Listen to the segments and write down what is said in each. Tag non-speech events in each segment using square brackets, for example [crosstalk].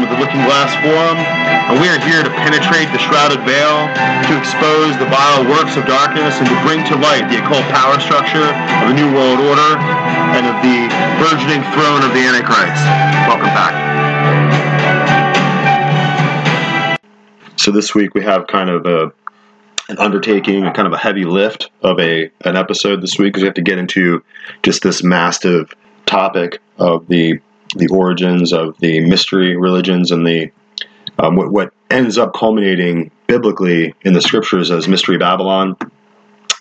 with the Looking Glass Forum, and we are here to penetrate the shrouded veil, to expose the vile works of darkness, and to bring to light the occult power structure of the New World Order and of the burgeoning throne of the Antichrist. Welcome back. So this week we have kind of a an undertaking, a kind of a heavy lift of a an episode this week because we have to get into just this massive topic of the the origins of the mystery religions and the um, what, what ends up culminating biblically in the scriptures as mystery Babylon,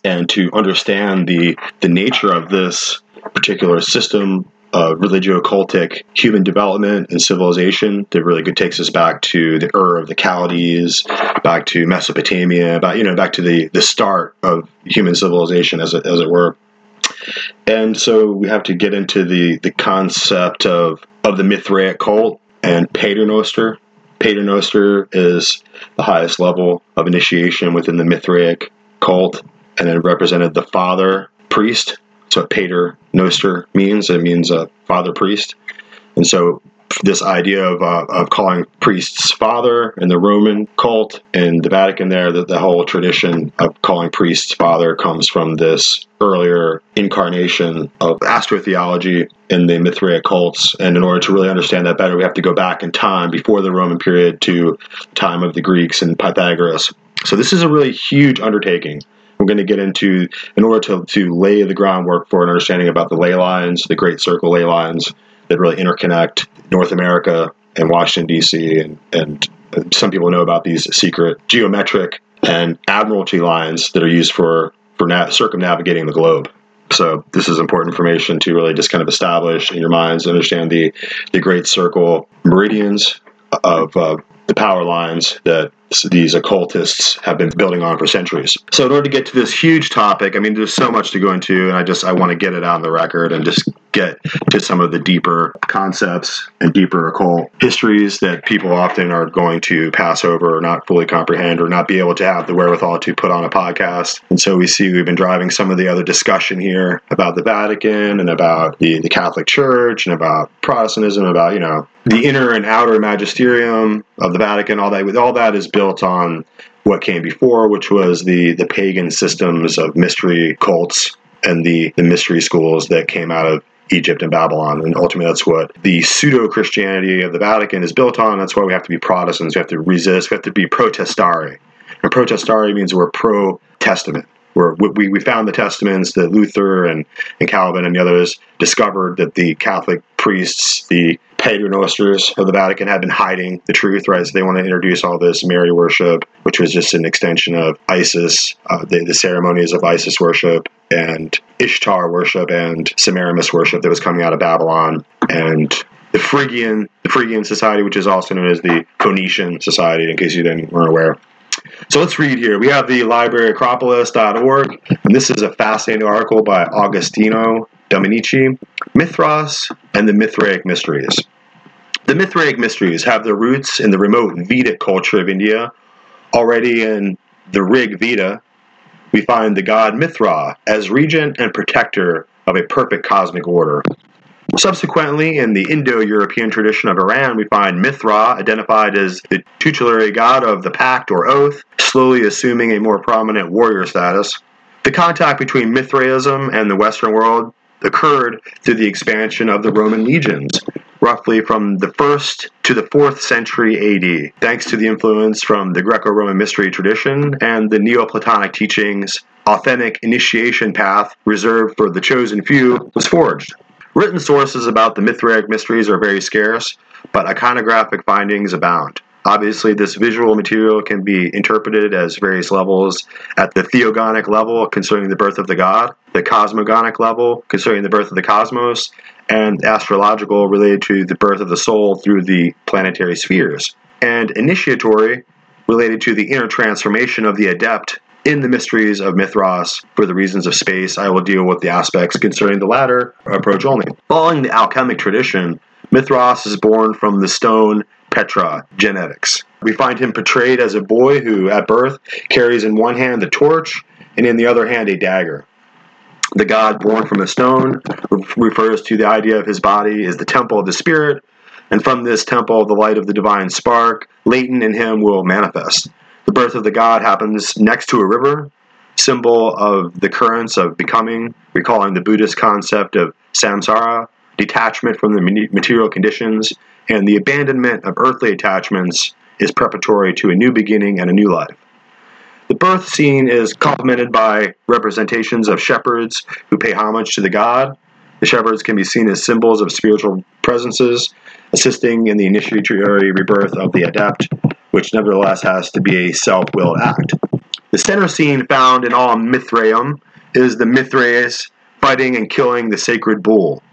and to understand the the nature of this particular system of religio-occultic human development and civilization that really takes us back to the Ur of the Chaldees, back to Mesopotamia, back you know back to the the start of human civilization as it, as it were. And so we have to get into the, the concept of, of the Mithraic cult and Paternoster. Paternoster is the highest level of initiation within the Mithraic cult, and it represented the father priest. So Pater Noster means it means a father priest, and so this idea of, uh, of calling priests father in the Roman cult and the Vatican there, that the whole tradition of calling priests father comes from this earlier incarnation of astrotheology in the Mithraic cults. And in order to really understand that better, we have to go back in time before the Roman period to time of the Greeks and Pythagoras. So this is a really huge undertaking. We're going to get into, in order to, to lay the groundwork for an understanding about the ley lines, the Great Circle ley lines that really interconnect North America and Washington, D.C., and, and some people know about these secret geometric and admiralty lines that are used for, for na- circumnavigating the globe. So this is important information to really just kind of establish in your minds, and understand the, the great circle meridians of uh, the power lines that these occultists have been building on for centuries. So in order to get to this huge topic, I mean, there's so much to go into, and I just I want to get it on the record and just get to some of the deeper concepts and deeper occult histories that people often are going to pass over or not fully comprehend or not be able to have the wherewithal to put on a podcast. And so we see we've been driving some of the other discussion here about the Vatican and about the, the Catholic Church and about Protestantism, about, you know, the inner and outer magisterium of the Vatican, all that with all that is built on what came before, which was the the pagan systems of mystery cults and the, the mystery schools that came out of Egypt and Babylon. And ultimately, that's what the pseudo Christianity of the Vatican is built on. That's why we have to be Protestants. We have to resist. We have to be protestari. And protestare means we're pro Testament. We, we found the testaments that Luther and, and Calvin and the others discovered that the Catholic priests, the paternosters of the Vatican had been hiding the truth, right? So they want to introduce all this Mary worship, which was just an extension of Isis, uh, the, the ceremonies of Isis worship, and Ishtar worship, and Semiramis worship that was coming out of Babylon, and the Phrygian, the Phrygian society, which is also known as the Phoenician society, in case you didn't weren't aware. So let's read here. We have the libraryacropolis.org, and this is a fascinating article by Agostino Dominici, Mithras, and the Mithraic Mysteries. The Mithraic mysteries have their roots in the remote Vedic culture of India. Already in the Rig Veda, we find the god Mithra as regent and protector of a perfect cosmic order. Subsequently, in the Indo European tradition of Iran, we find Mithra identified as the tutelary god of the pact or oath, slowly assuming a more prominent warrior status. The contact between Mithraism and the Western world occurred through the expansion of the Roman legions, roughly from the 1st to the 4th century AD, thanks to the influence from the Greco Roman mystery tradition and the Neoplatonic teachings. Authentic initiation path reserved for the chosen few was forged. Written sources about the Mithraic mysteries are very scarce, but iconographic findings abound. Obviously, this visual material can be interpreted as various levels at the theogonic level concerning the birth of the god, the cosmogonic level concerning the birth of the cosmos, and astrological related to the birth of the soul through the planetary spheres, and initiatory related to the inner transformation of the adept in the mysteries of Mithras. For the reasons of space, I will deal with the aspects concerning the latter approach only. Following the alchemic tradition, Mithras is born from the stone Petra genetrix. We find him portrayed as a boy who, at birth, carries in one hand the torch and in the other hand a dagger. The god born from a stone refers to the idea of his body as the temple of the spirit, and from this temple the light of the divine spark, latent in him, will manifest. The birth of the god happens next to a river, symbol of the currents of becoming, recalling the Buddhist concept of samsara, detachment from the material conditions, and the abandonment of earthly attachments is preparatory to a new beginning and a new life. The birth scene is complemented by representations of shepherds who pay homage to the god. The shepherds can be seen as symbols of spiritual presences, assisting in the initiatory rebirth of the adept, which nevertheless has to be a self willed act. The center scene found in all Mithraeum is the Mithraeus fighting and killing the sacred bull.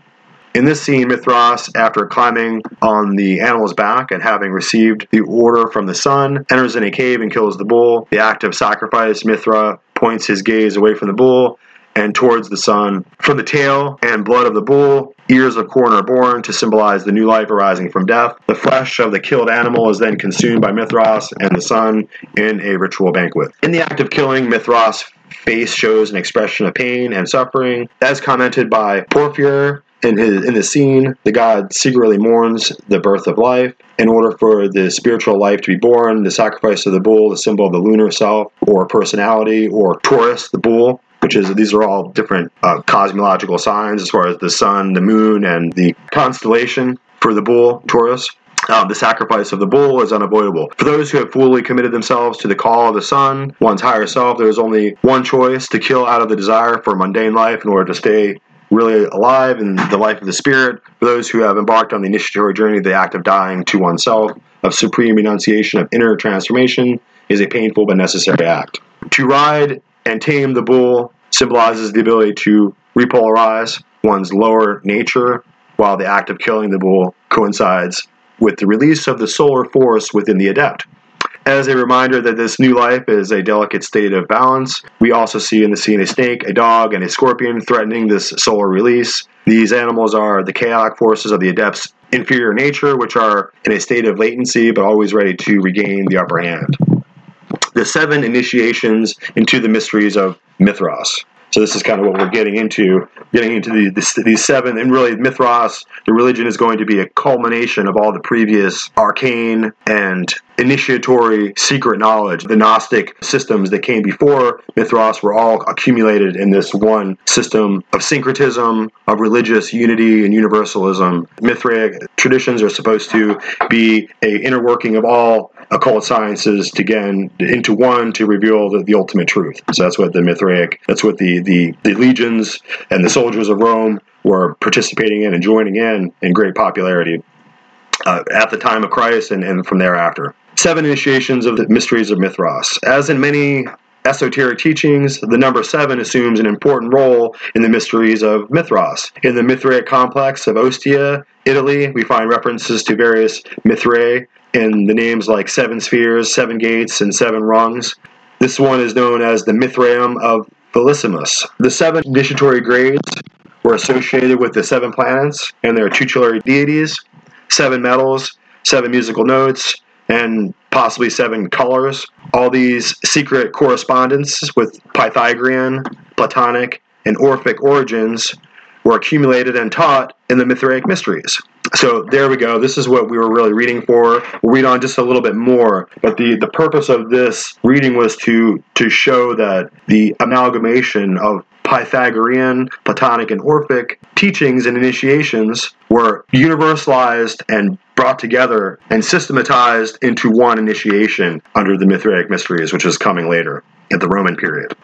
In this scene, Mithras, after climbing on the animal's back and having received the order from the sun, enters in a cave and kills the bull. The act of sacrifice, Mithra points his gaze away from the bull and towards the sun. From the tail and blood of the bull, ears of corn are born to symbolize the new life arising from death. The flesh of the killed animal is then consumed by Mithras and the sun in a ritual banquet. In the act of killing, Mithras' face shows an expression of pain and suffering. As commented by Porphyry, in his in the scene, the god secretly mourns the birth of life. In order for the spiritual life to be born, the sacrifice of the bull, the symbol of the lunar self or personality, or Taurus, the bull, which is these are all different uh, cosmological signs as far as the sun, the moon, and the constellation for the bull, Taurus. Um, the sacrifice of the bull is unavoidable. For those who have fully committed themselves to the call of the sun, one's higher self, there is only one choice to kill out of the desire for mundane life in order to stay really alive in the life of the spirit. For those who have embarked on the initiatory journey, the act of dying to oneself, of supreme renunciation, of inner transformation, is a painful but necessary act. To ride and tame the bull symbolizes the ability to repolarize one's lower nature, while the act of killing the bull coincides with the release of the solar force within the adept. As a reminder that this new life is a delicate state of balance, we also see in the scene a snake, a dog, and a scorpion threatening this solar release. These animals are the chaotic forces of the adept's inferior nature, which are in a state of latency but always ready to regain the upper hand. The seven initiations into the mysteries of Mithras. So this is kind of what we're getting into, getting into the, the, these seven, and really Mithras, the religion is going to be a culmination of all the previous arcane and initiatory secret knowledge. The Gnostic systems that came before Mithras were all accumulated in this one system of syncretism, of religious unity and universalism. Mithraic traditions are supposed to be a inner working of all occult sciences to again into one to reveal the, the ultimate truth. So that's what the Mithraic, that's what the, the, the legions and the soldiers of Rome were participating in and joining in in great popularity uh, at the time of Christ and, and from thereafter. Seven initiations of the mysteries of Mithras. As in many esoteric teachings, the number seven assumes an important role in the mysteries of Mithras. In the Mithraic complex of Ostia, Italy, we find references to various Mithrae in the names like seven spheres, seven gates, and seven rungs. This one is known as the Mithraeum of Felicissimus. The seven initiatory grades were associated with the seven planets and their tutelary deities, seven metals, seven musical notes, and possibly seven colors. All these secret correspondences with Pythagorean, Platonic, and Orphic origins were accumulated and taught in the Mithraic mysteries. So there we go. This is what we were really reading for. We'll read on just a little bit more, but the, the purpose of this reading was to to show that the amalgamation of Pythagorean, Platonic, and Orphic teachings and initiations were universalized and brought together and systematized into one initiation under the Mithraic mysteries, which is coming later in the Roman period.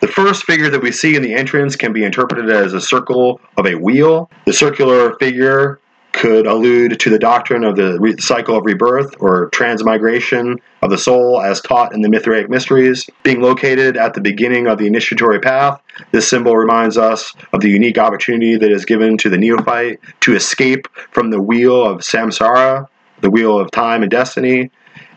The first figure that we see in the entrance can be interpreted as a circle of a wheel. The circular figure could allude to the doctrine of the re- cycle of rebirth or transmigration of the soul as taught in the Mithraic mysteries. Being located at the beginning of the initiatory path, this symbol reminds us of the unique opportunity that is given to the neophyte to escape from the wheel of samsara, the wheel of time and destiny,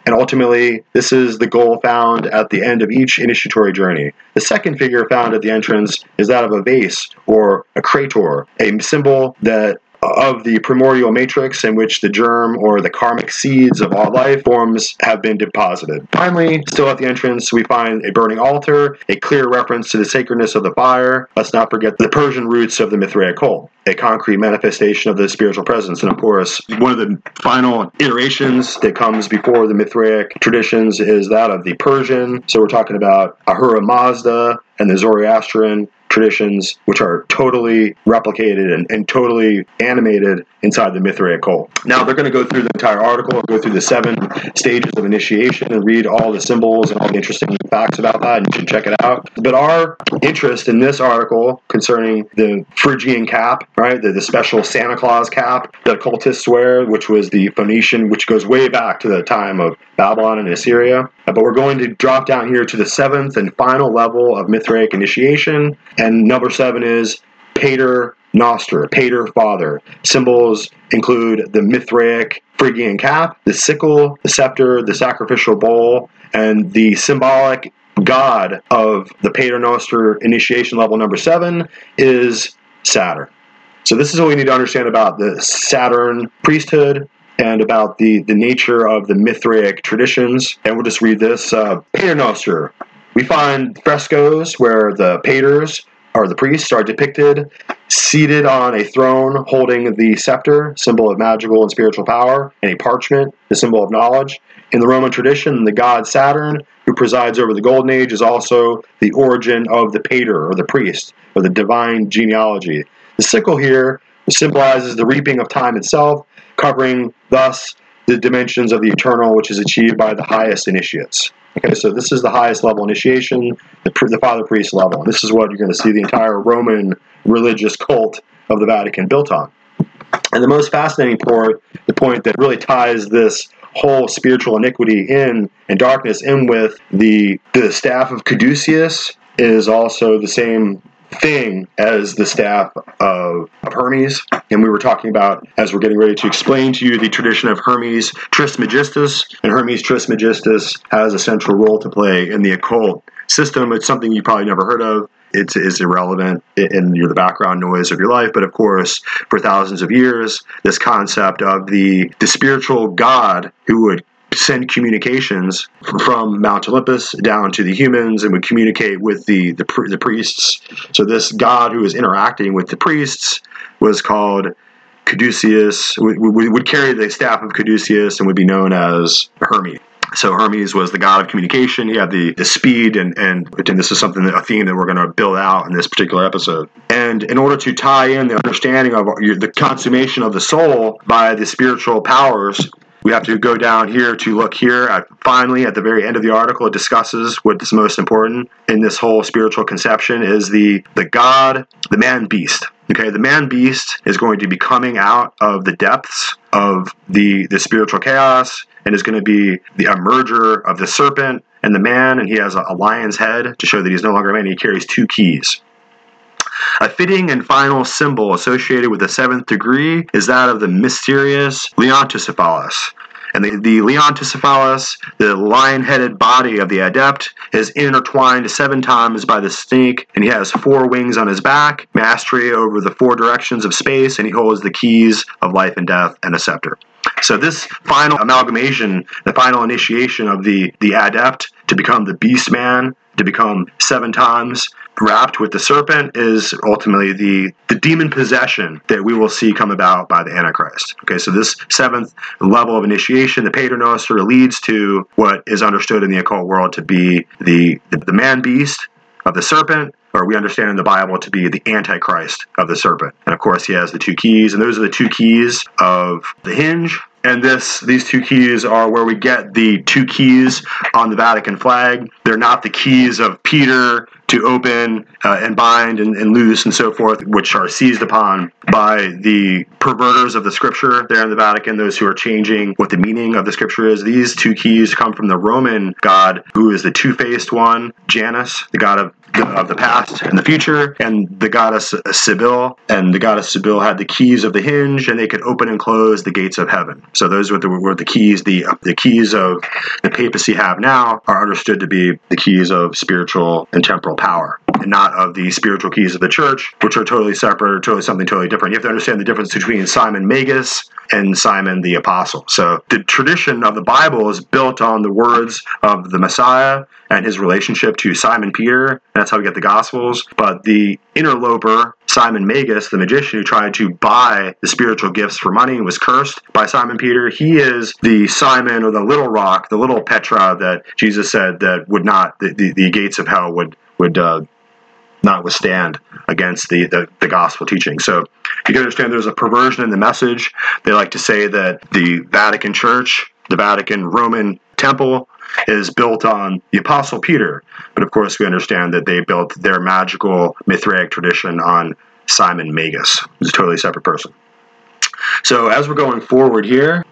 and ultimately, this is the goal found at the end of each initiatory journey. The second figure found at the entrance is that of a vase or a crater, a symbol that of the primordial matrix in which the germ or the karmic seeds of all life forms have been deposited. Finally, still at the entrance, we find a burning altar, a clear reference to the sacredness of the fire. Let's not forget the Persian roots of the Mithraic cult, a concrete manifestation of the spiritual presence. And of course, one of the final iterations that comes before the Mithraic traditions is that of the Persian. So we're talking about Ahura Mazda and the Zoroastrian traditions, which are totally replicated and, and totally animated inside the Mithraic cult. Now, they're going to go through the entire article, and go through the seven stages of initiation, and read all the symbols and all the interesting facts about that, and you should check it out. But our interest in this article concerning the Phrygian cap, right, the, the special Santa Claus cap that occultists wear, which was the Phoenician, which goes way back to the time of Babylon and Assyria. Uh, but we're going to drop down here to the seventh and final level of Mithraic initiation. And number seven is Pater Noster, Pater Father. Symbols include the Mithraic Phrygian cap, the sickle, the scepter, the sacrificial bowl, and the symbolic god of the Pater Noster initiation level number seven is Saturn. So this is what we need to understand about the Saturn priesthood and about the, the nature of the Mithraic traditions. And we'll just read this. Uh, Pater Noster. We find frescoes where the paters, or the priests, are depicted seated on a throne holding the scepter, symbol of magical and spiritual power, and a parchment, the symbol of knowledge. In the Roman tradition, the god Saturn, who presides over the Golden Age, is also the origin of the pater, or the priest, or the divine genealogy. The sickle here symbolizes the reaping of time itself, covering thus the dimensions of the eternal, which is achieved by the highest initiates. Okay, so this is the highest level initiation, the, the father priest level. This is what you're going to see the entire Roman religious cult of the Vatican built on. And the most fascinating part, the point that really ties this whole spiritual iniquity in and darkness in with the the staff of Caduceus is also the same thing as the staff of, of, Hermes. And we were talking about, as we're getting ready to explain to you, the tradition of Hermes Trismegistus. And Hermes Trismegistus has a central role to play in the occult system. It's something you probably never heard of. It's, it's irrelevant in your, the background noise of your life. But of course, for thousands of years, this concept of the, the spiritual God who would send communications from Mount Olympus down to the humans and would communicate with the, the, the priests. So this god who was interacting with the priests was called Caduceus, would, would carry the staff of Caduceus and would be known as Hermes. So Hermes was the god of communication. He had the, the speed, and, and and this is something that, a theme that we're going to build out in this particular episode. And in order to tie in the understanding of the consummation of the soul by the spiritual powers we have to go down here to look here at finally at the very end of the article it discusses what is most important in this whole spiritual conception is the the god the man beast okay? The man beast is going to be coming out of the depths of the the spiritual chaos and is going to be the a merger of the serpent and the man and he has a, a lion's head to show that he's no longer a man he carries two keys a fitting and final symbol associated with the seventh degree is that of the mysterious Leontocephalus. And the, the Leontocephalus, the lion headed body of the adept, is intertwined seven times by the snake, and he has four wings on his back, mastery over the four directions of space, and he holds the keys of life and death and a scepter. So this final amalgamation, the final initiation of the, the adept to become the beast man, to become seven times wrapped with the serpent is ultimately the, the demon possession that we will see come about by the Antichrist. Okay, so this seventh level of initiation, the Paternoster, leads to what is understood in the occult world to be the, the, the man beast of the serpent, or we understand in the Bible to be the Antichrist of the serpent. And of course, he has the two keys, and those are the two keys of the hinge and this these two keys are where we get the two keys on the Vatican flag. They're not the keys of Peter to open uh, and bind and, and, loose and so forth, which are seized upon by the perverters of the scripture there in the Vatican, those who are changing what the meaning of the scripture is. These two keys come from the Roman god, who is the two faced one, Janus, the god of of the past and the future, and the goddess Sibyl, and the goddess Sibyl had the keys of the hinge, and they could open and close the gates of heaven. So those were the, were the keys. The the keys of the papacy have now are understood to be the keys of spiritual and temporal power, and not of the spiritual keys of the church, which are totally separate or totally something totally different. You have to understand the difference between Simon Magus and Simon the Apostle. So the tradition of the Bible is built on the words of the Messiah and his relationship to Simon Peter. That's how we get the Gospels. But the interloper, Simon Magus, the magician who tried to buy the spiritual gifts for money and was cursed by Simon Peter, he is the Simon or the little rock, the little Petra that Jesus said that would not, the, the, the gates of hell would, would, uh, not withstand against the, the, the, gospel teaching. So you can understand there's a perversion in the message. They like to say that the Vatican Church, the Vatican Roman Temple, is built on the Apostle Peter. But of course, we understand that they built their magical Mithraic tradition on Simon Magus, who's a totally separate person. So as we're going forward here,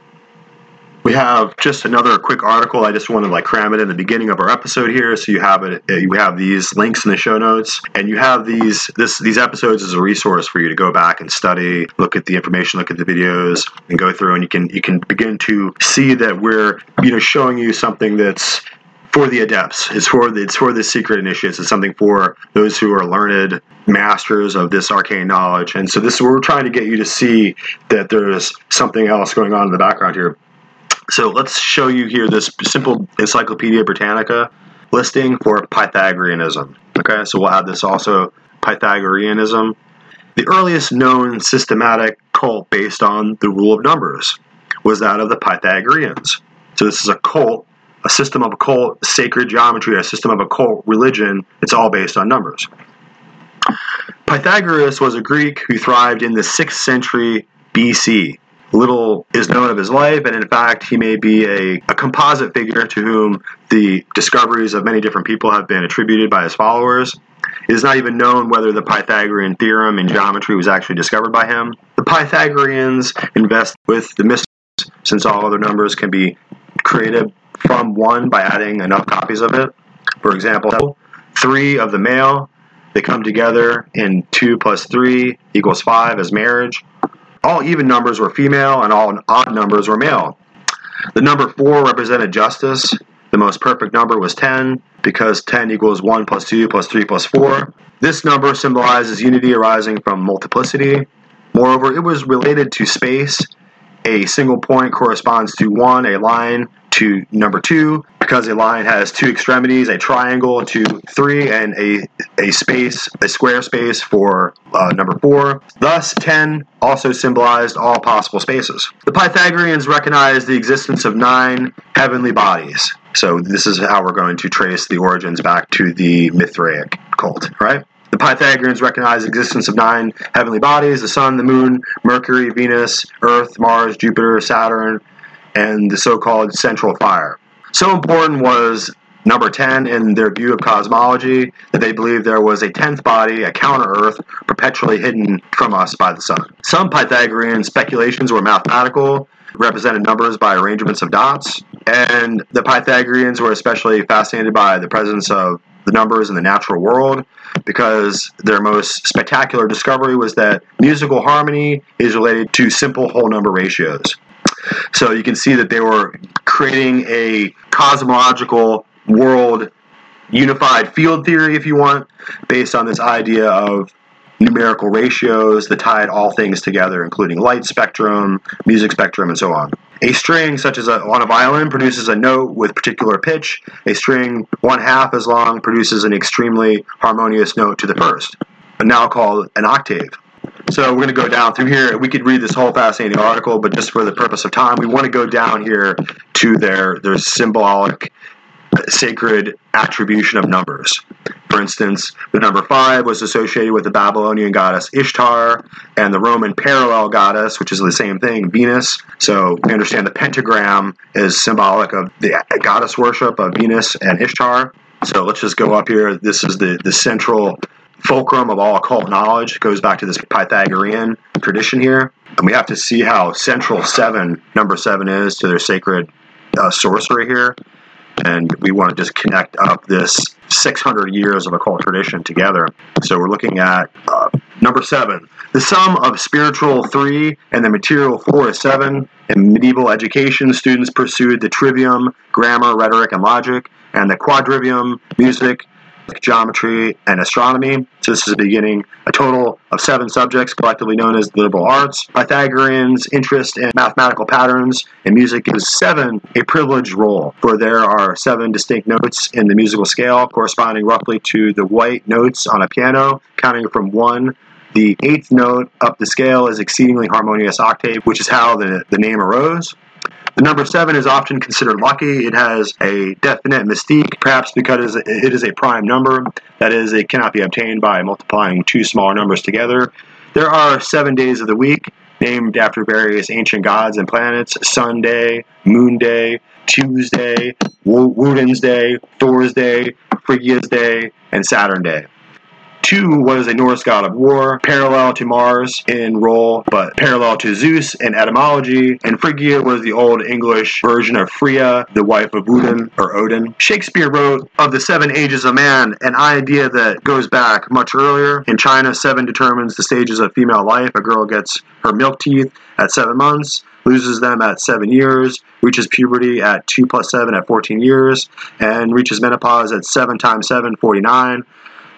we have just another quick article. I just want to like cram it in the beginning of our episode here, so you have it. You have these links in the show notes, and you have these this these episodes as a resource for you to go back and study, look at the information, look at the videos, and go through. And you can you can begin to see that we're you know showing you something that's for the adepts. It's for the, it's for the secret initiates. It's something for those who are learned masters of this arcane knowledge. And so this we're trying to get you to see that there's something else going on in the background here. So let's show you here this simple Encyclopedia Britannica listing for Pythagoreanism. Okay, so we'll have this also Pythagoreanism. The earliest known systematic cult based on the rule of numbers was that of the Pythagoreans. So this is a cult, a system of occult sacred geometry, a system of occult religion. It's all based on numbers. Pythagoras was a Greek who thrived in the 6th century BC. Little is known of his life, and in fact, he may be a, a composite figure to whom the discoveries of many different people have been attributed by his followers. It is not even known whether the Pythagorean theorem in geometry was actually discovered by him. The Pythagoreans invest with the mysteries, since all other numbers can be created from one by adding enough copies of it. For example, three of the male, they come together in two plus three equals five as marriage all even numbers were female and all odd numbers were male. The number 4 represented justice. The most perfect number was 10 because 10 equals 1 plus 2 plus 3 plus 4. This number symbolizes unity arising from multiplicity. Moreover, it was related to space. A single point corresponds to 1, a line to number 2, because a line has two extremities, a triangle two, three, and a, a space, a square space for uh, number four. Thus, 10 also symbolized all possible spaces. The Pythagoreans recognized the existence of nine heavenly bodies. So, this is how we're going to trace the origins back to the Mithraic cult, right? The Pythagoreans recognized the existence of nine heavenly bodies the Sun, the Moon, Mercury, Venus, Earth, Mars, Jupiter, Saturn, and the so called central fire. So important was number 10 in their view of cosmology that they believed there was a 10th body, a counter Earth, perpetually hidden from us by the sun. Some Pythagorean speculations were mathematical, represented numbers by arrangements of dots, and the Pythagoreans were especially fascinated by the presence of the numbers in the natural world because their most spectacular discovery was that musical harmony is related to simple whole number ratios. So you can see that they were creating a cosmological world unified field theory, if you want, based on this idea of numerical ratios that tied all things together, including light spectrum, music spectrum, and so on. A string, such as a, on a violin, produces a note with particular pitch. A string one half as long produces an extremely harmonious note to the first, now called an octave. So we're going to go down through here. We could read this whole fascinating article, but just for the purpose of time, we want to go down here to their their symbolic uh, sacred attribution of numbers. For instance, the number five was associated with the Babylonian goddess Ishtar and the Roman parallel goddess, which is the same thing, Venus. So we understand the pentagram is symbolic of the goddess worship of Venus and Ishtar. So let's just go up here. This is the, the central fulcrum of all occult knowledge. Goes back to this Pythagorean tradition here. And we have to see how central seven, number seven, is to their sacred uh, sorcery here. and we want to just connect up this 600 years of occult tradition together. So we're looking at uh, number seven. The sum of spiritual three and the material four is seven. In medieval education, students pursued the trivium, grammar, rhetoric, and logic, and the quadrivium, music, geometry, and astronomy. So this is the beginning. A total of seven subjects, collectively known as the liberal arts. Pythagoreans' interest in mathematical patterns and music gives seven a privileged role, for there are seven distinct notes in the musical scale, corresponding roughly to the white notes on a piano, counting from one the eighth note up the scale is exceedingly harmonious octave, which is how the, the name arose. The number seven is often considered lucky. It has a definite mystique, perhaps because it is a prime number. That is, it cannot be obtained by multiplying two smaller numbers together. There are seven days of the week named after various ancient gods and planets Sunday, Moon Day, Tuesday, Woden's Day, Thor's Day, Day, and Saturn Day. Tiw was a Norse god of war, parallel to Mars in role, but parallel to Zeus in etymology. And Phrygia was the Old English version of Freya, the wife of Odin or Odin. Shakespeare wrote of the seven ages of man, an idea that goes back much earlier. In China, seven determines the stages of female life. A girl gets her milk teeth at seven months loses them at seven years, reaches puberty at two plus seven at 14 years, and reaches menopause at seven times seven, 49.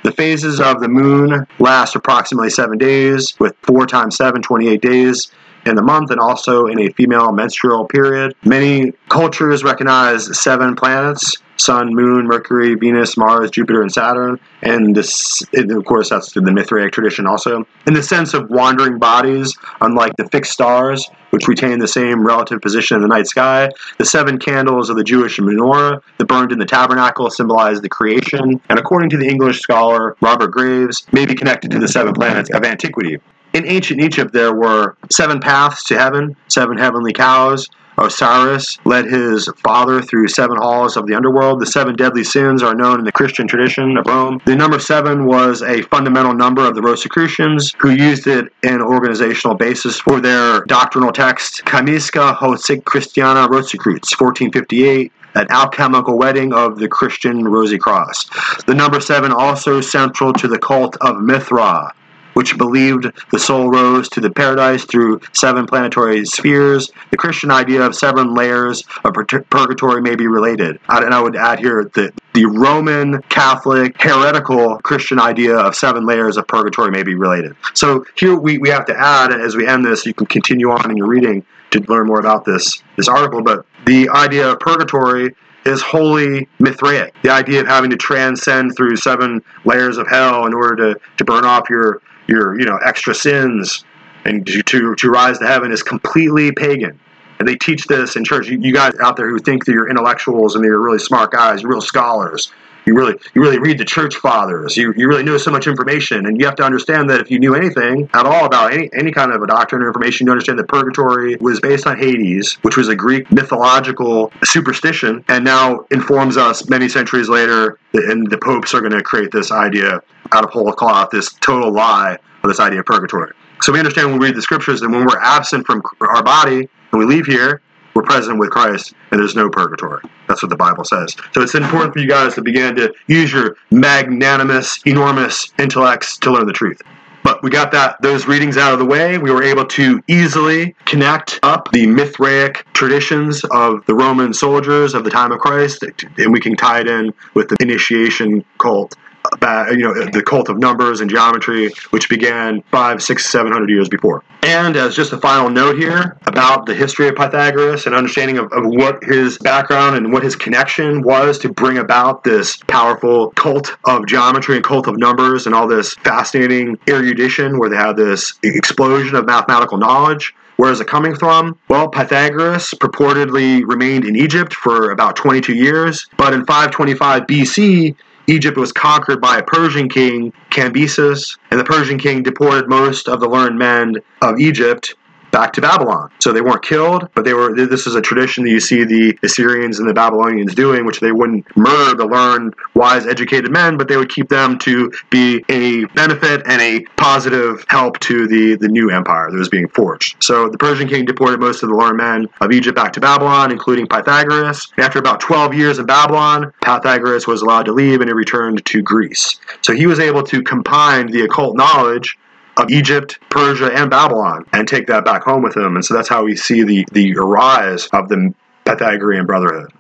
The phases of the moon last approximately seven days, with 4 times 7, 28 days in the month, and also in a female menstrual period. Many cultures recognize seven planets Sun, Moon, Mercury, Venus, Mars, Jupiter, and Saturn. And this, of course, that's the Mithraic tradition also. In the sense of wandering bodies, unlike the fixed stars, which retain the same relative position in the night sky, the seven candles of the Jewish menorah that burned in the tabernacle symbolize the creation. And according to the English scholar Robert Graves, may be connected to the seven planets of antiquity. In ancient Egypt, there were seven paths to heaven, seven heavenly cows, Osiris led his father through seven halls of the underworld. The seven deadly sins are known in the Christian tradition of Rome. The number seven was a fundamental number of the Rosicrucians, who used it in organizational basis for their doctrinal text, Camisca Hosic Christiana Rosicrucians, 1458 an alchemical wedding of the Christian Rosy Cross. The number seven also central to the cult of Mithra, which believed the soul rose to the paradise through seven planetary spheres. The Christian idea of seven layers of purgatory may be related. And I would add here that the Roman Catholic heretical Christian idea of seven layers of purgatory may be related. So here we, we have to add, as we end this, you can continue on in your reading to learn more about this, this article, but the idea of purgatory is wholly Mithraic. The idea of having to transcend through seven layers of hell in order to, to burn off your your you know extra sins and to, to, to rise to heaven is completely pagan. And they teach this in church. You, you, guys out there who think that you're intellectuals and that you're really smart guys, real scholars. You really, you really read the church fathers. You, you really know so much information, and you have to understand that if you knew anything at all about any, any kind of a doctrine or information, you understand that purgatory was based on Hades, which was a Greek mythological superstition, and now informs us many centuries later. And the popes are going to create this idea out of whole cloth, this total lie of this idea of purgatory. So we understand when we read the scriptures that when we're absent from our body and we leave here, we're present with Christ and there's no purgatory. That's what the Bible says. So it's important for you guys to begin to use your magnanimous, enormous intellects to learn the truth. But we got that those readings out of the way. We were able to easily connect up the Mithraic traditions of the Roman soldiers of the time of Christ, and we can tie it in with the initiation cult about you know the cult of numbers and geometry, which began five, six, seven hundred years before. And as just a final note here about the history of Pythagoras and understanding of, of what his background and what his connection was to bring about this powerful cult of geometry and cult of numbers and all this fascinating erudition where they had this explosion of mathematical knowledge. Where is it coming from? Well, Pythagoras purportedly remained in Egypt for about 22 years, but in 525 BC, Egypt was conquered by a Persian king, Cambyses, and the Persian king deported most of the learned men of Egypt back to Babylon. So they weren't killed, but they were. This is a tradition that you see the Assyrians and the Babylonians doing, which they wouldn't murder the learned, wise, educated men, but they would keep them to be a benefit and a positive help to the the new empire that was being forged. So the Persian king deported most of the learned men of Egypt back to Babylon, including Pythagoras. After about 12 years in Babylon, Pythagoras was allowed to leave and he returned to Greece. So he was able to combine the occult knowledge of Egypt, Persia, and Babylon and take that back home with him. And so that's how we see the, the rise of the Pythagorean Brotherhood.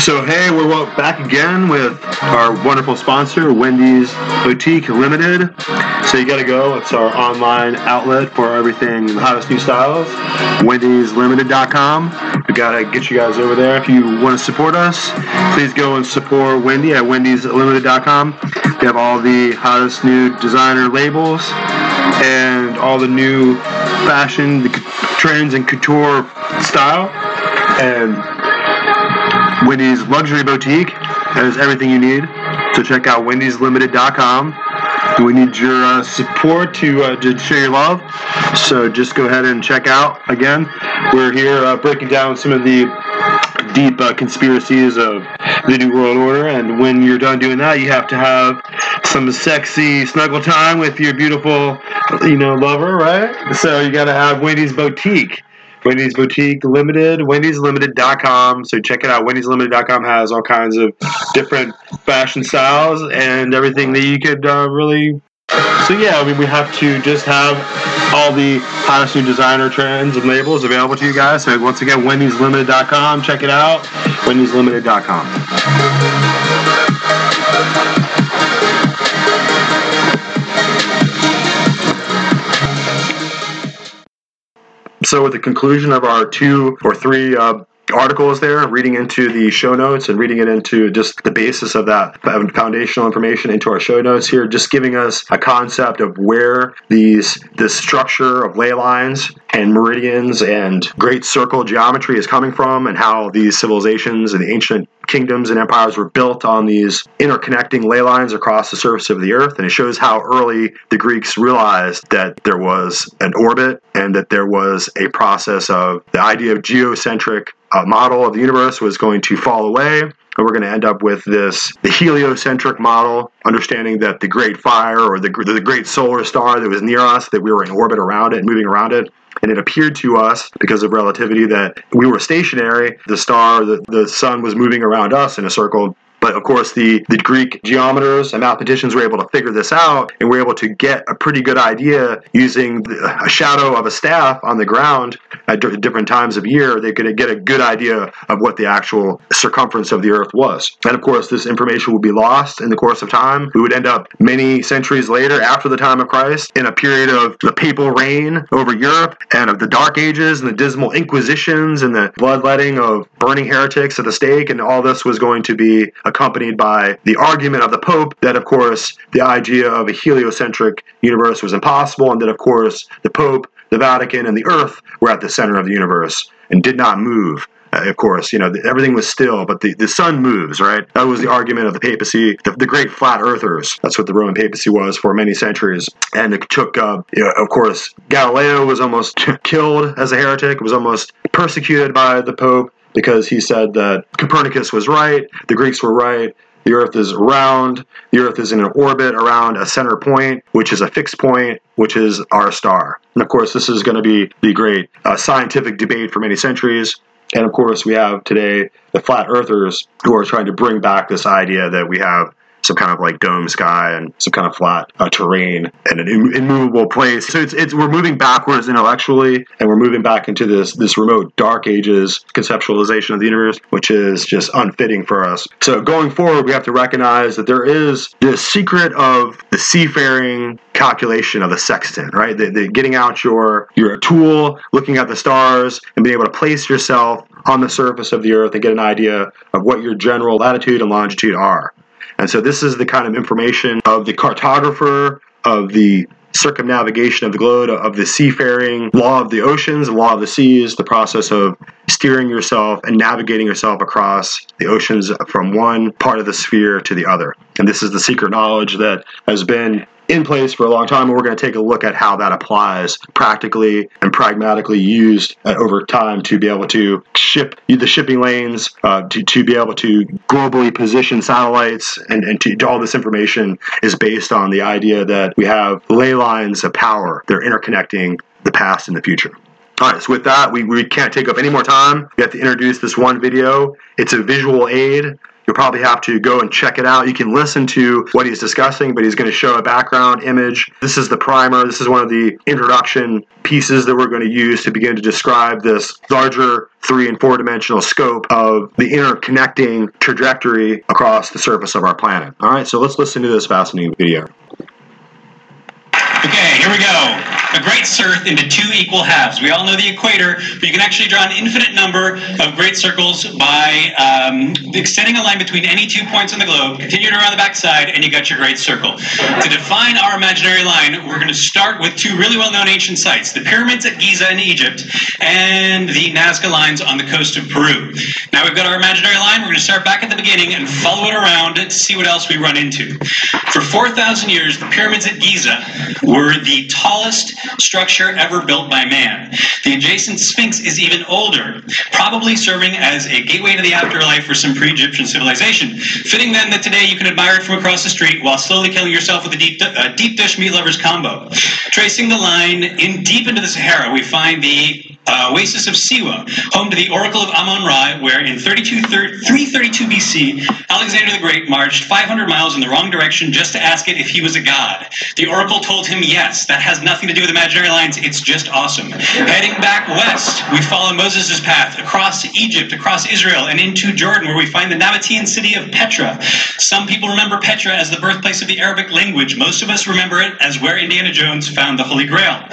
So, hey, we're back again with our wonderful sponsor, Wendy's Boutique Limited. So, you got to go. It's our online outlet for everything the hottest new styles. Wendyslimited.com. We got to get you guys over there. If you want to support us, please go and support Wendy at Wendyslimited.com. We have all the hottest new designer labels and all the new fashion, the trends, and couture style. And Wendy's Luxury Boutique has everything you need. So check out wendyslimited.com. We need your uh, support to, uh, to share your love. So just go ahead and check out. Again, we're here uh, breaking down some of the deep uh, conspiracies of the New World Order. And when you're done doing that, you have to have some sexy snuggle time with your beautiful, you know, lover, right? So you got to have Wendy's Boutique. Wendy's Boutique Limited, wendyslimited.com. So check it out. wendyslimited.com has all kinds of different fashion styles and everything that you could uh, really. So yeah, I mean, we have to just have all the hottest new designer trends and labels available to you guys. So once again, wendyslimited.com. Check it out. wendyslimited.com. So, at the conclusion of our two or three uh, articles there, reading into the show notes and reading it into just the basis of that foundational information into our show notes here, just giving us a concept of where these this structure of ley lines and meridians and great circle geometry is coming from and how these civilizations and the ancient kingdoms and empires were built on these interconnecting ley lines across the surface of the earth. And it shows how early the Greeks realized that there was an orbit and that there was a process of the idea of geocentric uh, model of the universe was going to fall away. And we're going to end up with this the heliocentric model, understanding that the great fire or the, the great solar star that was near us, that we were in orbit around it, moving around it, and it appeared to us because of relativity that we were stationary. The star the, the sun was moving around us in a circle but of course, the, the Greek geometers and mathematicians were able to figure this out and were able to get a pretty good idea using the, a shadow of a staff on the ground at d- different times of year. They could get a good idea of what the actual circumference of the Earth was. And of course, this information would be lost in the course of time. We would end up many centuries later, after the time of Christ, in a period of the papal reign over Europe and of the Dark Ages and the dismal Inquisitions and the bloodletting of burning heretics at the stake. And all this was going to be accompanied by the argument of the Pope that, of course, the idea of a heliocentric universe was impossible, and that, of course, the Pope, the Vatican, and the Earth were at the center of the universe and did not move. Uh, of course, you know, everything was still, but the, the sun moves, right? That was the argument of the papacy, the, the great flat earthers. That's what the Roman papacy was for many centuries. And it took, uh, you know, of course, Galileo was almost [laughs] killed as a heretic, was almost persecuted by the Pope because he said that Copernicus was right, the Greeks were right, the Earth is round, the Earth is in an orbit around a center point, which is a fixed point, which is our star. And of course, this is going to be the great uh, scientific debate for many centuries. And of course, we have today the flat earthers who are trying to bring back this idea that we have some kind of like dome sky and some kind of flat uh, terrain and an Im- immovable place. So it's, it's we're moving backwards intellectually, and we're moving back into this this remote dark ages conceptualization of the universe, which is just unfitting for us. So going forward, we have to recognize that there is this secret of the seafaring calculation of the sextant, right? The, the getting out your your tool, looking at the stars, and being able to place yourself on the surface of the earth and get an idea of what your general latitude and longitude are. And so this is the kind of information of the cartographer, of the circumnavigation of the globe, of the seafaring, law of the oceans, law of the seas, the process of steering yourself and navigating yourself across the oceans from one part of the sphere to the other. And this is the secret knowledge that has been in place for a long time, and we're going to take a look at how that applies practically and pragmatically used uh, over time to be able to ship the shipping lanes, uh, to, to be able to globally position satellites, and, and to, all this information is based on the idea that we have ley lines of power. They're interconnecting the past and the future. All right, so with that, we, we can't take up any more time. We have to introduce this one video. It's a visual aid. You'll probably have to go and check it out. You can listen to what he's discussing, but he's going to show a background image. This is the primer. This is one of the introduction pieces that we're going to use to begin to describe this larger three and four dimensional scope of the interconnecting trajectory across the surface of our planet. All right, so let's listen to this fascinating video. Okay, here we go. A great circle into two equal halves. We all know the equator, but you can actually draw an infinite number of great circles by um, extending a line between any two points on the globe, continuing around the backside, and you got your great circle. To define our imaginary line, we're going to start with two really well-known ancient sites, the pyramids at Giza in Egypt and the Nazca lines on the coast of Peru. Now we've got our imaginary line. We're going to start back at the beginning and follow it around to see what else we run into. For 4,000 years, the pyramids at Giza were the tallest structure ever built by man. The adjacent Sphinx is even older, probably serving as a gateway to the afterlife for some pre Egyptian civilization. Fitting then that today you can admire it from across the street while slowly killing yourself with a deep, uh, deep dish meat lovers combo. Tracing the line in deep into the Sahara, we find the uh, oasis of Siwa, home to the Oracle of Amon Ra, where in 32, 332 BC, Alexander the Great marched 500 miles in the wrong direction just to ask it if he was a god. The Oracle told him yes, that has nothing to do with imaginary lines, it's just awesome. Heading back west, we follow Moses' path across Egypt, across Israel, and into Jordan, where we find the Nabatean city of Petra. Some people remember Petra as the birthplace of the Arabic language. Most of us remember it as where Indiana Jones found the Holy Grail.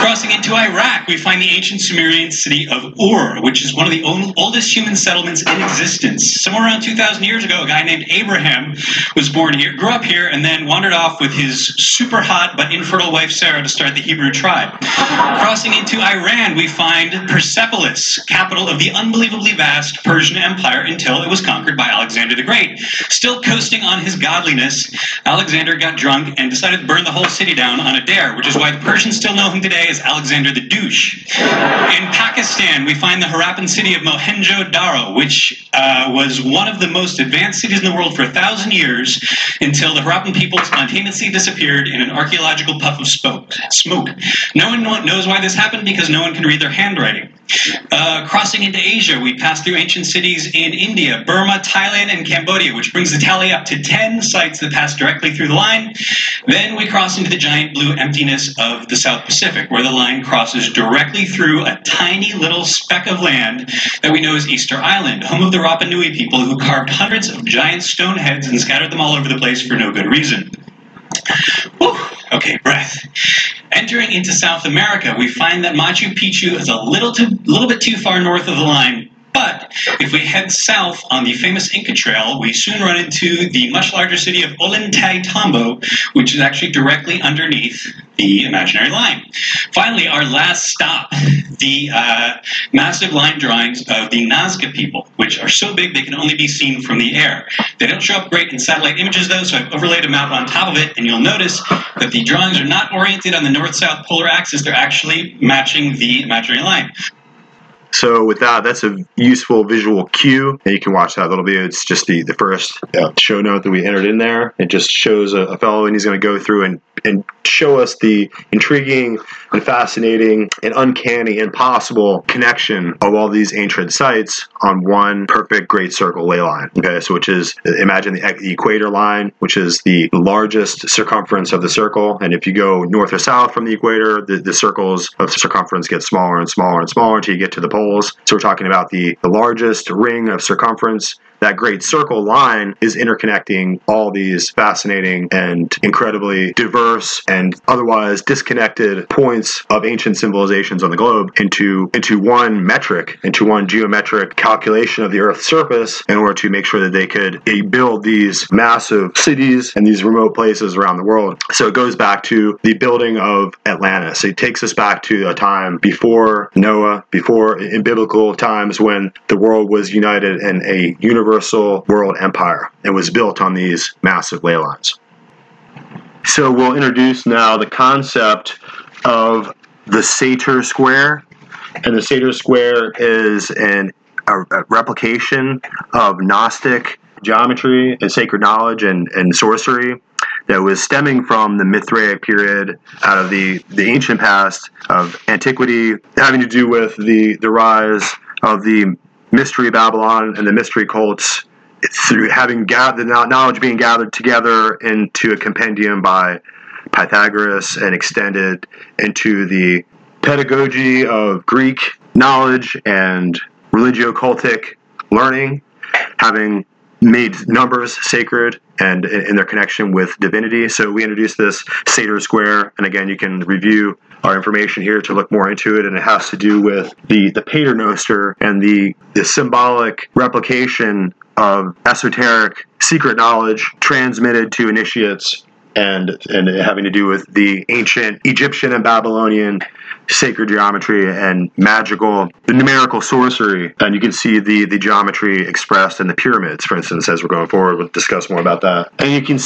Crossing into Iraq, we find the ancient Sumerian city of Ur, which is one of the oldest human settlements in existence. Somewhere around 2,000 years ago, a guy named Abraham was born here, grew up here, and then wandered off with his super hot but infertile wife Sarah to start the Hebrew tribe. Crossing into Iran, we find Persepolis, capital of the unbelievably vast Persian Empire until it was conquered by Alexander the Great. Still coasting on his godliness, Alexander got drunk and decided to burn the whole city down on a dare, which is why the Persians still know him today as Alexander the Douche. In Pakistan, we find the Harappan city of Mohenjo-Daro, which uh, was one of the most advanced cities in the world for a thousand years until the Harappan people spontaneously disappeared in an archaeological puff of smoke. No one knows why this happened because no one can read their handwriting. Uh, crossing into Asia, we pass through ancient cities in India, Burma, Thailand, and Cambodia, which brings the tally up to 10 sites that pass directly through the line. Then we cross into the giant blue emptiness of the South Pacific, where the line crosses directly through a tiny little speck of land that we know as Easter Island, home of the Rapa Nui people who carved hundreds of giant stone heads and scattered them all over the place for no good reason. Whew. Okay, breath. Entering into South America, we find that Machu Picchu is a little too, little bit too far north of the line but if we head south on the famous Inca Trail, we soon run into the much larger city of Ollantaytambo, which is actually directly underneath the imaginary line. Finally, our last stop, the uh, massive line drawings of the Nazca people, which are so big they can only be seen from the air. They don't show up great in satellite images, though, so I've overlaid a map on top of it, and you'll notice that the drawings are not oriented on the north-south polar axis. They're actually matching the imaginary line. So with that, that's a useful visual cue, and you can watch that little video. It's just the the first uh, show note that we entered in there. It just shows a, a fellow, and he's going to go through and and show us the intriguing and fascinating and uncanny and possible connection of all these ancient sites on one perfect great circle ley line. Okay, so which is imagine the, equator line, which is the largest circumference of the circle, and if you go north or south from the equator, the, the circles of circumference get smaller and smaller and smaller until you get to the poles. So we're talking about the, the largest ring of circumference that great circle line is interconnecting all these fascinating and incredibly diverse and otherwise disconnected points of ancient civilizations on the globe into into one metric, into one geometric calculation of the Earth's surface in order to make sure that they could build these massive cities and these remote places around the world. So it goes back to the building of Atlantis. It takes us back to a time before Noah, before in biblical times when the world was united in a universe universal world empire and was built on these massive ley lines. So we'll introduce now the concept of the Sator square. And the Sator square is an, a, a replication of Gnostic geometry and sacred knowledge and, and sorcery that was stemming from the Mithraic period out of the, the ancient past of antiquity, having to do with the, the rise of the mystery Babylon and the mystery cults through having gathered the knowledge being gathered together into a compendium by Pythagoras and extended into the pedagogy of Greek knowledge and religio-cultic learning, having made numbers sacred and in their connection with divinity. So we introduced this Sator Square, and again, you can review our information here to look more into it, and it has to do with the the Paternoster and the the symbolic replication of esoteric secret knowledge transmitted to initiates and and having to do with the ancient Egyptian and Babylonian sacred geometry and magical the numerical sorcery. And you can see the the geometry expressed in the pyramids for instance as we're going forward. We'll discuss more about that. And you can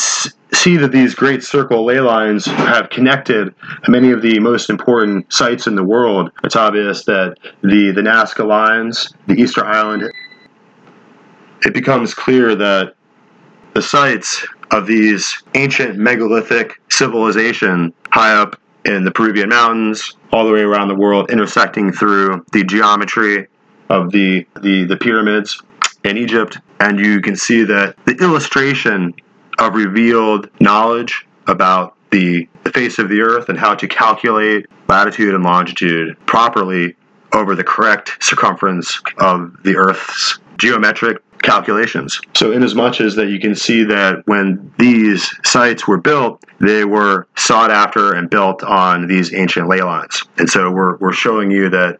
see that these great circle ley lines have connected many of the most important sites in the world it's obvious that the the nazca lines the easter island it becomes clear that the sites of these ancient megalithic civilization high up in the Peruvian mountains, all the way around the world, intersecting through the geometry of the, the, the pyramids in Egypt. And you can see that the illustration of revealed knowledge about the, face of the earth and how to calculate latitude and longitude properly over the correct circumference of the earth's geometric calculations. So, in as much as that you can see that when these sites were built, they were sought after and built on these ancient ley lines. And so, we're, we're showing you that,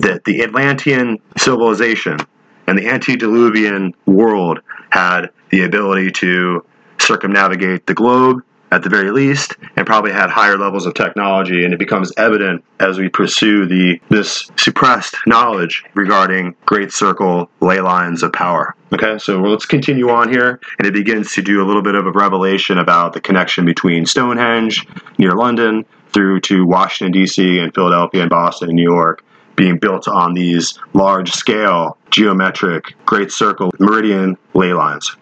that the Atlantean civilization and the antediluvian world had the ability to circumnavigate the globe at the very least, and probably had higher levels of technology. And it becomes evident as we pursue the this suppressed knowledge regarding Great Circle ley lines of power. Okay, so let's continue on here, and it begins to do a little bit of a revelation about the connection between Stonehenge near London through to Washington D.C. and Philadelphia and Boston and New York being built on these large scale geometric great circle meridian ley lines.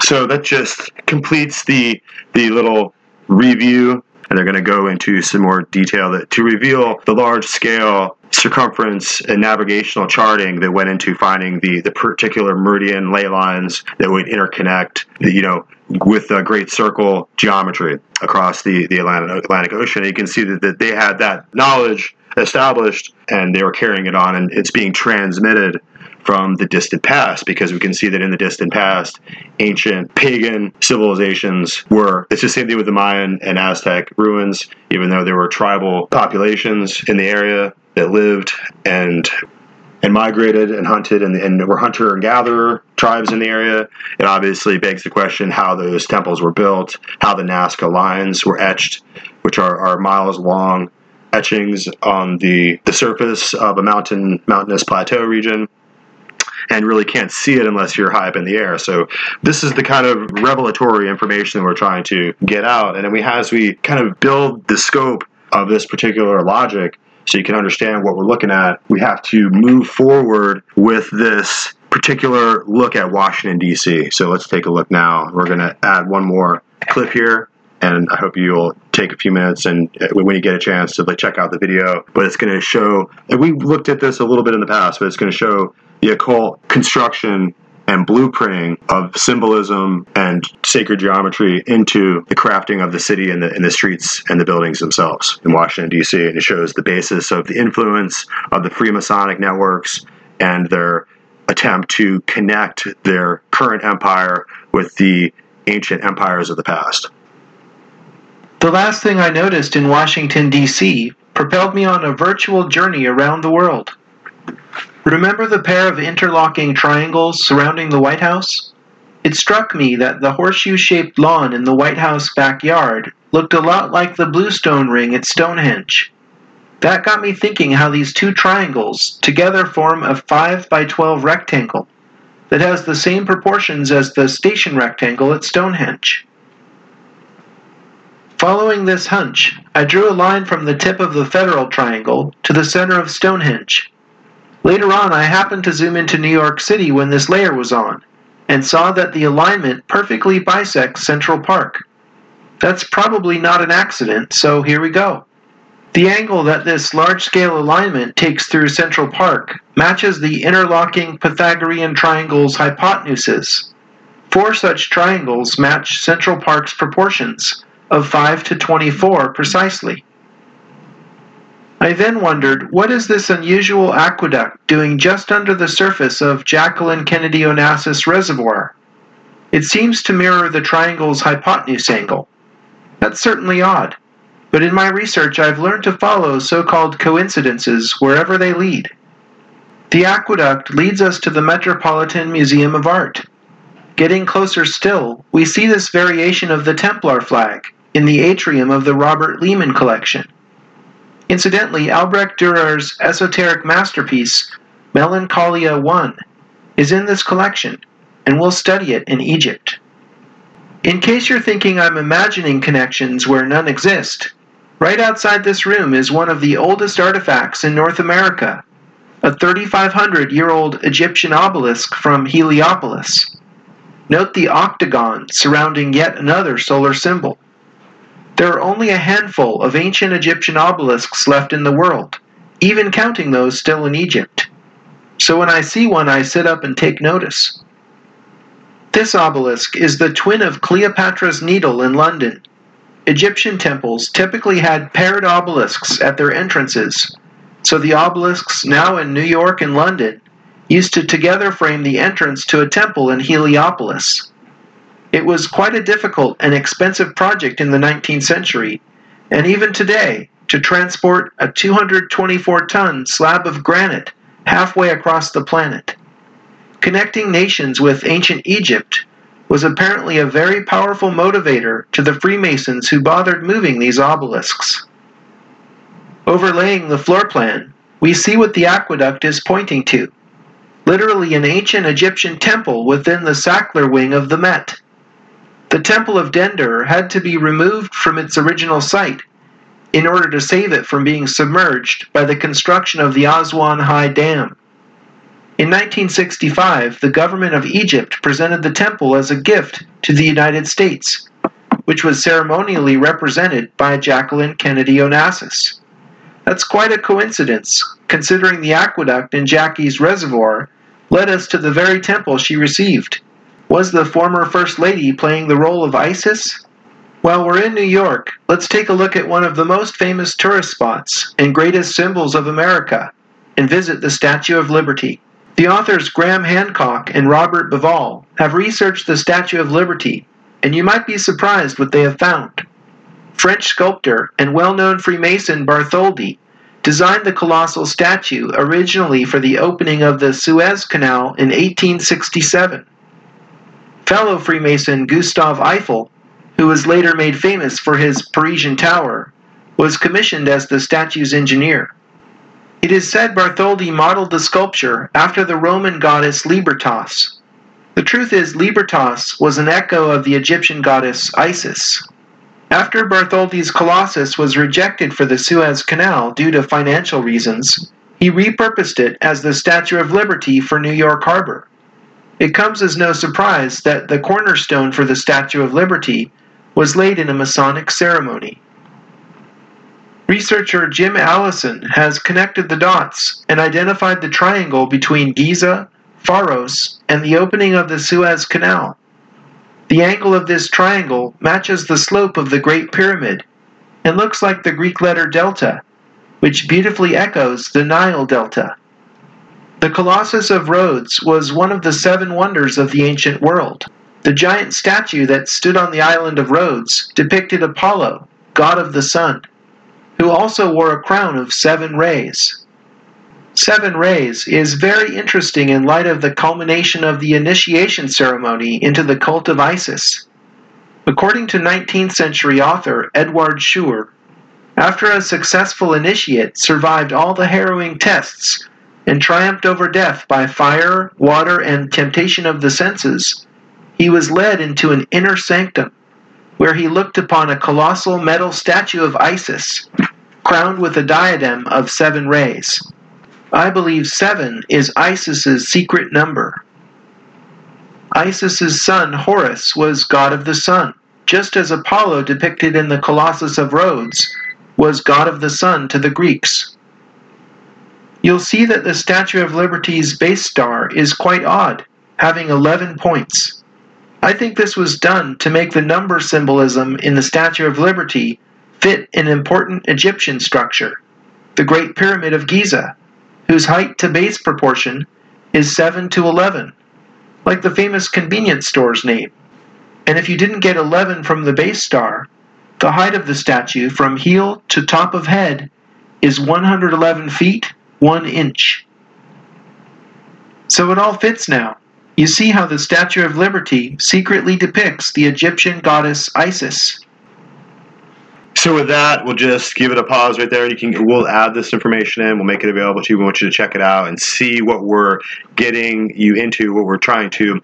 So that just completes the the little review, and they're going to go into some more detail that to reveal the large scale circumference and navigational charting that went into finding the the particular meridian ley lines that would interconnect the, you know with the great circle geometry across the the Atlantic, Atlantic Ocean. you can see that, that they had that knowledge established and they were carrying it on and it's being transmitted from the distant past because we can see that in the distant past, ancient pagan civilizations were. It's the same thing with the Mayan and Aztec ruins, even though there were tribal populations in the area that lived and and migrated and hunted and, and were hunter and gatherer tribes in the area. It obviously begs the question how those temples were built, how the Nazca lines were etched, which are, are miles long etchings on the, the surface of a mountain mountainous plateau region and really can't see it unless you're high up in the air. So this is the kind of revelatory information we're trying to get out. And then we as we kind of build the scope of this particular logic so you can understand what we're looking at, we have to move forward with this particular look at Washington, D.C. So let's take a look now. We're going to add one more clip here. And I hope you'll take a few minutes and uh, when you get a chance to like check out the video. But it's going to show, we looked at this a little bit in the past, but it's going to show the occult construction and blueprinting of symbolism and sacred geometry into the crafting of the city and the, and the streets and the buildings themselves in Washington, D.C. And it shows the basis of the influence of the Freemasonic networks and their attempt to connect their current empire with the ancient empires of the past. The last thing I noticed in Washington, D.C. propelled me on a virtual journey around the world. Remember the pair of interlocking triangles surrounding the White House? It struck me that the horseshoe shaped lawn in the White House backyard looked a lot like the bluestone ring at Stonehenge. That got me thinking how these two triangles together form a 5 by 12 rectangle that has the same proportions as the station rectangle at Stonehenge. Following this hunch, I drew a line from the tip of the Federal Triangle to the center of Stonehenge. Later on, I happened to zoom into New York City when this layer was on, and saw that the alignment perfectly bisects Central Park. That's probably not an accident, so here we go. The angle that this large scale alignment takes through Central Park matches the interlocking Pythagorean triangle's hypotenuses. Four such triangles match Central Park's proportions of 5 to 24 precisely. I then wondered what is this unusual aqueduct doing just under the surface of Jacqueline Kennedy Onassis Reservoir? It seems to mirror the triangle's hypotenuse angle. That's certainly odd. But in my research, I've learned to follow so called coincidences wherever they lead. The aqueduct leads us to the Metropolitan Museum of Art. Getting closer still, we see this variation of the Templar flag in the atrium of the Robert Lehman collection. Incidentally, Albrecht Dürer's esoteric masterpiece, Melancholia I, is in this collection, and we'll study it in Egypt. In case you're thinking I'm imagining connections where none exist, Right outside this room is one of the oldest artifacts in North America, a 3,500 year old Egyptian obelisk from Heliopolis. Note the octagon surrounding yet another solar symbol. There are only a handful of ancient Egyptian obelisks left in the world, even counting those still in Egypt. So when I see one, I sit up and take notice. This obelisk is the twin of Cleopatra's Needle in London, Egyptian temples typically had paired obelisks at their entrances, so the obelisks now in New York and London used to together frame the entrance to a temple in Heliopolis. It was quite a difficult and expensive project in the 19th century, and even today, to transport a 224 ton slab of granite halfway across the planet. Connecting nations with ancient Egypt was apparently a very powerful motivator to the Freemasons who bothered moving these obelisks. Overlaying the floor plan, we see what the aqueduct is pointing to literally an ancient Egyptian temple within the Sackler wing of the Met. The Temple of Dendur had to be removed from its original site in order to save it from being submerged by the construction of the Aswan High Dam. In 1965, the government of Egypt presented the temple as a gift to the United States, which was ceremonially represented by Jacqueline Kennedy Onassis. That's quite a coincidence, considering the aqueduct in Jackie's reservoir led us to the very temple she received. Was the former First Lady playing the role of Isis? While we're in New York, let's take a look at one of the most famous tourist spots and greatest symbols of America and visit the Statue of Liberty. The authors Graham Hancock and Robert Bauval have researched the Statue of Liberty, and you might be surprised what they have found. French sculptor and well known Freemason Bartholdi designed the colossal statue originally for the opening of the Suez Canal in 1867. Fellow Freemason Gustave Eiffel, who was later made famous for his Parisian Tower, was commissioned as the statue's engineer. It is said Bartholdi modeled the sculpture after the Roman goddess Libertas. The truth is, Libertas was an echo of the Egyptian goddess Isis. After Bartholdi's Colossus was rejected for the Suez Canal due to financial reasons, he repurposed it as the Statue of Liberty for New York Harbor. It comes as no surprise that the cornerstone for the Statue of Liberty was laid in a Masonic ceremony. Researcher Jim Allison has connected the dots and identified the triangle between Giza, Pharos, and the opening of the Suez Canal. The angle of this triangle matches the slope of the Great Pyramid and looks like the Greek letter delta, which beautifully echoes the Nile Delta. The Colossus of Rhodes was one of the seven wonders of the ancient world. The giant statue that stood on the island of Rhodes depicted Apollo, god of the sun who also wore a crown of seven rays. Seven rays is very interesting in light of the culmination of the initiation ceremony into the cult of Isis. According to 19th century author Edward Schuré, after a successful initiate survived all the harrowing tests and triumphed over death by fire, water, and temptation of the senses, he was led into an inner sanctum where he looked upon a colossal metal statue of Isis, crowned with a diadem of seven rays. I believe seven is Isis's secret number. Isis's son Horus was god of the sun, just as Apollo depicted in the Colossus of Rhodes was god of the sun to the Greeks. You'll see that the Statue of Liberty's base star is quite odd, having 11 points. I think this was done to make the number symbolism in the Statue of Liberty fit an important Egyptian structure, the Great Pyramid of Giza, whose height to base proportion is 7 to 11, like the famous convenience store's name. And if you didn't get 11 from the base star, the height of the statue from heel to top of head is 111 feet 1 inch. So it all fits now. You see how the Statue of Liberty secretly depicts the Egyptian goddess Isis. So with that, we'll just give it a pause right there. You can we'll add this information in. We'll make it available to you. We want you to check it out and see what we're getting you into, what we're trying to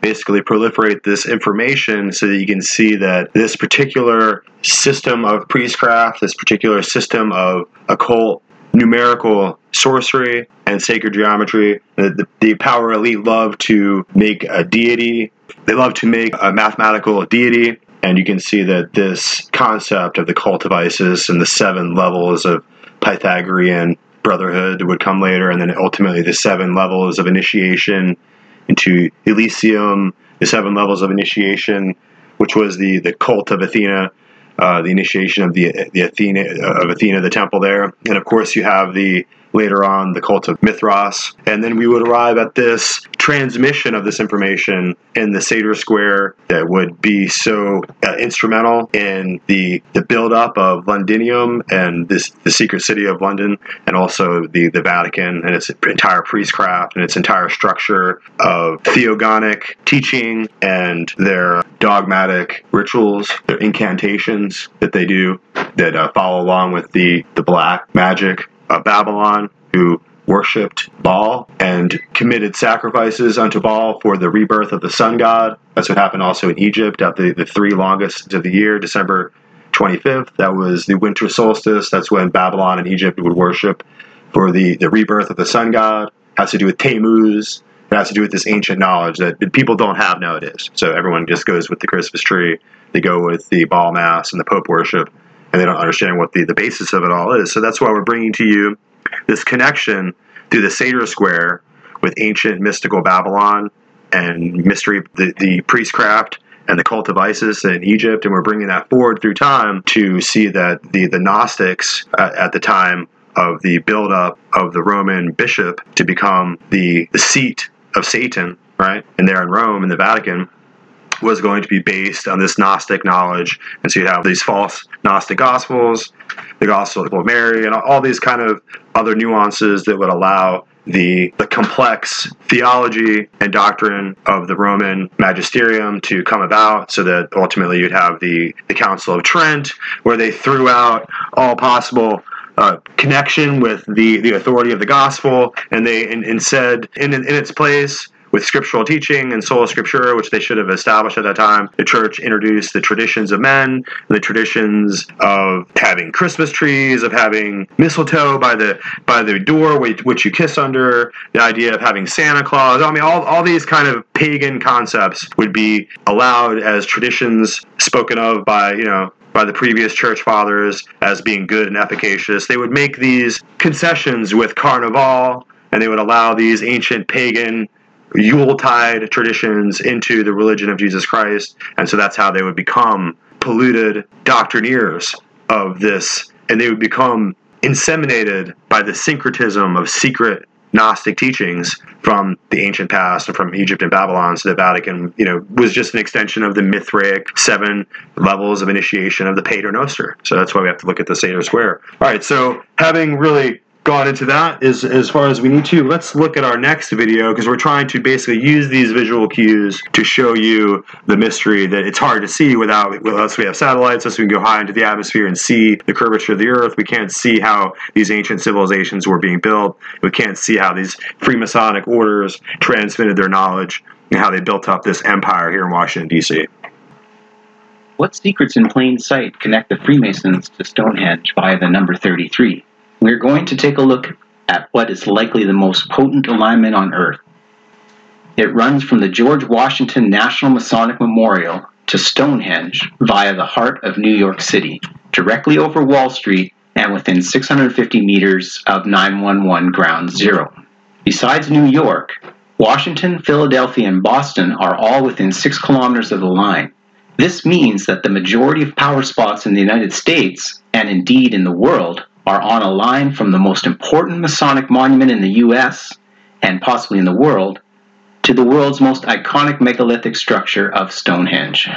basically proliferate this information so that you can see that this particular system of priestcraft, this particular system of occult numerical sorcery and sacred geometry. The, the, the, power elite love to make a deity, they love to make a mathematical deity. And you can see that this concept of the cult of Isis and the seven levels of Pythagorean brotherhood would come later, and then ultimately the seven levels of initiation into Elysium, the seven levels of initiation, which was the, the cult of Athena, Uh, the initiation of the the Athena of Athena, the temple there, and of course you have the later on the cult of Mithras. And then we would arrive at this transmission of this information in the Sator Square that would be so uh, instrumental in the the buildup of Londinium and this the secret city of London, and also the, the Vatican and its entire priestcraft and its entire structure of theogonic teaching and their dogmatic rituals, their incantations that they do that uh, follow along with the, the black magic uh, Babylon who worshipped Baal and committed sacrifices unto Baal for the rebirth of the sun god. That's what happened also in Egypt at the, the three longest of the year, December 25th. That was the winter solstice. That's when Babylon and Egypt would worship for the, the rebirth of the sun god. It has to do with Tammuz. It has to do with this ancient knowledge that people don't have nowadays. So everyone just goes with the Christmas tree. They go with the Baal Mass and the Pope worship and they don't understand what the, the basis of it all is. So that's why we're bringing to you this connection through the Sator Square with ancient mystical Babylon and mystery, the, the priestcraft and the cult of Isis in Egypt, and we're bringing that forward through time to see that the, the Gnostics at, the time of the buildup of the Roman bishop to become the, the seat of Satan, right? And there in Rome, in the Vatican, was going to be based on this Gnostic knowledge. And so you have these false Gnostic Gospels, the Gospel of Mary, and all these kind of other nuances that would allow the, the complex theology and doctrine of the Roman magisterium to come about so that ultimately you'd have the, the Council of Trent, where they threw out all possible uh, connection with the, the authority of the gospel, and they and, and said in, in its place with scriptural teaching and sola scriptura, which they should have established at that time, the church introduced the traditions of men, the traditions of having Christmas trees, of having mistletoe by the by the door which you kiss under, the idea of having Santa Claus. I mean, all, all these kind of pagan concepts would be allowed as traditions spoken of by, you know, by the previous church fathers as being good and efficacious. They would make these concessions with Carnival, and they would allow these ancient pagan Yuletide traditions into the religion of Jesus Christ. And so that's how they would become polluted doctrinaires of this. And they would become inseminated by the syncretism of secret Gnostic teachings from the ancient past and from Egypt and Babylon. So the Vatican, you know, was just an extension of the Mithraic seven levels of initiation of the Pater Noster. So that's why we have to look at the Sator Square. All right, so having really gone into that as, as far as we need to. Let's look at our next video because we're trying to basically use these visual cues to show you the mystery that it's hard to see without, unless we have satellites, unless we can go high into the atmosphere and see the curvature of the Earth. We can't see how these ancient civilizations were being built. We can't see how these Freemasonic orders transmitted their knowledge and how they built up this empire here in Washington, D.C. What secrets in plain sight connect the Freemasons to Stonehenge via the number 33? We're going to take a look at what is likely the most potent alignment on Earth. It runs from the George Washington National Masonic Memorial to Stonehenge via the heart of New York City, directly over Wall Street and within 650 meters of 911 Ground Zero. Besides New York, Washington, Philadelphia, and Boston are all within six kilometers of the line. This means that the majority of power spots in the United States, and indeed in the world, are on a line from the most important Masonic monument in the US, and possibly in the world, to the world's most iconic megalithic structure of Stonehenge.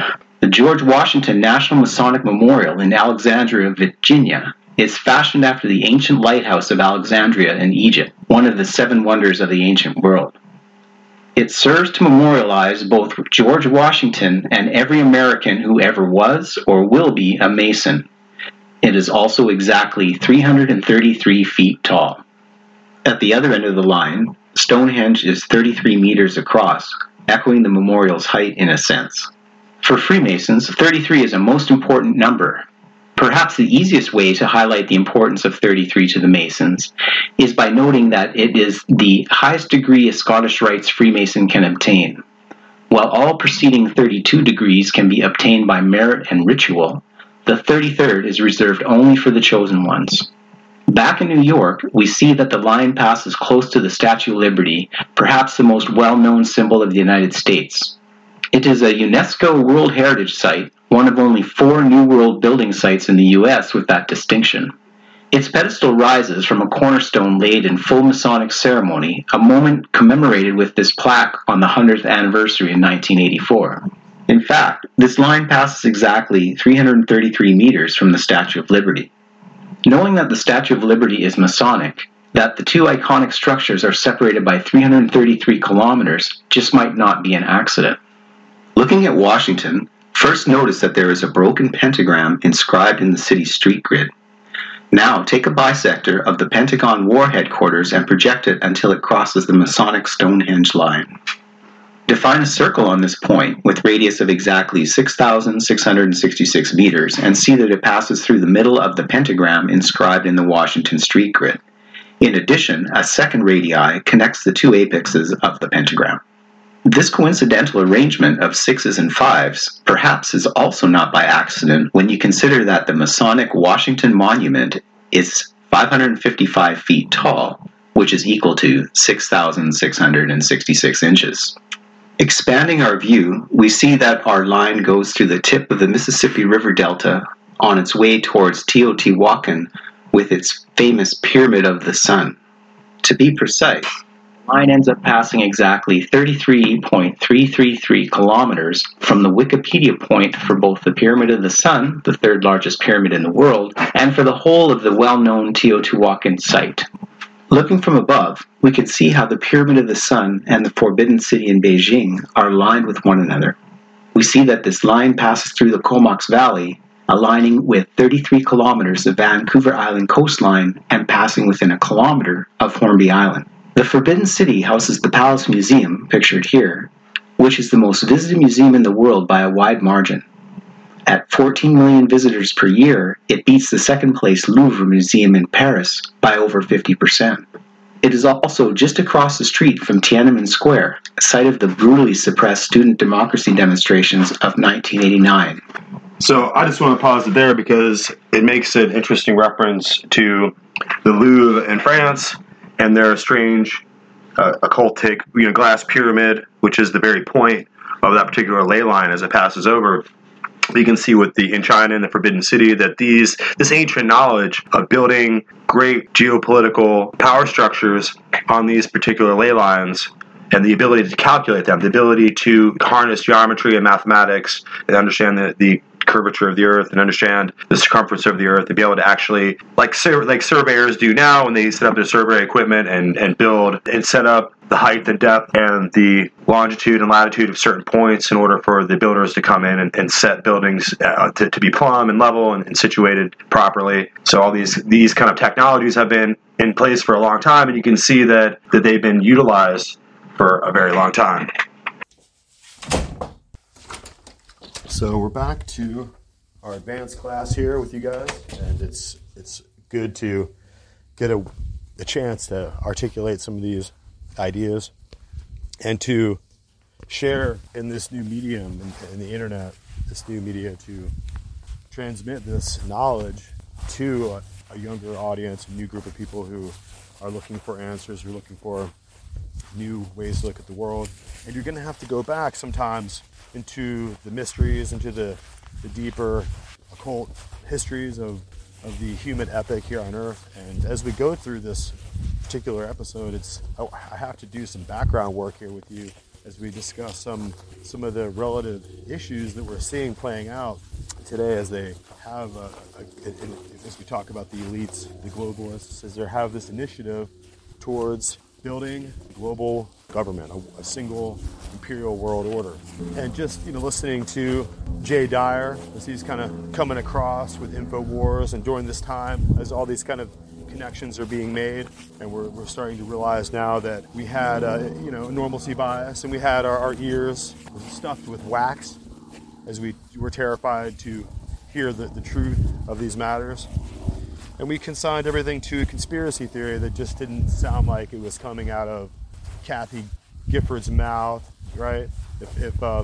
The George Washington National Masonic Memorial in Alexandria, Virginia, is fashioned after the ancient lighthouse of Alexandria in Egypt, one of the seven wonders of the ancient world. It serves to memorialize both George Washington and every American who ever was or will be a Mason. It is also exactly 333 feet tall. At the other end of the line, Stonehenge is 33 meters across, echoing the memorial's height in a sense. For Freemasons, 33 is a most important number. Perhaps the easiest way to highlight the importance of 33 to the Masons is by noting that it is the highest degree a Scottish Rites Freemason can obtain. While all preceding 32 degrees can be obtained by merit and ritual, the 33rd is reserved only for the chosen ones. Back in New York, we see that the line passes close to the Statue of Liberty, perhaps the most well known symbol of the United States. It is a UNESCO World Heritage Site, one of only four New World building sites in the US with that distinction. Its pedestal rises from a cornerstone laid in full Masonic ceremony, a moment commemorated with this plaque on the 100th anniversary in 1984. In fact, this line passes exactly 333 meters from the Statue of Liberty. Knowing that the Statue of Liberty is Masonic, that the two iconic structures are separated by 333 kilometers just might not be an accident. Looking at Washington, first notice that there is a broken pentagram inscribed in the city's street grid. Now take a bisector of the Pentagon War Headquarters and project it until it crosses the Masonic Stonehenge line. Define a circle on this point with radius of exactly 6,666 meters and see that it passes through the middle of the pentagram inscribed in the Washington street grid. In addition, a second radii connects the two apexes of the pentagram. This coincidental arrangement of sixes and fives perhaps is also not by accident when you consider that the Masonic Washington Monument is 555 feet tall, which is equal to 6,666 inches. Expanding our view, we see that our line goes through the tip of the Mississippi River Delta on its way towards Teotihuacan with its famous Pyramid of the Sun. To be precise, the line ends up passing exactly 33.333 kilometers from the Wikipedia point for both the Pyramid of the Sun, the third largest pyramid in the world, and for the whole of the well known Teotihuacan site. Looking from above, we can see how the Pyramid of the Sun and the Forbidden City in Beijing are aligned with one another. We see that this line passes through the Comox Valley, aligning with 33 kilometers of Vancouver Island coastline and passing within a kilometer of Hornby Island. The Forbidden City houses the Palace Museum, pictured here, which is the most visited museum in the world by a wide margin. At 14 million visitors per year, it beats the second place Louvre Museum in Paris by over 50%. It is also just across the street from Tiananmen Square, site of the brutally suppressed student democracy demonstrations of 1989. So I just want to pause it there because it makes an interesting reference to the Louvre in France and their strange uh, occultic you know, glass pyramid, which is the very point of that particular ley line as it passes over you can see with the in China and the Forbidden City that these this ancient knowledge of building great geopolitical power structures on these particular ley lines and the ability to calculate them, the ability to harness geometry and mathematics and understand the, the curvature of the earth and understand the circumference of the earth to be able to actually like sur- like surveyors do now when they set up their survey equipment and, and build and set up the height and depth and the longitude and latitude of certain points in order for the builders to come in and, and set buildings uh, to, to be plumb and level and, and situated properly. So all these these kind of technologies have been in place for a long time and you can see that that they've been utilized for a very long time. So we're back to our advanced class here with you guys, and it's it's good to get a, a chance to articulate some of these ideas and to share in this new medium in, in the internet, this new media to transmit this knowledge to a, a younger audience, a new group of people who are looking for answers, who are looking for new ways to look at the world. And you're going to have to go back sometimes into the mysteries, into the, the deeper occult histories of, of the human epic here on Earth. And as we go through this particular episode, it's oh, I have to do some background work here with you as we discuss some some of the relative issues that we're seeing playing out today as they have uh, a, a, a, as we talk about the elites, the globalists, as they have this initiative towards building global government, a, a, single imperial world order. And just, you know, listening to Jay Dyer as he's kind of coming across with InfoWars and during this time as all these kind of connections are being made and we're, we're starting to realize now that we had, a, you know, normalcy bias and we had our, our ears stuffed with wax as we were terrified to hear the, the truth of these matters and we consigned everything to a conspiracy theory that just didn't sound like it was coming out of Kathy Gifford's mouth, right? If, if, uh,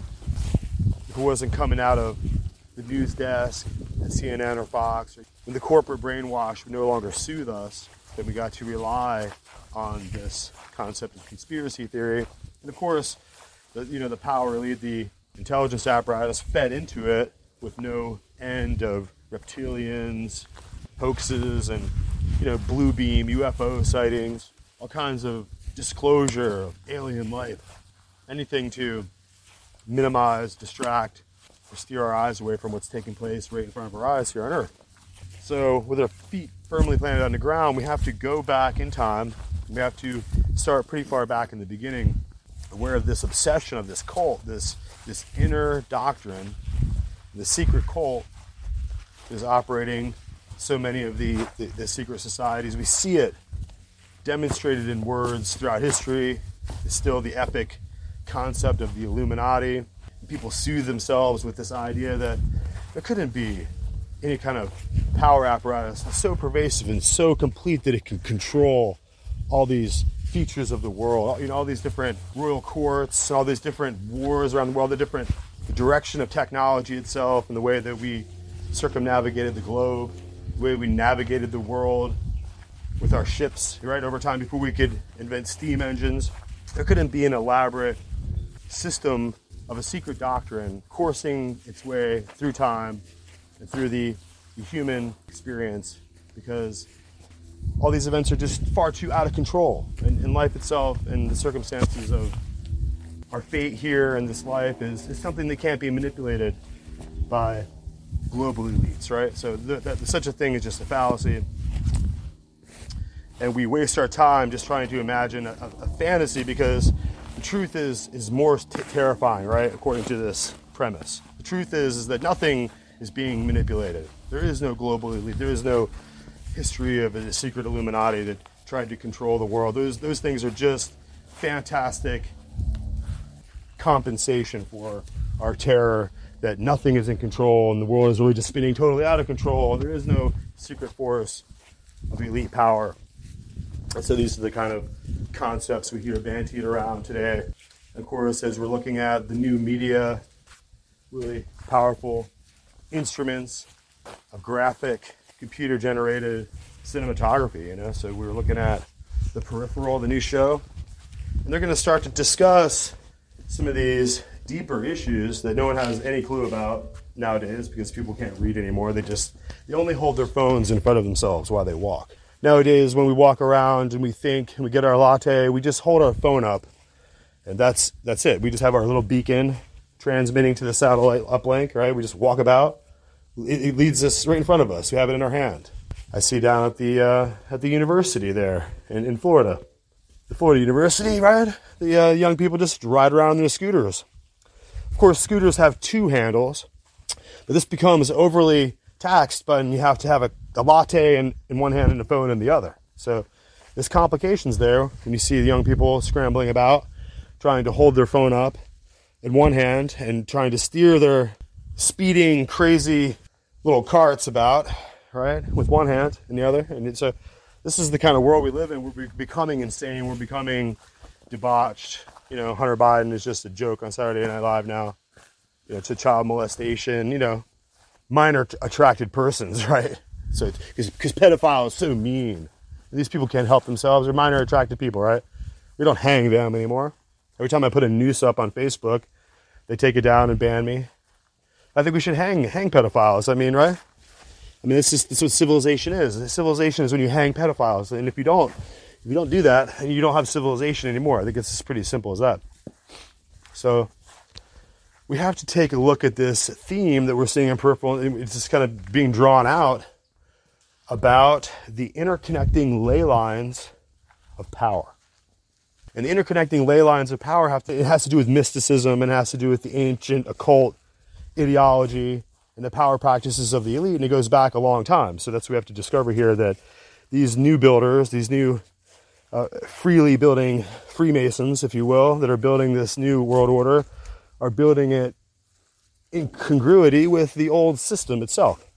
it wasn't coming out of the news desk at CNN or Fox, or when the corporate brainwash would no longer soothe us, then we got to rely on this concept of conspiracy theory. And of course, the, you know, the power elite, the intelligence apparatus fed into it with no end of reptilians, hoaxes and you know blue beam UFO sightings, all kinds of disclosure of alien life, anything to minimize, distract, or steer our eyes away from what's taking place right in front of our eyes here on Earth. So, with our feet firmly planted on the ground, we have to go back in time. We have to start pretty far back in the beginning, aware of this obsession of this cult, this this inner doctrine, the secret cult is operating so many of the, the, the secret societies. We see it demonstrated in words throughout history. It's still the epic concept of the Illuminati. People soothe themselves with this idea that there couldn't be any kind of power apparatus so pervasive and so complete that it can control all these features of the world, you know, all these different royal courts, all these different wars around the world, the different the direction of technology itself and the way that we circumnavigated the globe the way we navigated the world with our ships, right, over time before we could invent steam engines. There couldn't be an elaborate system of a secret doctrine coursing its way through time and through the, the human experience because all these events are just far too out of control. And, and life itself and the circumstances of our fate here in this life is, is something that can't be manipulated by global elites, right? So such a thing is just a fallacy. And we waste our time just trying to imagine a, a fantasy because the truth is is more t- terrifying, right? According to this premise, the truth is is that nothing is being manipulated. There is no global elite. There is no history of a secret Illuminati that tried to control the world. Those those things are just fantastic compensation for our terror that nothing is in control and the world is really just spinning totally out of control. There is no secret force of elite power. And so these are the kind of concepts we hear bandied around today. Of course, as we're looking at the new media, really powerful instruments of graphic, computer generated cinematography, you know. So we are looking at the peripheral, the new show, and they're going to start to discuss some of these deeper issues that no one has any clue about nowadays because people can't read anymore. They just they only hold their phones in front of themselves while they walk. Nowadays, when we walk around and we think and we get our latte, we just hold our phone up, and that's that's it. We just have our little beacon transmitting to the satellite uplink. Right? We just walk about. It, it leads us right in front of us. We have it in our hand. I see down at the uh, at the university there in, in Florida, the Florida University, right? The uh, young people just ride around on their scooters course, scooters have two handles, but this becomes overly taxed, but you have to have a, a latte in, in one hand and a phone in the other. So there's complications there when you see the young people scrambling about, trying to hold their phone up in one hand and trying to steer their speeding, crazy little carts about, right, with one hand and the other. And so this is the kind of world we live in. We're becoming insane. We're becoming debauched. You know, Hunter Biden is just a joke on Saturday Night Live now. You know, to child molestation. You know, minor attracted persons, [laughs] right? So, because pedophile is so mean. These people can't help themselves. They're minor attracted people, right? We don't hang them anymore. Every time I put a noose up on Facebook, they take it down and ban me. I think we should hang hang pedophiles. I mean, right? I mean, this is this is what civilization is. Civilization is when you hang pedophiles, and if you don't, if you don't do that, and you don't have civilization anymore. I think it's as pretty simple as that. So we have to take a look at this theme that we're seeing in peripheral. It's just kind of being drawn out about the interconnecting ley lines of power. And the interconnecting ley lines of power have to, it has to do with mysticism and has to do with the ancient occult ideology and the power practices of the elite. And it goes back a long time. So that's what we have to discover here that these new builders, these new uh, freely building Freemasons, if you will, that are building this new world order, are building it in congruity with the old system itself.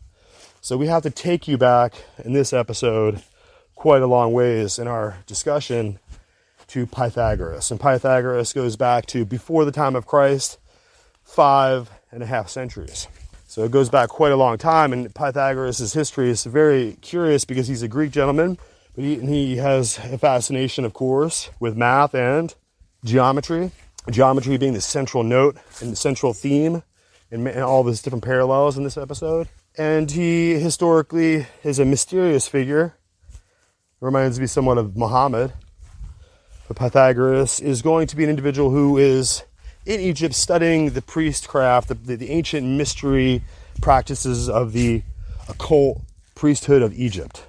So we have to take you back in this episode quite a long ways in our discussion to Pythagoras. And Pythagoras goes back to before the time of Christ, five and a half centuries. So it goes back quite a long time. And Pythagoras' history is very curious because he's a Greek gentleman, but he, he has a fascination, of course, with math and geometry. Geometry being the central note and the central theme in, in all these different parallels in this episode. And he historically is a mysterious figure. Reminds me somewhat of Muhammad. But Pythagoras is going to be an individual who is in Egypt studying the priestcraft, the, the, the ancient mystery practices of the occult priesthood of Egypt,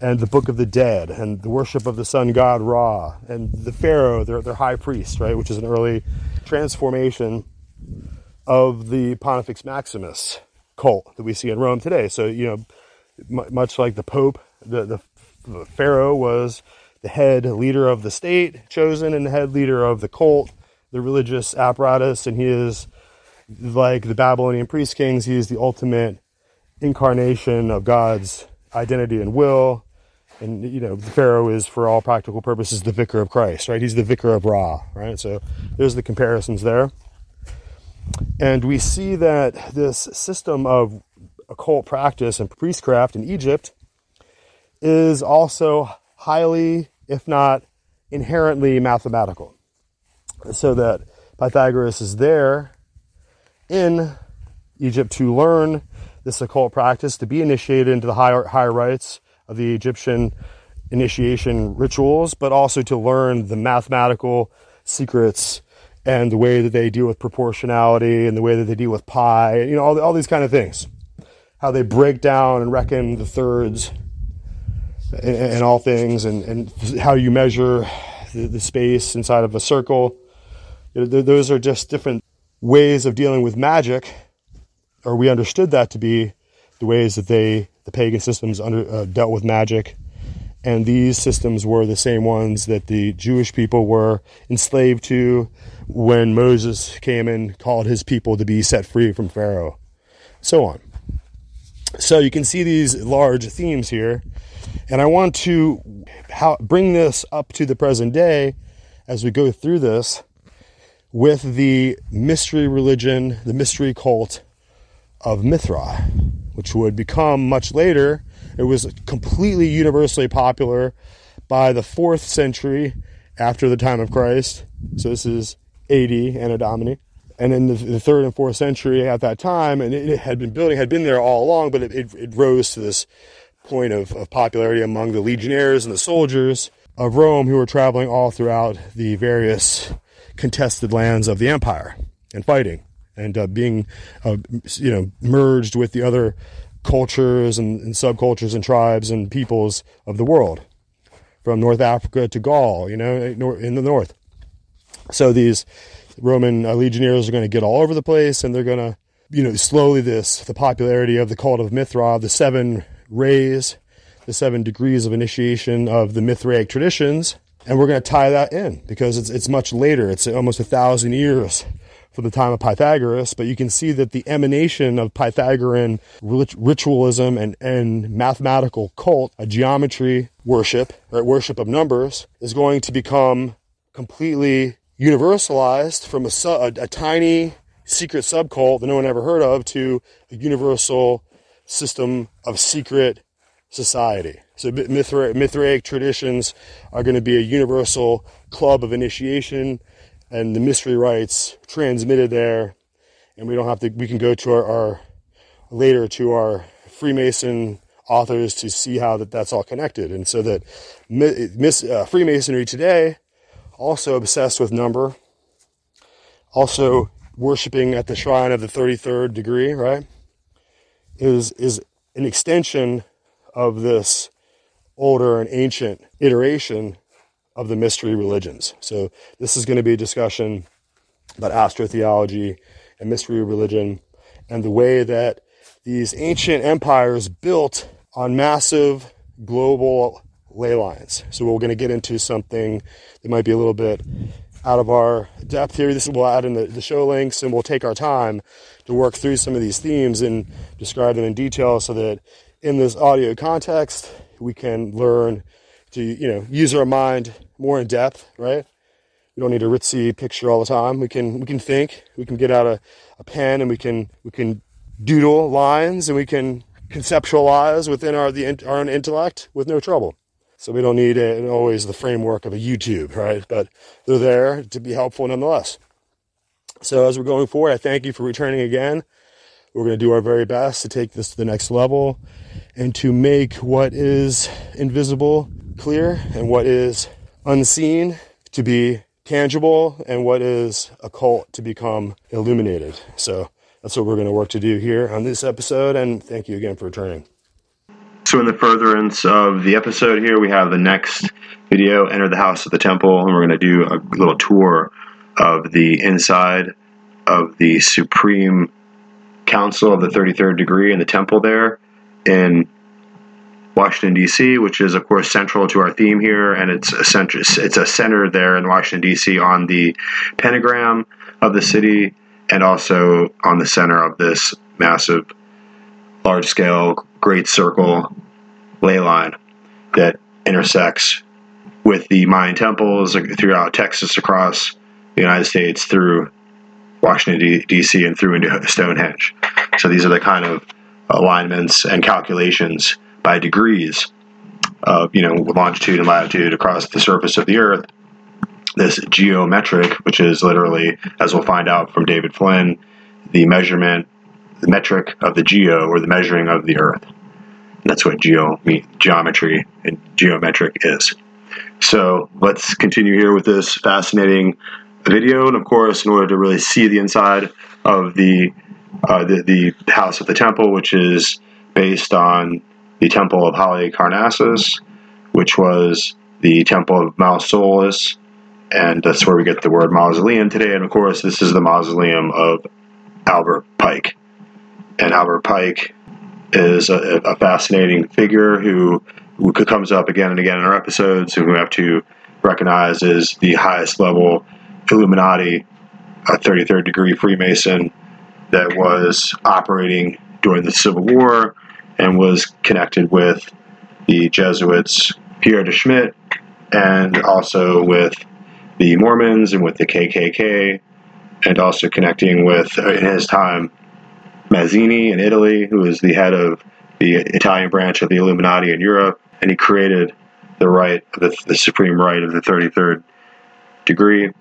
and the Book of the Dead, and the worship of the sun god Ra, and the Pharaoh, their, their high priest, right, which is an early transformation of the Pontifex Maximus cult that we see in Rome today. So, you know, m- much like the Pope, the, the, the Pharaoh was the head leader of the state chosen and the head leader of the cult the religious apparatus, and he is like the Babylonian priest kings. He is the ultimate incarnation of God's identity and will. And you know, Pharaoh is, for all practical purposes, the vicar of Christ, right? He's the vicar of Ra, right? So there's the comparisons there. And we see that this system of occult practice and priestcraft in Egypt is also highly, if not inherently, mathematical so that Pythagoras is there in Egypt to learn this occult practice, to be initiated into the higher, higher rites of the Egyptian initiation rituals, but also to learn the mathematical secrets and the way that they deal with proportionality and the way that they deal with pi, you know, all, all these kind of things. How they break down and reckon the thirds and, and all things, and, and how you measure the, the space inside of a circle those are just different ways of dealing with magic, or we understood that to be the ways that they, the pagan systems, under, uh, dealt with magic. And these systems were the same ones that the Jewish people were enslaved to when Moses came and called his people to be set free from Pharaoh. So on. So you can see these large themes here. And I want to how, bring this up to the present day as we go through this with the mystery religion, the mystery cult of Mithra, which would become much later. It was completely universally popular by the fourth century after the time of Christ. So this is AD, Anno Domini. And in the, the third and fourth century at that time, and it, had been building, had been there all along, but it, it, it rose to this point of, of popularity among the legionnaires and the soldiers of Rome who were traveling all throughout the various contested lands of the empire and fighting and uh, being, uh, you know, merged with the other cultures and, and, subcultures and tribes and peoples of the world, from North Africa to Gaul, you know, in the north. So these Roman uh, legionnaires are going to get all over the place, and they're going to, you know, slowly this the popularity of the cult of Mithra, the seven rays, the seven degrees of initiation of the Mithraic traditions and we're going to tie that in because it's it's much later. It's almost a thousand years the time of Pythagoras, but you can see that the emanation of Pythagorean ritualism and, and mathematical cult, a geometry worship, or worship of numbers, is going to become completely universalized from a, su- a, a tiny secret subcult that no one ever heard of to a universal system of secret society. So Mithra- Mithraic traditions are going to be a universal club of initiation and the mystery rites transmitted there. And we don't have to, we can go to our, our later to our Freemason authors to see how that that's all connected. And so that uh, Freemasonry today, also obsessed with number, also worshiping at the shrine of the 33rd degree, right? Is, is an extension of this older and ancient iteration of the mystery religions. So this is going to be a discussion about astrotheology and mystery religion and the way that these ancient empires built on massive global ley lines. So we're going to get into something that might be a little bit out of our depth here. This we'll add in the, the show links and we'll take our time to work through some of these themes and describe them in detail so that in this audio context we can learn to you know use our mind more in depth, right? We don't need a ritzy picture all the time. We can we can think. We can get out a, a pen and we can we can doodle lines and we can conceptualize within our the our own intellect with no trouble. So we don't need a, always the framework of a YouTube, right? But they're there to be helpful nonetheless. So as we're going forward, I thank you for returning again. We're going to do our very best to take this to the next level and to make what is invisible clear and what is unseen to be tangible and what is occult to become illuminated. So that's what we're going to work to do here on this episode. And thank you again for returning. So, in the furtherance of the episode here, we have the next video Enter the House of the Temple, and we're going to do a little tour of the inside of the Supreme Council of the 33rd degree in the temple there in Washington D.C., which is of course central to our theme here, and it's a center, it's a center there in Washington D.C. on the pentagram of the city, and also on the center of this massive, large-scale great circle ley line that intersects with the Mayan temples throughout Texas, across the United States, through Washington D.C. and through into Stonehenge. So these are the kind of alignments and calculations by degrees of you know longitude and latitude across the surface of the Earth. This geometric, which is literally, as we'll find out from David Flynn, the measurement, the metric of the geo or the measuring of the Earth. That's what geo geometry and geometric is. So let's continue here with this fascinating video, and of course, in order to really see the inside of the uh, the, the house of the temple, which is based on the temple of Halicarnassus, which was the temple of Mausolus, and that's where we get the word mausoleum today. And of course, this is the mausoleum of Albert Pike. And Albert Pike is a, a fascinating figure who, who comes up again and again in our episodes, and we have to recognize is the highest level Illuminati, a 33rd degree Freemason that was operating during the Civil War and was connected with the Jesuits Pierre de Smet and also with the Mormons and with the KKK and also connecting with, uh, in his time, Mazzini in Italy, who was the head of the Italian branch of the Illuminati in Europe, and he created the rite, the, the supreme rite of the 33rd degree,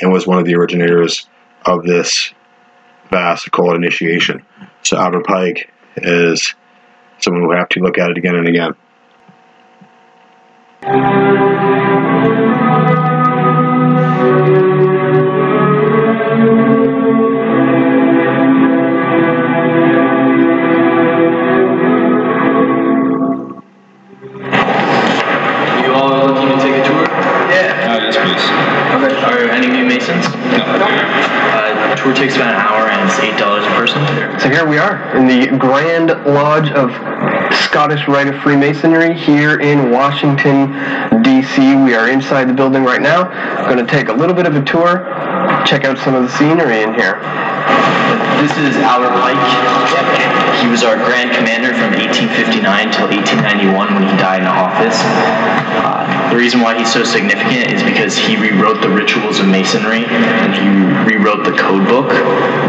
and was one of the originators of this vast occult initiation. So Albert Pike is someone we have to look at it again and again. You all looking to take a tour? Yeah. Yes, please. Okay. Are any of you Masons? No. Uh, tour takes about an hour and it's eight dollars a person. So here we are in the Grand Lodge of Scottish Rite of Freemasonry here in Washington, D.C. We are inside the building right now. Going to take a little bit of a tour check out some of the scenery in here. This is Albert Pike. He was our Grand Commander from 1859 till 1891 when he died in office. Uh, the reason why he's so significant is because he rewrote the rituals of Masonry and he rewrote the code book,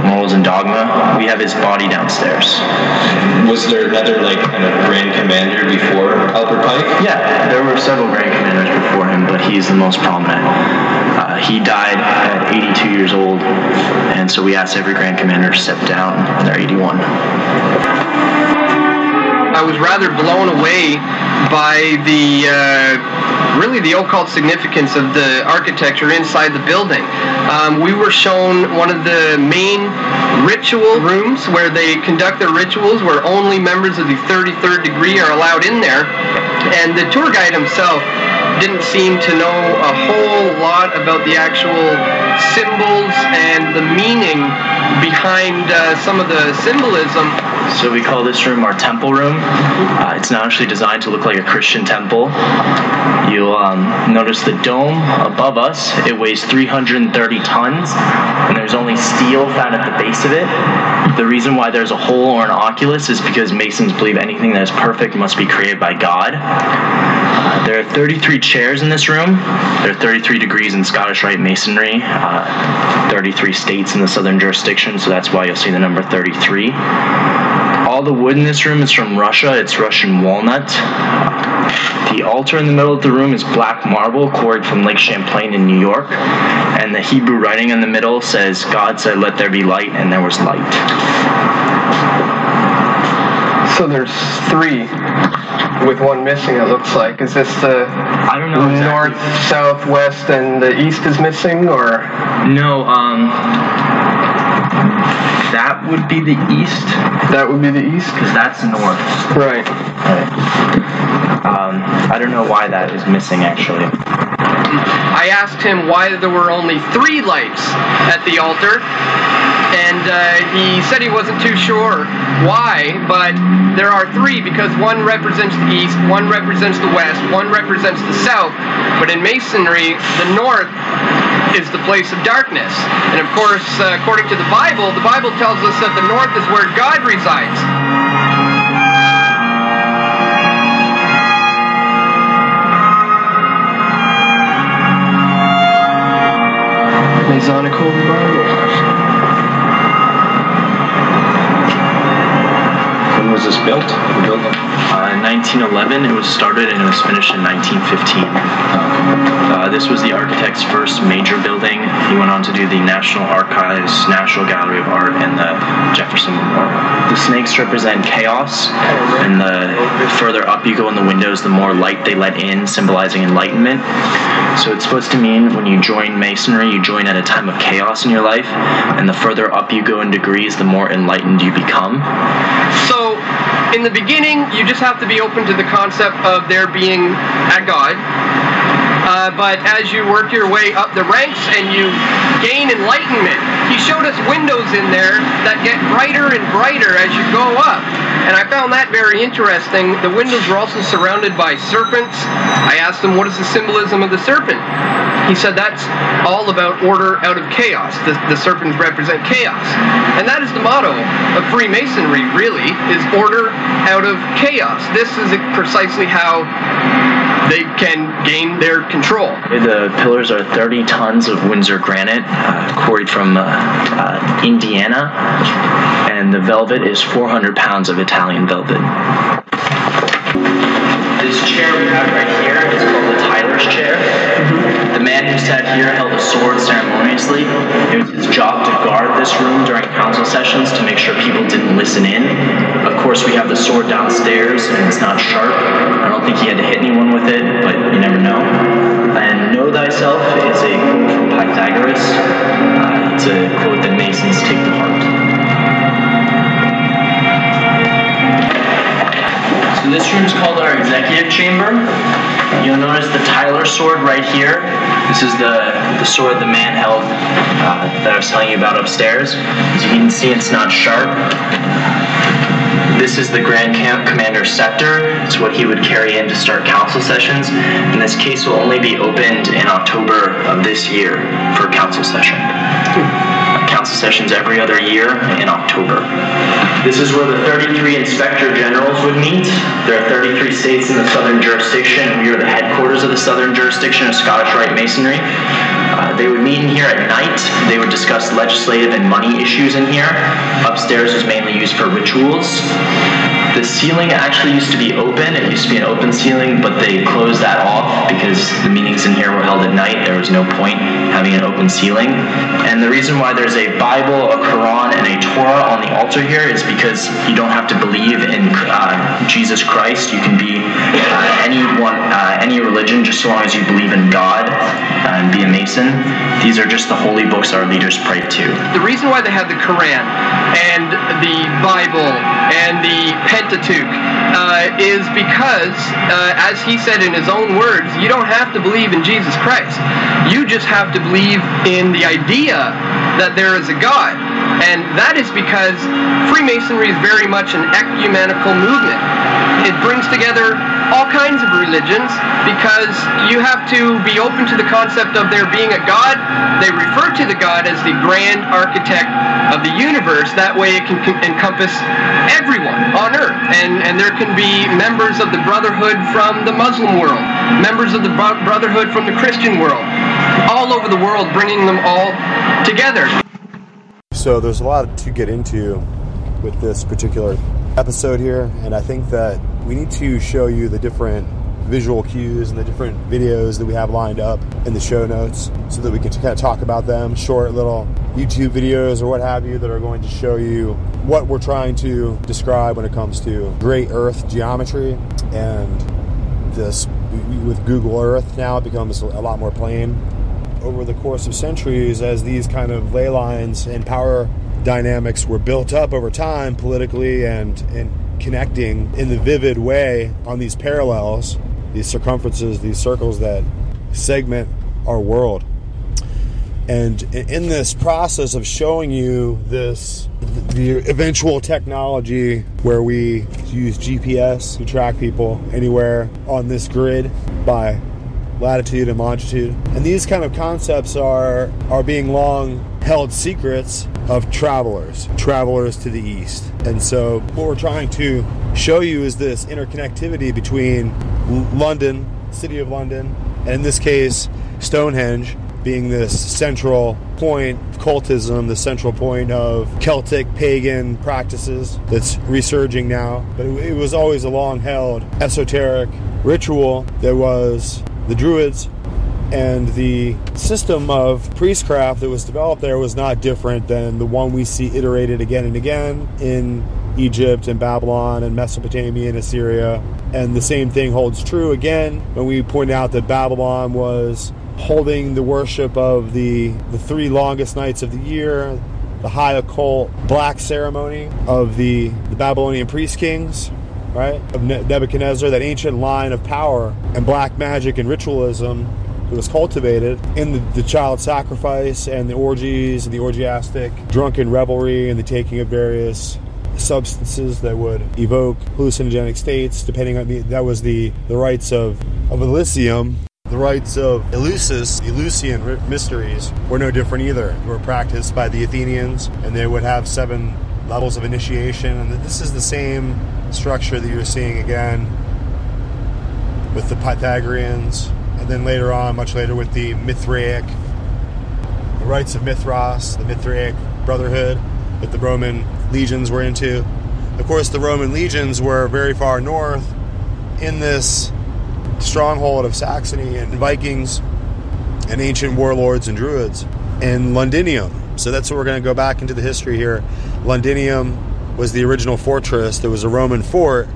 Morals and Dogma. We have his body downstairs. Was there another like kind of grand commander before Albert Pike? Yeah, there were several Grand Commanders before him, but he's the most prominent. Uh, he died at 82 years old, and so we asked every Grand Commander stepped down when they're 81. I was rather blown away by the uh, really the occult significance of the architecture inside the building. Um, we were shown one of the main ritual rooms where they conduct their rituals, where only members of the 33rd degree are allowed in there, and the tour guide himself didn't seem to know a whole lot about the actual symbols and the meaning behind uh, some of the symbolism So we call this room our temple room. Uh, it's not actually designed to look like a Christian temple. You'll um, notice the dome above us. It weighs 330 tons, and there's only steel found at the base of it. The reason why there's a hole or an oculus is because Masons believe anything that is perfect must be created by God. Uh, there are 33 chairs in this room. There are 33 degrees in Scottish Rite Masonry, uh, 33 states in the southern jurisdiction, so that's why you'll see the number 33. All the wood in this room is from Russia. It's Russian walnut. The altar in the middle of the room is black marble quarried from Lake Champlain in New York. And the Hebrew writing in the middle says, God said, Let there be light, and there was light. So there's three with one missing, it looks like. Is this the I don't know exactly. north, south, west, and the east is missing, or? No, um, that would be the east, That would be the east? because that's north. Right. Right. Um, I don't know why that is missing, actually. I asked him why there were only three lights at the altar, and uh, he said he wasn't too sure why, but there are three because one represents the east, one represents the west, one represents the south. But in Masonry, the north is the place of darkness. And of course, uh, according to the Bible, the Bible tells us that the north is where God resides. Masonic Holy Bible. Was this built? Uh, in 1911, it was started and it was finished in 1915. Uh, this was the architect's first major building. He went on to do the National Archives, National Gallery of Art, and the Jefferson Memorial. The snakes represent chaos, and the further up you go in the windows, the more light they let in, symbolizing enlightenment. So it's supposed to mean when you join Masonry, you join at a time of chaos in your life, and the further up you go in degrees, the more enlightened you become. So, in the beginning, you just have to be open to the concept of there being a God. Uh, but as you work your way up the ranks and you gain enlightenment, he showed us windows in there that get brighter and brighter as you go up. And I found that very interesting. The windows were also surrounded by serpents. I asked him, What is the symbolism of the serpent? He said that's all about order out of chaos. The, the serpents represent chaos. And that is the motto of Freemasonry, really, is order out of chaos. This is precisely how they can gain their control. The pillars are 30 tons of Windsor granite, uh, quarried from uh, uh, Indiana, and the velvet is 400 pounds of Italian velvet. This chair we have right here is called the Tyler's chair. The man who sat here held a sword ceremoniously. It was his job to guard this room during council sessions to make sure people didn't listen in. Of course, we have the sword downstairs, and it's not sharp. I don't think he had to hit anyone with it, but you never know. And know thyself is a quote from Pythagoras. Uh, it's a quote that Masons take to heart. So this room is called our executive chamber. You'll notice the Tyler sword right here. This is the, the sword the man held uh, that I was telling you about upstairs. As you can see, it's not sharp. This is the Grand Camp Commander Scepter. It's what he would carry in to start council sessions. And this case will only be opened in October of this year for council session. Sessions every other year in October. This is where the 33 inspector generals would meet. There are 33 states in the southern jurisdiction, and we are the headquarters of the southern jurisdiction of Scottish Rite Masonry. Uh, they would meet in here at night. They would discuss legislative and money issues in here. Upstairs was mainly used for rituals. The ceiling actually used to be open. It used to be an open ceiling, but they closed that off because the meetings in here were held at night. There was no point having an open ceiling. And the reason why there's a Bible, a Quran, and a Torah on the altar here is because you don't have to believe in uh, Jesus Christ. You can be uh, anyone, uh, any religion, just so long as you believe in God and be a Mason. These are just the holy books our leaders pray to. The reason why they have the Quran and the Bible and the Pentateuch uh, is because, uh, as he said in his own words, you don't have to believe in Jesus Christ. You just have to believe in the idea that there is a God. And that is because Freemasonry is very much an ecumenical movement. It brings together all kinds of religions because you have to be open to the concept of there being a God. They refer to the God as the grand architect of the universe. That way it can encompass everyone on earth. And, and there can be members of the Brotherhood from the Muslim world, members of the Brotherhood from the Christian world, all over the world, bringing them all together. So there's a lot to get into with this particular episode here, and I think that we need to show you the different visual cues and the different videos that we have lined up in the show notes so that we can kind of talk about them short little YouTube videos or what have you that are going to show you what we're trying to describe when it comes to great earth geometry. And this with Google Earth now it becomes a lot more plain over the course of centuries as these kind of ley lines and power dynamics were built up over time politically and, and connecting in the vivid way on these parallels, these circumferences, these circles that segment our world. And in this process of showing you this, the eventual technology where we use GPS to track people anywhere on this grid by latitude and longitude. And these kind of concepts are are being long held secrets of travelers, travelers to the east. And so what we're trying to show you is this interconnectivity between London, city of London, and in this case Stonehenge being this central point of cultism, the central point of Celtic pagan practices that's resurging now. But it, was always a long held esoteric ritual that was the Druids and the system of priestcraft that was developed there was not different than the one we see iterated again and again in Egypt and Babylon and Mesopotamia and Assyria. And the same thing holds true again when we point out that Babylon was holding the worship of the, the three longest nights of the year, the high occult black ceremony of the, the Babylonian priest kings, right? Of Nebuchadnezzar, that ancient line of power and black magic and ritualism that was cultivated in the, the, child sacrifice and the orgies and the orgiastic drunken revelry and the taking of various substances that would evoke hallucinogenic states depending on the that was the the rites of of Elysium the rites of Eleusis, the Eleusinian mysteries, were no different either. They were practiced by the Athenians, and they would have seven levels of initiation. And this is the same structure that you're seeing again with the Pythagoreans, and then later on, much later, with the Mithraic, the rites of Mithras, the Mithraic Brotherhood that the Roman legions were into. Of course, the Roman legions were very far north in this stronghold of Saxony and Vikings and ancient warlords and druids in Londinium. So that's what we're going to go back into the history here. Londinium was the original fortress. There was a Roman fort,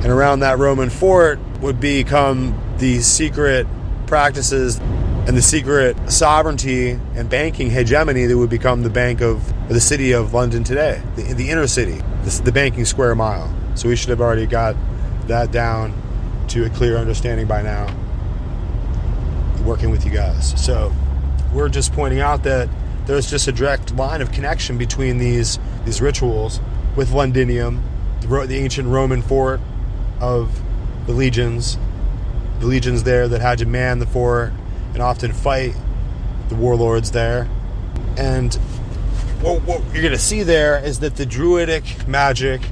and around that Roman fort would become the secret practices and the secret sovereignty and banking hegemony that would become the bank of the city of London today, the, the inner city, the, the banking square mile. So we should have already got that down to a clear understanding by now working with you guys. So we're just pointing out that there's just a direct line of connection between these these rituals with Londinium, the, ancient Roman fort of the legions, the legions there that had to man the fort and often fight the warlords there. And what, what you're going to see there is that the druidic magic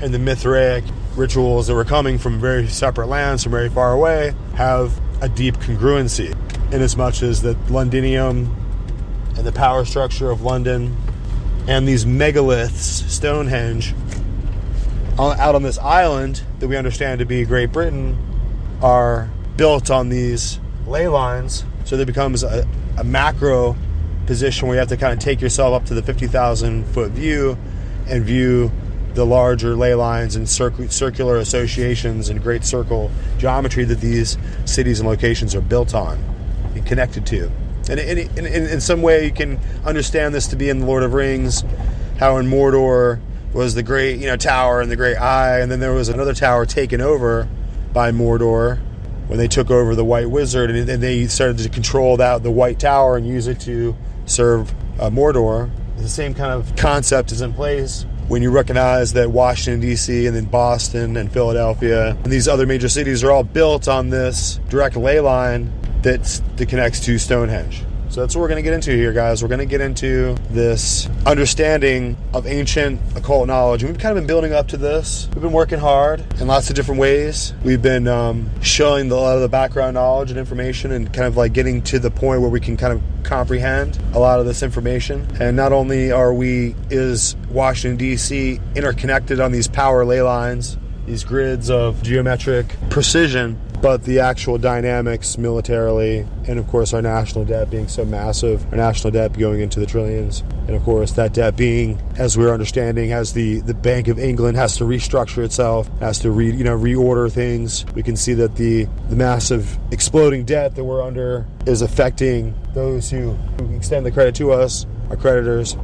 and the Mithraic rituals that were coming from very separate lands, from very far away, have a deep congruency, in as much as that Londinium and the power structure of London and these megaliths, Stonehenge, out on this island that we understand to be Great Britain, are built on these ley lines. So there becomes a, a macro position where you have to kind of take yourself up to the 50,000 foot view and view the larger ley lines and circ- circular associations and great circle geometry that these cities and locations are built on and connected to. And in, some way, you can understand this to be in the Lord of Rings, how in Mordor was the great you know tower and the great eye, and then there was another tower taken over by Mordor when they took over the White Wizard, and, and they started to control that the White Tower and use it to serve uh, Mordor. The same kind of concept is in place when you recognize that Washington, D.C., and then Boston and Philadelphia and these other major cities are all built on this direct ley line that's, that connects to Stonehenge. So that's what we're going to get into here, guys. We're going to get into this understanding of ancient occult knowledge. And we've kind of been building up to this. We've been working hard in lots of different ways. We've been um, showing the, a lot of the background knowledge and information and kind of like getting to the point where we can kind of comprehend a lot of this information. And not only are we, is Washington, D.C. interconnected on these power ley lines, these grids of geometric precision, but the actual dynamics militarily, and of course our national debt being so massive, our national debt going into the trillions, and of course that debt being, as we're understanding, as the, the Bank of England has to restructure itself, has to re, you know reorder things. We can see that the the massive exploding debt that we're under is affecting those who, who extend the credit to us, our creditors,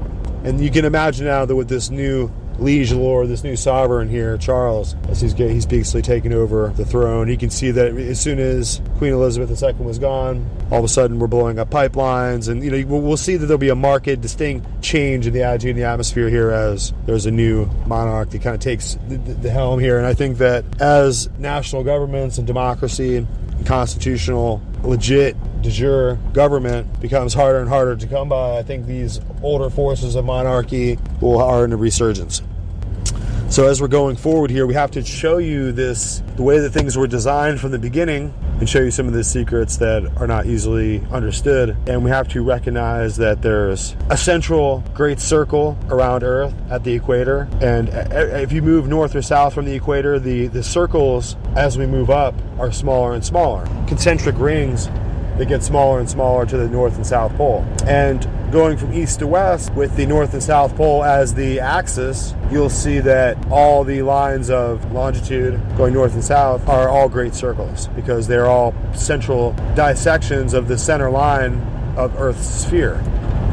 and you can imagine now that with this new liege lord, this new sovereign here, Charles, as he's he's basically taken over the throne. You can see that as soon as Queen Elizabeth II was gone, all of a sudden we're blowing up pipelines, and you know we'll see that there'll be a marked, distinct change in the attitude in the atmosphere here as there's a new monarch that kind of takes the, the helm here. And I think that as national governments and democracy and constitutional legit de jure government becomes harder and harder to come by, I think these older forces of monarchy will are in a resurgence. So as we're going forward here, we have to show you this the way that things were designed from the beginning and show you some of the secrets that are not easily understood. And we have to recognize that there's a central great circle around Earth at the equator. And if you move north or south from the equator, the, the circles as we move up are smaller and smaller. Concentric rings that get smaller and smaller to the north and south pole. And going from east to west with the north and south pole as the axis, you'll see that all the lines of longitude going north and south are all great circles because they're all central dissections of the center line of Earth's sphere.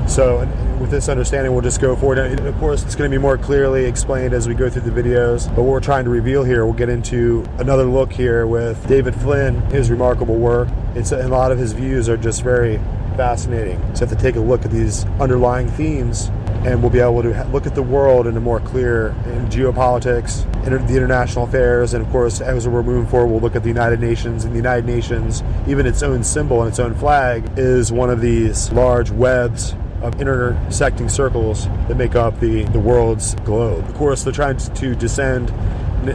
So, with this understanding, we'll just go forward. And of course, it's going to be more clearly explained as we go through the videos. But what we're trying to reveal here, we'll get into another look here with David Flynn, his remarkable work. It's a lot of his views are just very fascinating. So have to take a look at these underlying themes and we'll be able to look at the world in a more clear in geopolitics, in the international affairs, and of course, as we're moving forward, we'll look at the United Nations. And the United Nations, even its own symbol and its own flag, is one of these large webs of intersecting circles that make up the, the world's globe. Of course, they're trying to descend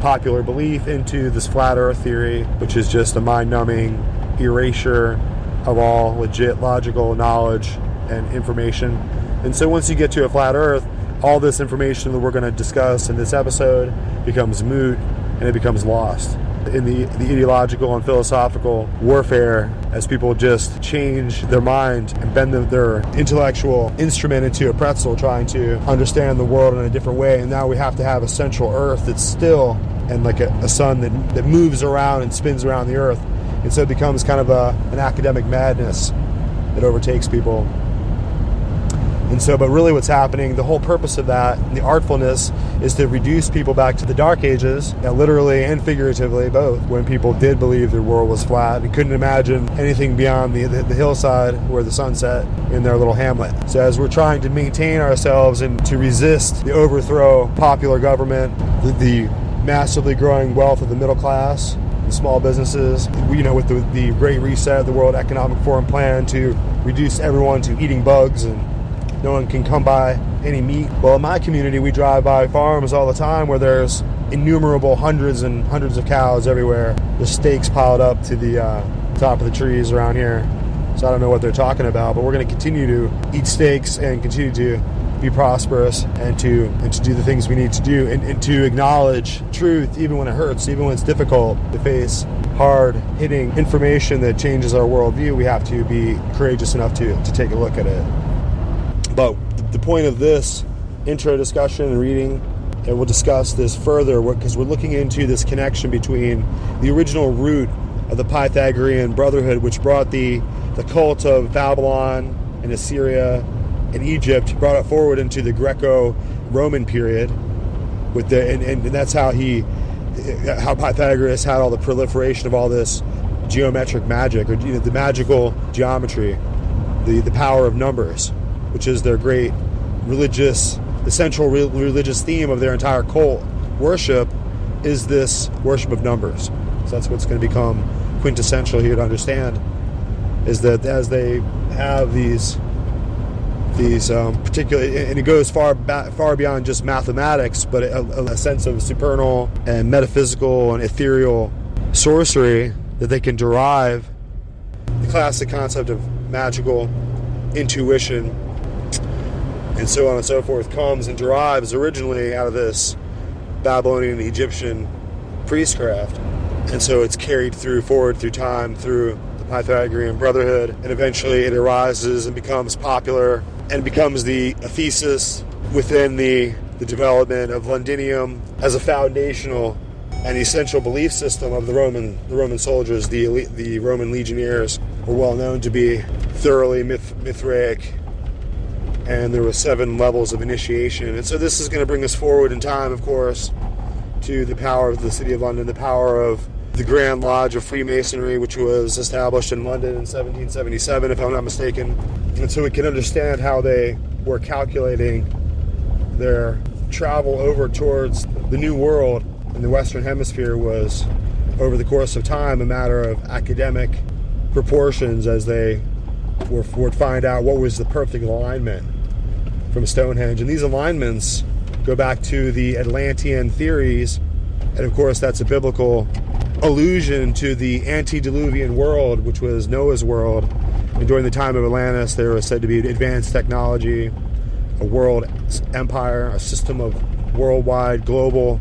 popular belief into this flat earth theory, which is just a mind numbing erasure of all legit logical knowledge and information. And so once you get to a flat earth, all this information that we're going to discuss in this episode becomes moot and it becomes lost in the, the ideological and philosophical warfare as people just change their mind and bend their intellectual instrument into a pretzel trying to understand the world in a different way and now we have to have a central earth that's still and like a, a sun that, that moves around and spins around the earth and so it becomes kind of a, an academic madness that overtakes people. And so, but really what's happening, the whole purpose of that, the artfulness, is to reduce people back to the dark ages, uh, literally and figuratively both, when people did believe the world was flat and couldn't imagine anything beyond the, the, the hillside where the sun set in their little hamlet. So as we're trying to maintain ourselves and to resist the overthrow popular government, the, the massively growing wealth of the middle class, the small businesses. You know, with the, the Great Reset, the World Economic Forum plan to reduce everyone to eating bugs and no one can come by any meat. Well, in my community, we drive by farms all the time where there's innumerable hundreds and hundreds of cows everywhere. There's steaks piled up to the uh, top of the trees around here. So I don't know what they're talking about, but we're going to continue to eat steaks and continue to be prosperous and to and to do the things we need to do and, and to acknowledge truth even when it hurts, even when it's difficult to face hard hitting information that changes our worldview. We have to be courageous enough to, to take a look at it. But the point of this intro discussion and reading, and we'll discuss this further because we're looking into this connection between the original root of the Pythagorean Brotherhood, which brought the, the cult of Babylon and Assyria and Egypt, brought it forward into the Greco-Roman period, with the and, and, and that's how he, how Pythagoras had all the proliferation of all this geometric magic or you know, the magical geometry, the the power of numbers which is their great religious, the central re- religious theme of their entire cult worship, is this worship of numbers. So that's what's going to become quintessential here to understand, is that as they have these these um, particular, and it goes far far beyond just mathematics, but a, a sense of supernal and metaphysical and ethereal sorcery that they can derive the classic concept of magical intuition and so on and so forth comes and derives originally out of this Babylonian Egyptian priestcraft. And so it's carried through forward through time through the Pythagorean Brotherhood, and eventually it arises and becomes popular and becomes the thesis within the, the development of Londinium as a foundational and essential belief system of the Roman the Roman soldiers, the elite, the Roman legionnaires were well known to be thoroughly myth, Mithraic and there were seven levels of initiation. And so this is going to bring us forward in time, of course, to the power of the City of London, the power of the Grand Lodge of Freemasonry, which was established in London in 1777, if I'm not mistaken. And so we can understand how they were calculating their travel over towards the New World in the Western Hemisphere was, over the course of time, a matter of academic proportions as they were, would find out what was the perfect alignment from Stonehenge. And these alignments go back to the Atlantean theories. And of course, that's a biblical allusion to the antediluvian world, which was Noah's world. And during the time of Atlantis, there was said to be advanced technology, a world empire, a system of worldwide, global,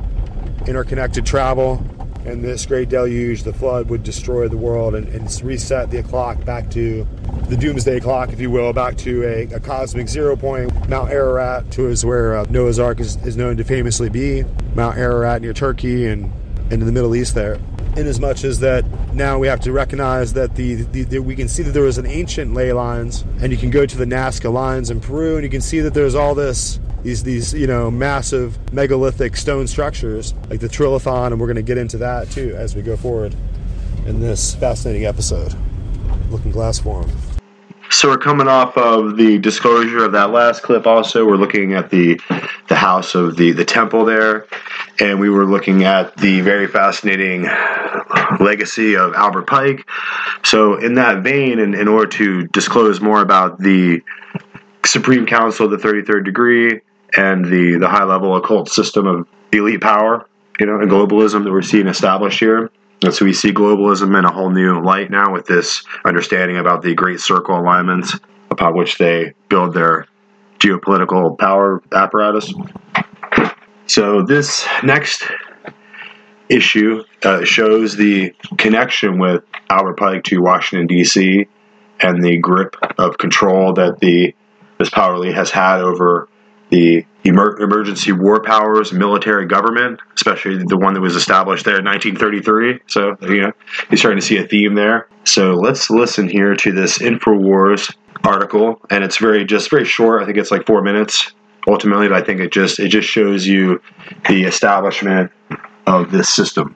interconnected travel. And this great deluge, the flood, would destroy the world and, and reset the clock back to the doomsday clock, if you will, back to a, a cosmic zero point. Mount Ararat, to is where uh, Noah's Ark is, is known to famously be. Mount Ararat near Turkey and, and in the Middle East there. In as much as that now we have to recognize that the, the, the, we can see that there was an ancient ley lines, and you can go to the Nazca lines in Peru, and you can see that there's all this these these you know massive megalithic stone structures like the Trilithon, and we're going to get into that too as we go forward in this fascinating episode. Looking Glass Forum. So we're coming off of the disclosure of that last clip. Also, we're looking at the the house of the the temple there, and we were looking at the very fascinating legacy of Albert Pike. So, in that vein, and in order to disclose more about the Supreme Council of the Thirty Third Degree and the the high level occult system of elite power, you know, and globalism that we're seeing established here. And so we see globalism in a whole new light now with this understanding about the Great Circle alignments upon which they build their geopolitical power apparatus. So this next issue uh, shows the connection with Albert Pike to Washington D.C. and the grip of control that the this power elite has had over the emer- emergency war powers, military government, especially the one that was established there in 1933. So, you know, you're starting to see a theme there. So let's listen here to this InfoWars article, and it's very just very short. I think it's like four minutes ultimately, but I think it just it just shows you the establishment of this system.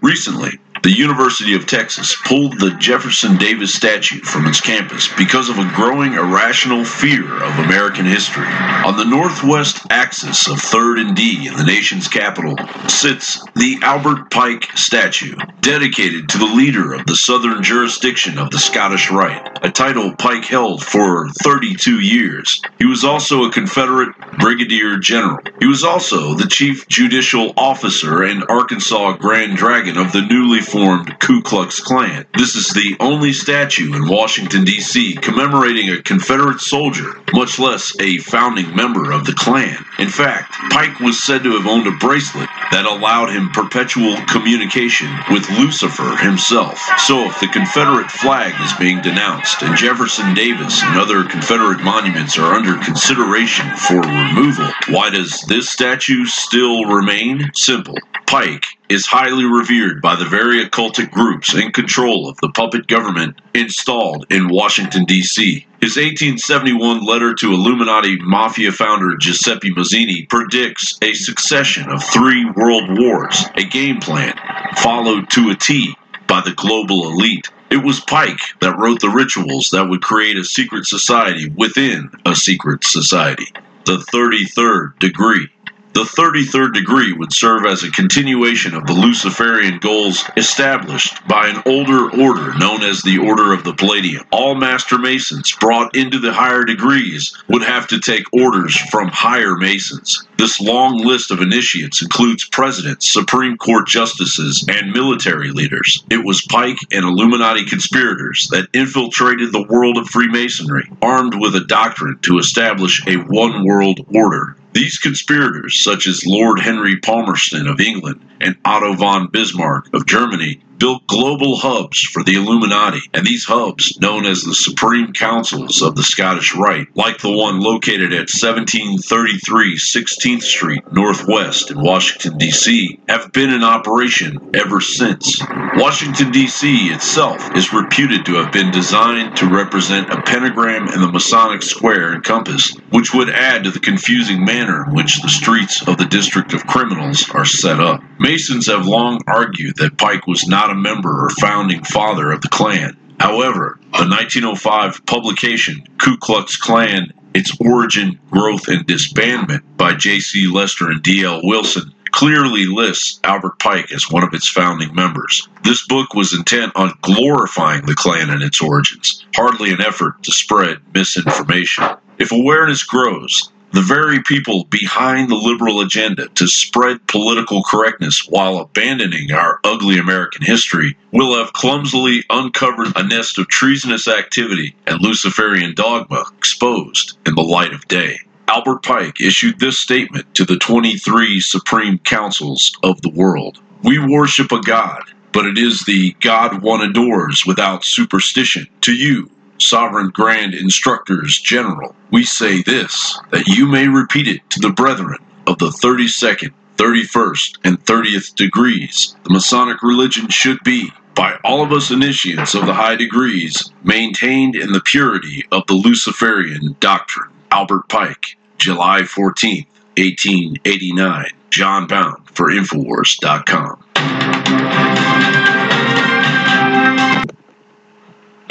Recently, The University of Texas pulled the Jefferson Davis statue from its campus because of a growing irrational fear of American history. On the northwest axis of 3rd and D in the nation's capital sits the Albert Pike statue, dedicated to the leader of the southern jurisdiction of the Scottish Rite, a title Pike held for 32 years. He was also a Confederate brigadier general. He was also the chief judicial officer and Arkansas Grand Dragon of the newly formed Ku Klux Klan. This is the only statue in Washington, D.C. commemorating a Confederate soldier, much less a founding member of the Klan. In fact, Pike was said to have owned a bracelet that allowed him perpetual communication with Lucifer himself. So if the Confederate flag is being denounced and Jefferson Davis and other Confederate monuments are under consideration for removal, why does this statue still remain? Simple. Pike is highly revered by the very occultic groups in control of the puppet government installed in Washington, D.C. His 1871 letter to Illuminati mafia founder Giuseppe Mazzini predicts a succession of three world wars, a game plan followed to a T by the global elite. It was Pike that wrote the rituals that would create a secret society within a secret society. The 33rd degree. The 33rd degree would serve as a continuation of the Luciferian goals established by an older order known as the Order of the Palladium. All Master Masons brought into the higher degrees would have to take orders from higher Masons. This long list of initiates includes presidents, Supreme Court justices, and military leaders. It was Pike and Illuminati conspirators that infiltrated the world of Freemasonry, armed with a doctrine to establish a one world order. These conspirators, such as Lord Henry Palmerston of England and Otto von Bismarck of Germany, built global hubs for the Illuminati, and these hubs, known as the Supreme Councils of the Scottish Rite, like the one located at 1733 16th Street Northwest in Washington, D.C., have been in operation ever since. Washington, D.C. itself is reputed to have been designed to represent a pentagram and the Masonic square and compass, which would add to the confusing manner in which the streets of the District of Criminals are set up. Masons have long argued that Pike was not a member or founding father of the Klan. However, the 1905 publication Ku Klux Klan Its Origin, Growth, and Disbandment by J.C. Lester and D.L. Wilson clearly lists Albert Pike as one of its founding members. This book was intent on glorifying the Klan and its origins, hardly an effort to spread misinformation. If awareness grows, the very people behind the liberal agenda to spread political correctness while abandoning our ugly American history will have clumsily uncovered a nest of treasonous activity and Luciferian dogma exposed in the light of day. Albert Pike issued this statement to the 23 Supreme Councils of the world We worship a God, but it is the God one adores without superstition. To you, Sovereign Grand Instructors General, we say this, that you may repeat it to the brethren of the 32nd, 31st, and 30th degrees. The Masonic religion should be, by all of us initiates of the high degrees, maintained in the purity of the Luciferian doctrine. Albert Pike, July 14th, 1889. Jon Bowne for Infowars.com.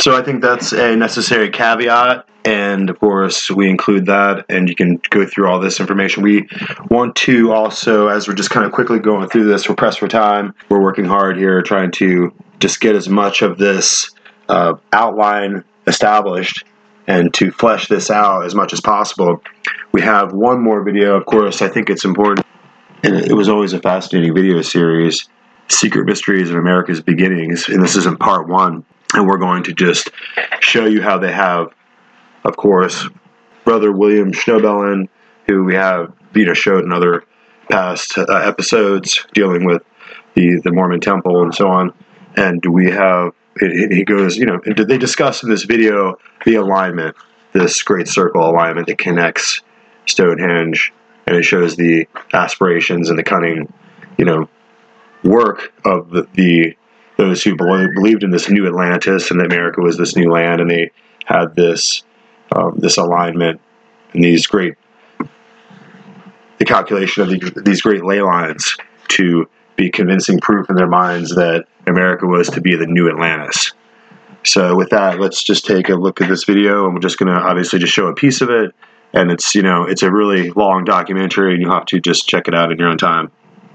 So I think that's a necessary caveat. And of course, we include that, and you can go through all this information. We want to also, as we're just kind of quickly going through this, we're pressed for time. We're working hard here, trying to just get as much of this uh, outline established and to flesh this out as much as possible. We have one more video. Of course, I think it's important, and it was always a fascinating video series Secret Mysteries of America's Beginnings. And this is in part one and we're going to just show you how they have, of course, Brother William Schnoebelen, who we have you know showed in other past uh, episodes dealing with the the Mormon Temple and so on, and we have he goes you know did they discuss in this video the alignment, this great circle alignment that connects Stonehenge, and it shows the aspirations and the cunning, you know, work of the those who believed in this new Atlantis and that America was this new land, and they had this um, this alignment and these great the calculation of the, these great ley lines to be convincing proof in their minds that America was to be the new Atlantis. So with that, let's just take a look at this video, and we're just going to obviously just show a piece of it. And it's you know it's a really long documentary, and you have to just check it out in your own time.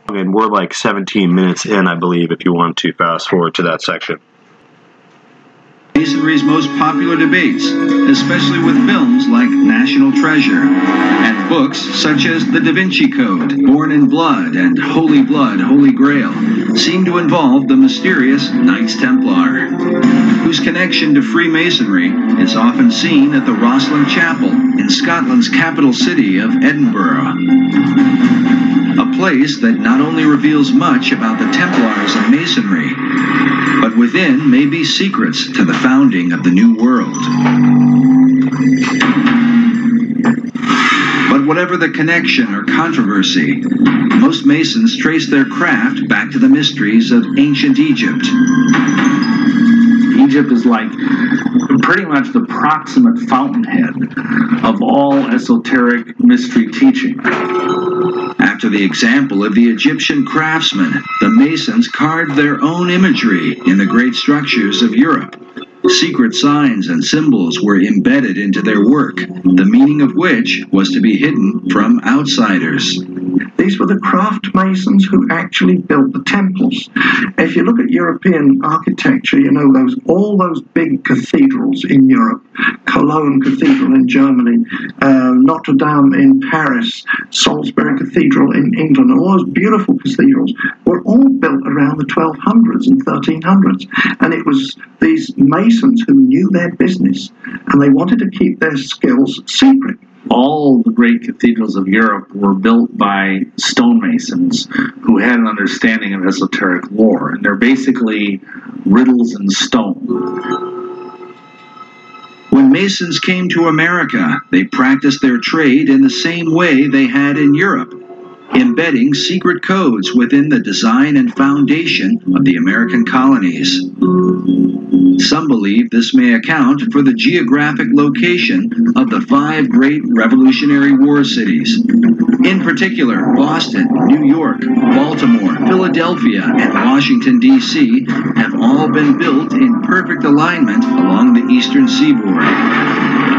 And we're like 17 minutes in, I believe, if you want to fast forward to that section. Masonry's most popular debates, especially with films like National Treasure and books such as The Da Vinci Code, Born in Blood, and Holy Blood, Holy Grail, seem to involve the mysterious Knights Templar, whose connection to Freemasonry is often seen at the Rosslyn Chapel in Scotland's capital city of Edinburgh. A place that not only reveals much about the Templars and Masonry, but within may be secrets to the founding of the New World. But whatever the connection or controversy, most Masons trace their craft back to the mysteries of ancient Egypt. Egypt is like pretty much the proximate fountainhead of all esoteric mystery teaching. After the example of the Egyptian craftsmen, the Masons carved their own imagery in the great structures of Europe. Secret signs and symbols were embedded into their work, the meaning of which was to be hidden from outsiders. These were the craft masons who actually built the temples. If you look at European architecture, you know those all those big cathedrals in Europe, Cologne Cathedral in Germany, uh, Notre Dame in Paris, Salisbury Cathedral in England, all those beautiful cathedrals were all built around the 1200s and 1300s, and it was these masons who knew their business, and they wanted to keep their skills secret all the great cathedrals of Europe were built by stonemasons who had an understanding of esoteric lore. And they're basically riddles in stone. When Masons came to America, they practiced their trade in the same way they had in Europe, embedding secret codes within the design and foundation of the American colonies. Some believe this may account for the geographic location of the five great Revolutionary War cities. In particular, Boston, New York, Baltimore, Philadelphia, and Washington, D.C. have all been built in perfect alignment along the eastern seaboard.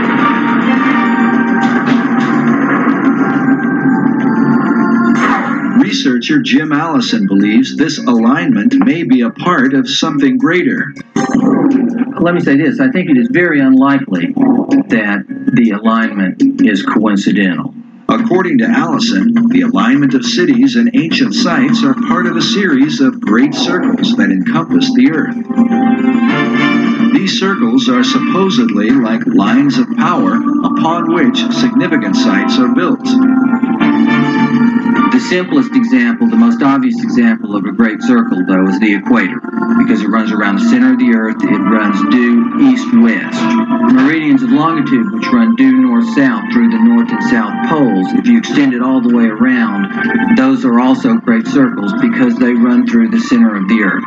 Researcher Jim Alison believes this alignment may be a part of something greater. Let me say this I think it is very unlikely that the alignment is coincidental. According to Alison, the alignment of cities and ancient sites are part of a series of great circles that encompass the earth. These circles are supposedly like lines of power upon which significant sites are built. The simplest example, the most obvious example of a great circle, though, is the equator, because it runs around the center of the earth. It runs due east-west. Meridians of longitude, which run due north-south through the north and south poles, if you extend it all the way around, those are also great circles because they run through the center of the earth.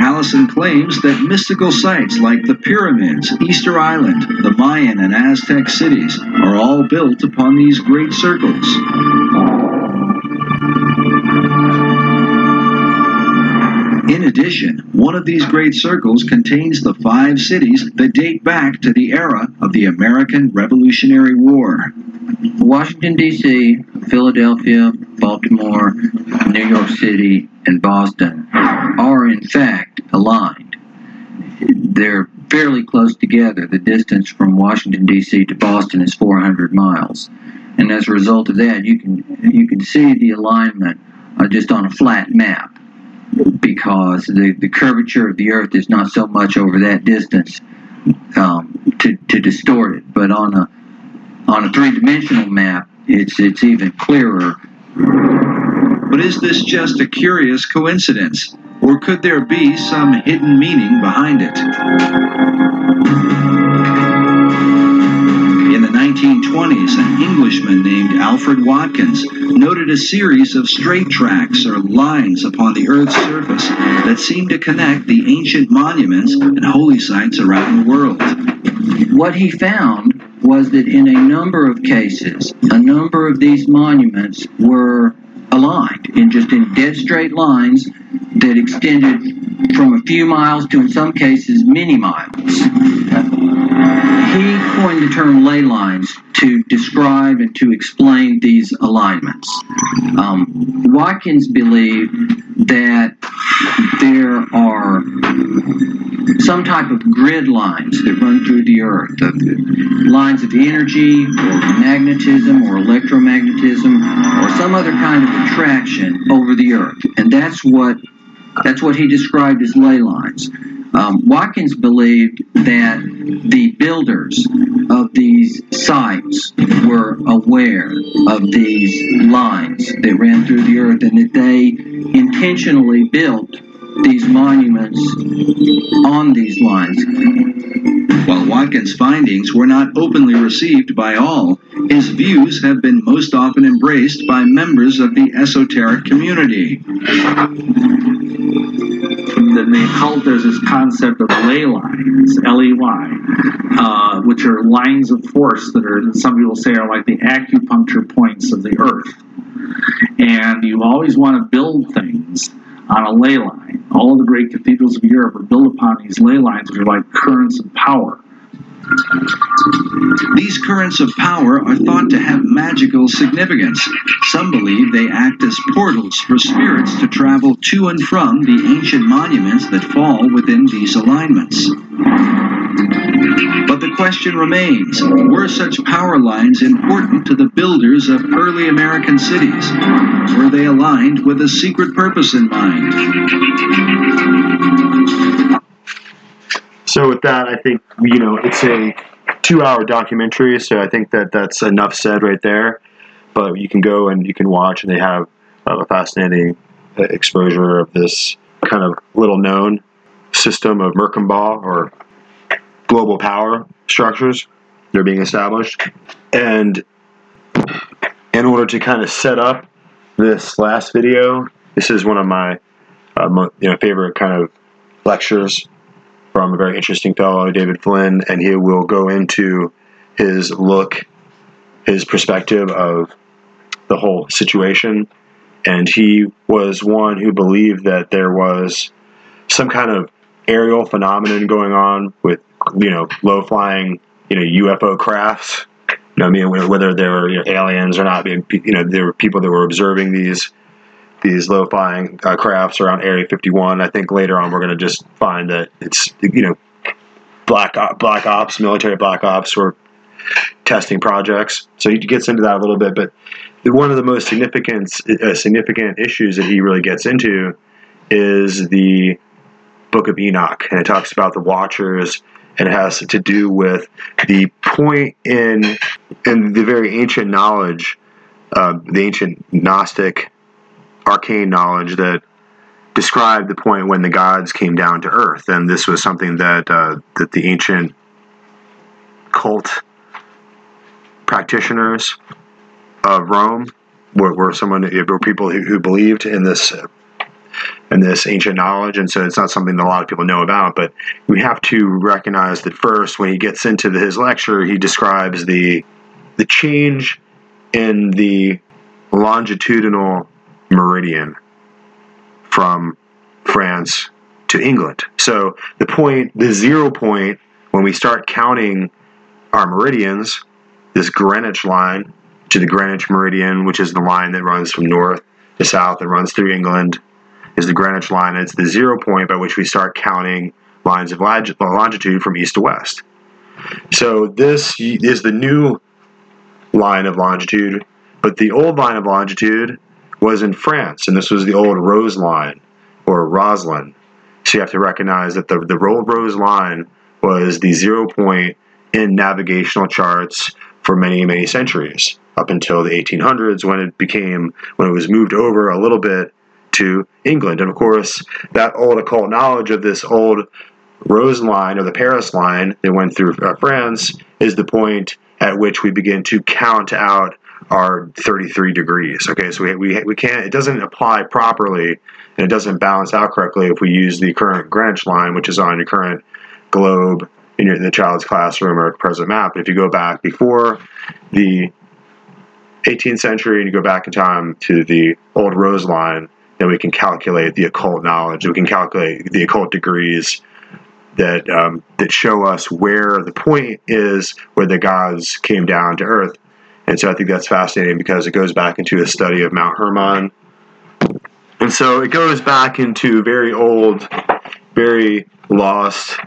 Alison claims that mystical sites like the pyramids, Easter Island, the Mayan and Aztec cities are all built upon these great circles. In addition, one of these great circles contains the five cities that date back to the era of the American Revolutionary War. Washington, D.C., Philadelphia, Baltimore, New York City, and Boston are in fact aligned. They're fairly close together. The distance from Washington, D.C. to Boston is 400 miles. And as a result of that, you can, you can see the alignment uh, just on a flat map because the, the curvature of the earth is not so much over that distance um, to, to distort it. But on a on a three-dimensional map, it's it's even clearer. But is this just a curious coincidence, or could there be some hidden meaning behind it? In the 1920s, an Englishman named Alfred Watkins noted a series of straight tracks or lines upon the Earth's surface that seemed to connect the ancient monuments and holy sites around the world. What he found was that in a number of cases, a number of these monuments were aligned in just in dead straight lines that extended from a few miles to, in some cases, many miles. He coined the term ley lines to describe and to explain these alignments. Um, Watkins believed that there are some type of grid lines that run through the earth, of lines of energy or magnetism or electromagnetism or some other kind of attraction over the earth. And that's what that's what he described as ley lines. Um, Watkins believed that the builders of these sites were aware of these lines that ran through the earth and that they intentionally built these monuments on these lines. While Watkins' findings were not openly received by all, his views have been most often embraced by members of the esoteric community. The occult, there's this concept of ley lines, L-E-Y, uh, which are lines of force that are some people say are like the acupuncture points of the earth. And you always want to build things on a ley line. All of the great cathedrals of Europe are built upon these ley lines, which are like currents of power. These currents of power are thought to have magical significance. Some believe they act as portals for spirits to travel to and from the ancient monuments that fall within these alignments. But the question remains were such power lines important to the builders of early American cities? Were they aligned with a secret purpose in mind? So with that, I think you know it's a two-hour documentary, so I think that that's enough said right there. But you can go and you can watch, and they have a fascinating uh, exposure of this kind of little-known system of Merkabah or global power structures. They're being established, and in order to kind of set up this last video, this is one of my uh, you know favorite kind of lectures from a very interesting fellow, David Flynn, and he will go into his look, his perspective of the whole situation. And he was one who believed that there was some kind of aerial phenomenon going on with, you know, low flying, you know, UFO crafts. You know, I mean, whether they were you know, aliens or not, you know, there were people that were observing these these low flying uh, crafts around Area 51. I think later on we're going to just find that it's you know black black ops, military black ops, or testing projects. So he gets into that a little bit, but one of the most significant uh, significant issues that he really gets into is the Book of Enoch, and it talks about the Watchers, and it has to do with the point in in the very ancient knowledge, uh, the ancient Gnostic arcane knowledge that described the point when the gods came down to earth, and this was something that uh, that the ancient cult practitioners of Rome were, were someone were people who, who believed in this in this ancient knowledge, and so it's not something that a lot of people know about. But we have to recognize that first, when he gets into the, his lecture, he describes the the change in the longitudinal meridian from France to England. So the point, the zero point, when we start counting our meridians, this Greenwich line to the Greenwich meridian, which is the line that runs from north to south and runs through England, is the Greenwich line. It's the zero point by which we start counting lines of longitude from east to west. So this is the new line of longitude, but the old line of longitude was in France, and this was the old Rose Line or Roslin. So you have to recognize that the, the old Rose Line was the zero point in navigational charts for many, many centuries up until the 1800s when it became, when it was moved over a little bit to England. And of course, that old occult knowledge of this old Rose Line or the Paris Line that went through uh, France is the point at which we begin to count out are 33 degrees. Okay, so we, we, we can't, it doesn't apply properly and it doesn't balance out correctly if we use the current Greenwich line, which is on your current globe in, your, the child's classroom or present map. But if you go back before the 18th century and you go back in time to the old rose line, then we can calculate the occult knowledge. We can calculate the occult degrees that um, that show us where the point is where the gods came down to earth. And so I think that's fascinating because it goes back into a study of Mount Hermon. And so it goes back into very old, very lost,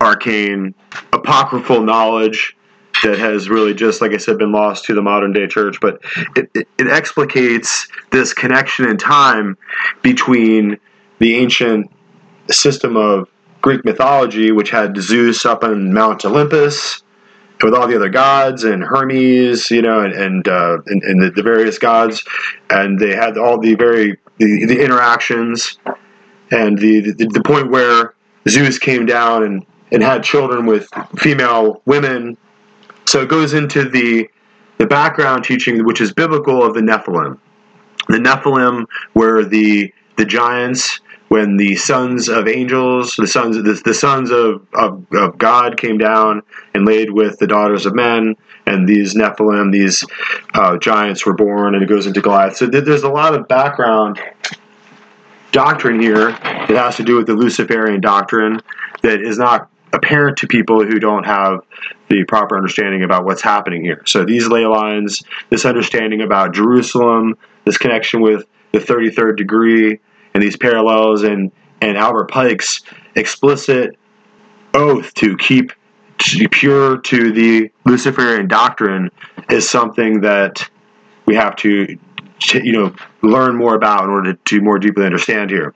arcane, apocryphal knowledge that has really just, like I said, been lost to the modern day church. But it, it, it explicates this connection in time between the ancient system of Greek mythology, which had Zeus up on Mount Olympus with all the other gods and Hermes, you know, and and, uh, and, and the, the, various gods, and they had all the very the, the interactions, and the, the the point where Zeus came down and and had children with female women. So it goes into the the background teaching, which is biblical, of the Nephilim. The Nephilim were the the giants when the sons of angels, the sons the, the sons of, of, of, God came down and laid with the daughters of men, and these Nephilim, these uh, giants were born, and it goes into Goliath. So there's a lot of background doctrine here that has to do with the Luciferian doctrine that is not apparent to people who don't have the proper understanding about what's happening here. So these ley lines, this understanding about Jerusalem, this connection with the 33rd degree, and these parallels and and Albert Pike's explicit oath to keep pure to the Luciferian doctrine is something that we have to you know learn more about in order to more deeply understand here.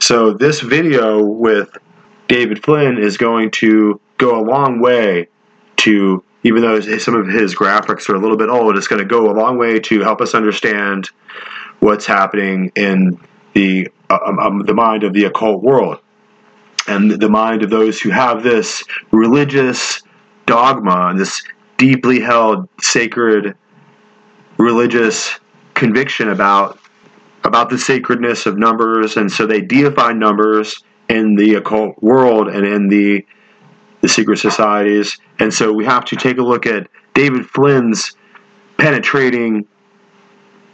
So this video with David Flynn is going to go a long way to even though some of his graphics are a little bit old, it's going to go a long way to help us understand what's happening in the uh, um, um, the mind of the occult world. And the mind of those who have this religious dogma and this deeply held sacred religious conviction about about the sacredness of numbers. And so they deify numbers in the occult world and in the the secret societies. And so we have to take a look at David Flynn's penetrating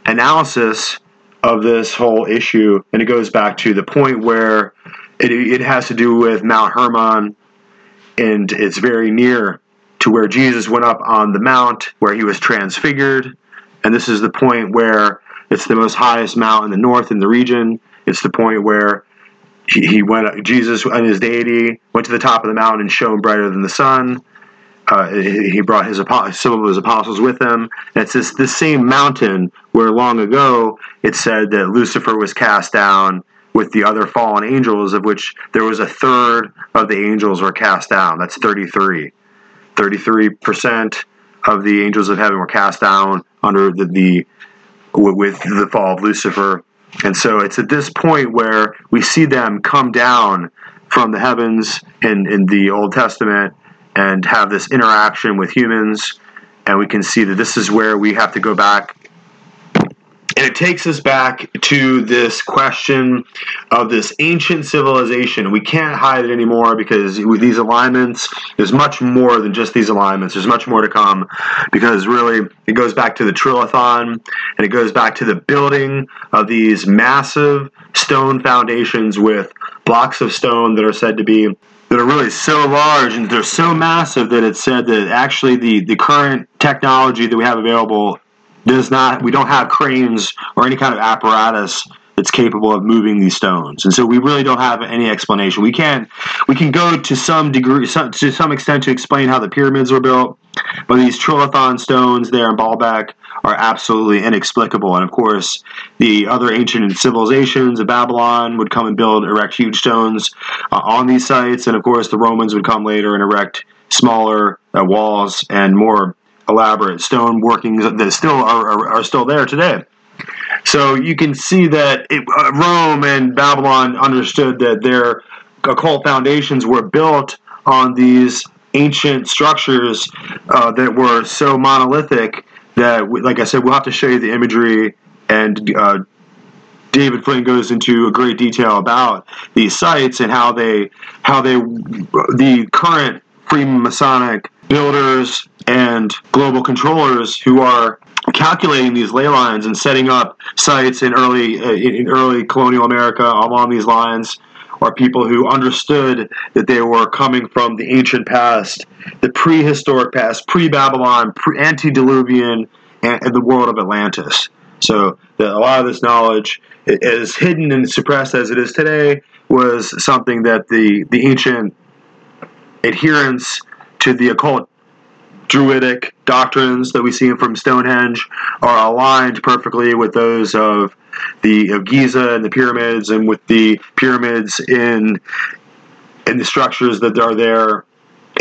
analysis of this whole issue, and it goes back to the point where it, it has to do with Mount Hermon, and it's very near to where Jesus went up on the mount where he was transfigured, and this is the point where it's the most highest mount in the north in the region. It's the point where he, went, Jesus and his deity went to the top of the mountain and shone brighter than the sun. Uh, he brought his some of his apostles with him. It's this this same mountain where long ago it said that Lucifer was cast down with the other fallen angels, of which there was a third of the angels were cast down. That's 33. 33% of the angels of heaven were cast down under the, the with the fall of Lucifer. And so it's at this point where we see them come down from the heavens in, in the Old Testament and have this interaction with humans. And we can see that this is where we have to go back. And it takes us back to this question of this ancient civilization. We can't hide it anymore because with these alignments, there's much more than just these alignments. There's much more to come because really it goes back to the Trilithon and it goes back to the building of these massive stone foundations with blocks of stone that are said to be that are really so large and they're so massive that it's said that actually the, the current technology that we have available does not we don't have cranes or any kind of apparatus that's capable of moving these stones and so we really don't have any explanation we can we can go to some degree some, to some extent to explain how the pyramids were built but these trilithon stones there in baalbek are absolutely inexplicable. And of course, the other ancient civilizations of Babylon would come and build, erect huge stones uh, on these sites. And of course, the Romans would come later and erect smaller uh, walls and more elaborate stone workings that still are, are, are still there today. So you can see that it, uh, Rome and Babylon understood that their occult foundations were built on these ancient structures uh, that were so monolithic that, like I said, we'll have to show you the imagery, and uh, David Flynn goes into great detail about these sites and how they, how they, the current Freemasonic builders and global controllers who are calculating these ley lines and setting up sites in early uh, in early colonial America along these lines are people who understood that they were coming from the ancient past, the prehistoric past, pre-Babylon, pre- antediluvian, and, and the world of Atlantis. So the, a lot of this knowledge, as hidden and suppressed as it is today, was something that the the ancient adherents to the occult druidic doctrines that we see from Stonehenge are aligned perfectly with those of the of Giza and the pyramids, and with the pyramids in in the structures that are there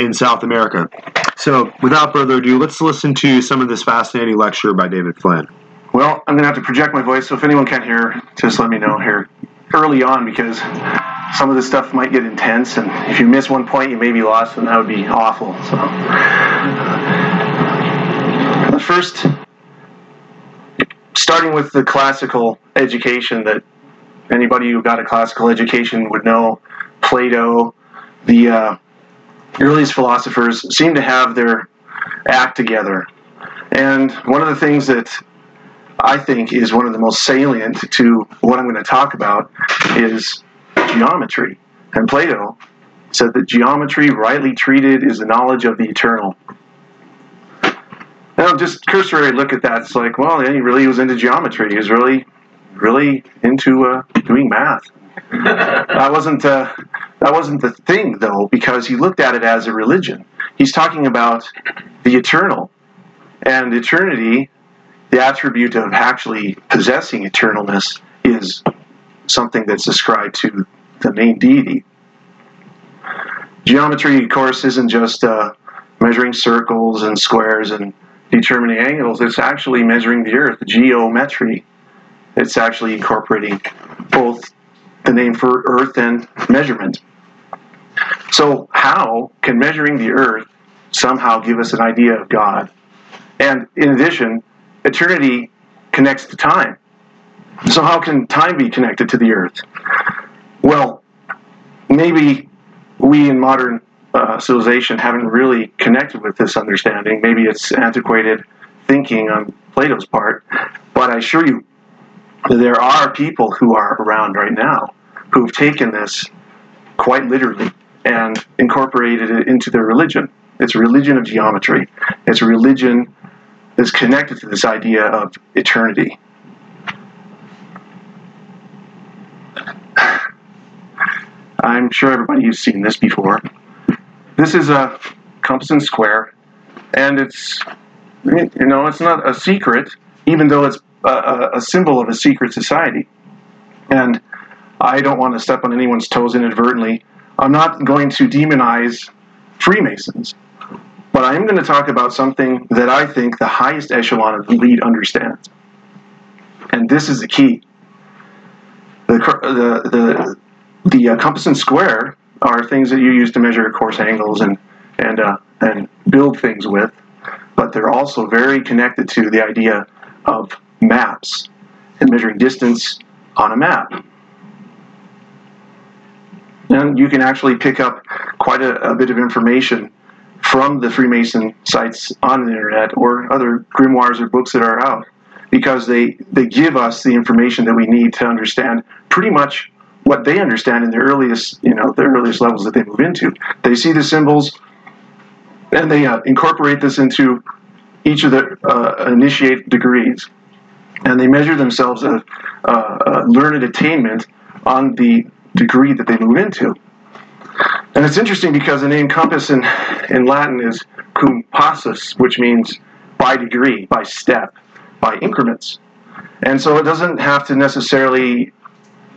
in South America. So, without further ado, let's listen to some of this fascinating lecture by David Flynn. Well, I'm going to have to project my voice, so if anyone can't hear, just let me know here early on because some of this stuff might get intense, and if you miss one point, you may be lost, and that would be awful. So, but first, starting with the classical education that anybody who got a classical education would know, Plato, the uh, earliest philosophers seem to have their act together. And one of the things that I think is one of the most salient to what I'm going to talk about is geometry. And Plato said that geometry, rightly treated, is the knowledge of the eternal. Now, just cursory look at that. It's like, well, he really was into geometry. He was really, really into uh, doing math. [laughs] that wasn't uh, that wasn't the thing, though, because he looked at it as a religion. He's talking about the eternal, and eternity, the attribute of actually possessing eternalness, is something that's ascribed to the main deity. Geometry, of course, isn't just uh, measuring circles and squares and determining angles. It's actually measuring the earth, geometry. It's actually incorporating both the name for earth and measurement. So, how can measuring the earth somehow give us an idea of God? And in addition, eternity connects to time. So, how can time be connected to the earth? Well, maybe we in modern uh, civilization haven't really connected with this understanding. Maybe it's antiquated thinking on Plato's part, but I assure you, there are people who are around right now who've taken this quite literally and incorporated it into their religion. It's a religion of geometry. It's a religion that's connected to this idea of eternity. I'm sure everybody has seen this before. This is a compass and square, and it's you know it's not a secret, even though it's a, a symbol of a secret society. And I don't want to step on anyone's toes inadvertently. I'm not going to demonize Freemasons, but I am going to talk about something that I think the highest echelon of the elite understands. And this is the key. The, the, the, the uh, compass and square are things that you use to measure course angles and, and, uh, and build things with, but they're also very connected to the idea of maps and measuring distance on a map. And you can actually pick up quite a, a bit of information from the Freemason sites on the internet or other grimoires or books that are out because they, they give us the information that we need to understand pretty much what they understand in the earliest you know the earliest levels that they move into. They see the symbols and they uh, incorporate this into each of the uh, initiate degrees, and they measure themselves a, a learned attainment on the degree that they move into. And it's interesting because the name compass in, in Latin is cum passus, which means by degree, by step, by increments. And so it doesn't have to necessarily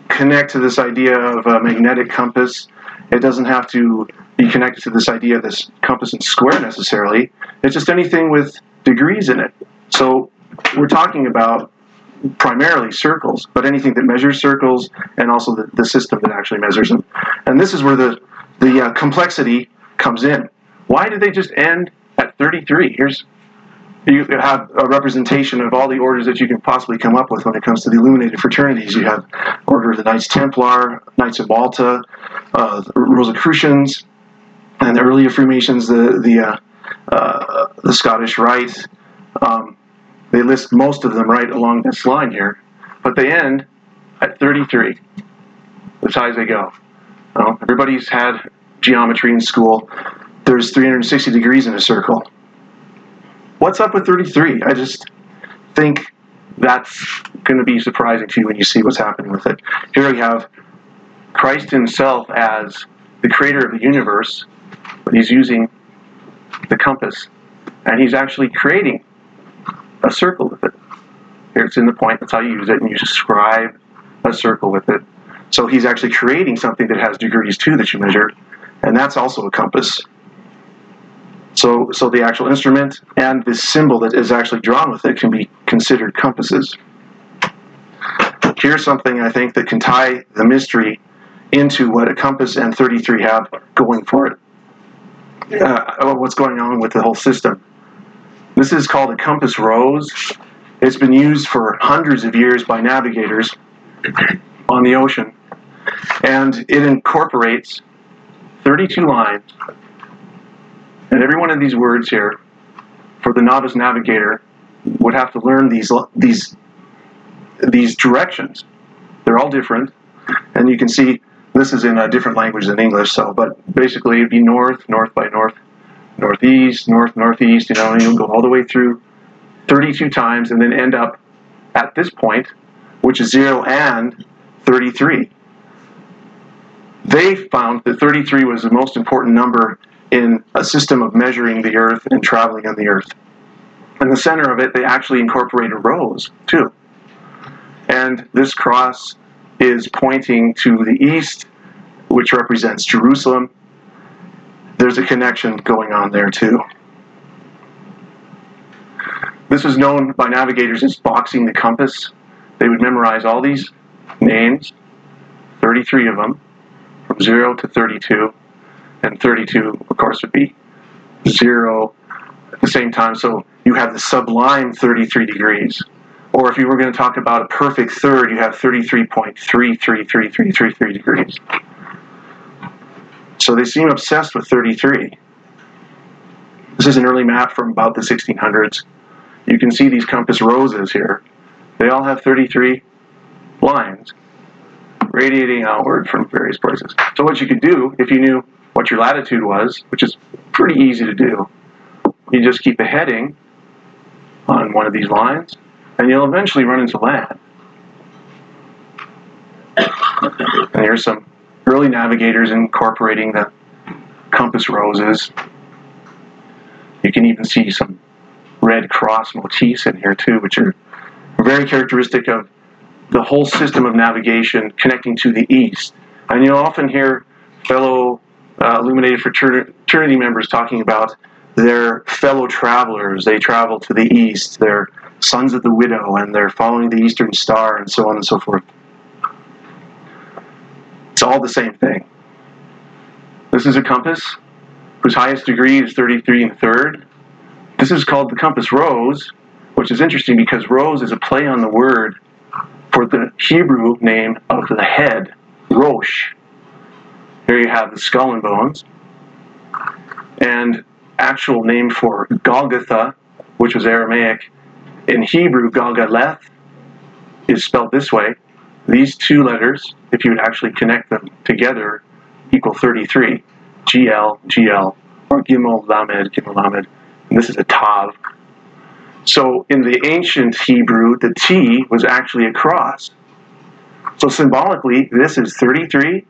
connect to this idea of a magnetic compass. It doesn't have to be connected to this idea of this compass and square necessarily. It's just anything with degrees in it. So we're talking about primarily circles, but anything that measures circles and also the, the system that actually measures them. And this is where the, the uh, complexity comes in. Why did they just end at 33? Here's you have a representation of all the orders that you can possibly come up with when it comes to the illuminated fraternities. You have Order of the Knights Templar, Knights of Malta, uh, Rosicrucians, and the earlier Freemasons, the the uh, uh, the Scottish Rite. Um, they list most of them right along this line here, but they end at 33. As high as they go. Well, everybody's had geometry in school. There's 360 degrees in a circle. What's up with 33? I just think that's going to be surprising to you when you see what's happening with it. Here we have Christ himself as the creator of the universe, but he's using the compass. And he's actually creating a circle with it. Here it's in the point, that's how you use it, and you describe a circle with it. So he's actually creating something that has degrees too that you measure, and that's also a compass. So, so the actual instrument and the symbol that is actually drawn with it can be considered compasses. Here's something I think that can tie the mystery into what a compass and 33 have going for it. Uh, what's going on with the whole system. This is called a compass rose. It's been used for hundreds of years by navigators on the ocean, and it incorporates 32 lines. And every one of these words here, for the novice navigator, would have to learn these these these directions. They're all different, and you can see this is in a different language than English. So, but basically, it'd be north, north by north, northeast, north, northeast. You know, you'll go all the way through 32 times, and then end up at this point, which is zero and 33. They found that 33 was the most important number in a system of measuring the Earth and traveling on the Earth. In the center of it, they actually incorporated rose, too. And this cross is pointing to the east, which represents Jerusalem. There's a connection going on there, too. This is known by navigators as boxing the compass. They would memorize all these names, 33 of them, from 0 to 32. And 32, of course, would be 0 at the same time. So you have the sublime 33 degrees. Or if you were going to talk about a perfect third, you have 33.33333 degrees. So they seem obsessed with 33. This is an early map from about the 1600s. You can see these compass roses here. They all have 33 lines radiating outward from various places. So what you could do, if you knew what your latitude was, which is pretty easy to do, you just keep a heading on one of these lines, and you'll eventually run into land. And here's some early navigators incorporating the compass roses. You can even see some red cross motifs in here too, which are very characteristic of the whole system of navigation connecting to the east. And you'll often hear fellow uh, illuminated fraternity members talking about their fellow travelers. They travel to the east. They're sons of the widow, and they're following the eastern star, and so on and so forth. It's all the same thing. This is a compass whose highest degree is 33 and third. This is called the compass rose, which is interesting because rose is a play on the word for the Hebrew name of the head, Rosh. Here you have the skull and bones. And actual name for Golgotha, which was Aramaic, in Hebrew, Galgaleth, is spelled this way. These two letters, if you would actually connect them together, equal 33. GL, GL, or Gimel, Lamed, Gimel, Lamed. And this is a Tav. So in the ancient Hebrew, the T was actually a cross. So symbolically, this is 33,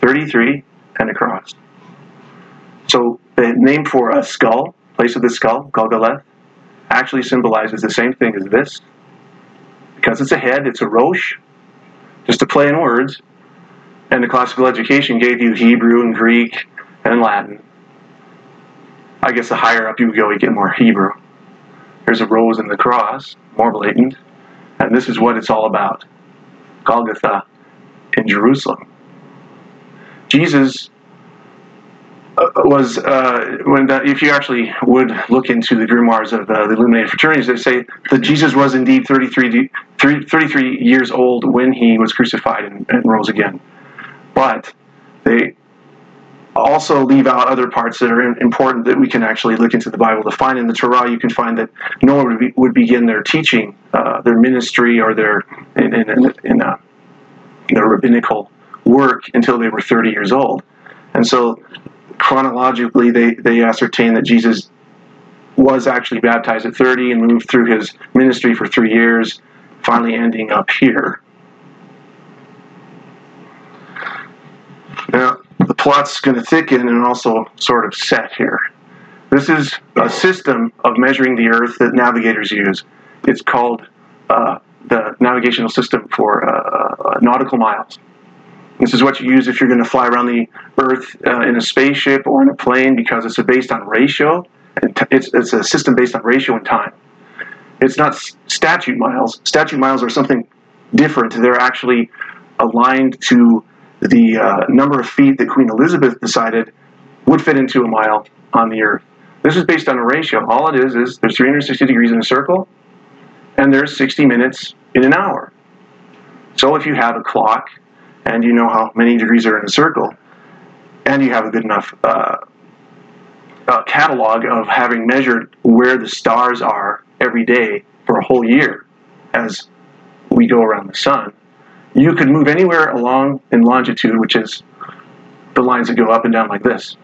33, and a cross. So the name for a skull, place of the skull, Galgaleth, actually symbolizes the same thing as this. Because it's a head, it's a rosh, just to play in words. And the classical education gave you Hebrew and Greek and Latin. I guess the higher up you go, you get more Hebrew. There's a rose in the cross, more blatant. And this is what it's all about Golgotha in Jerusalem. Jesus uh, was uh, when if you actually would look into the grimoires of uh, the illuminated fraternities they say that jesus was indeed 33, 33 years old when he was crucified and, and rose again but they also leave out other parts that are important that we can actually look into the Bible to find. In the Torah, you can find that no one would, be, would begin their teaching, uh, their ministry, or their in, in, in, in uh, their rabbinical work until they were 30 years old. And so, chronologically, they, they ascertain that Jesus was actually baptized at 30 and moved through his ministry for three years, finally ending up here. Now, the plot's going to thicken and also sort of set here. This is a system of measuring the Earth that navigators use. It's called uh, the navigational system for uh, uh, nautical miles. This is what you use if you're going to fly around the Earth uh, in a spaceship or in a plane because it's based on ratio. It's, it's a system based on ratio and time. It's not statute miles. Statute miles are something different. They're actually aligned to the uh, number of feet that Queen Elizabeth decided would fit into a mile on the Earth. This is based on a ratio. All it is is there's 360 degrees in a circle, and there's 60 minutes in an hour. So if you have a clock and you know how many degrees are in a circle, and you have a good enough uh, uh, catalog of having measured where the stars are every day for a whole year as we go around the sun, you could move anywhere along in longitude, which is the lines that go up and down like this.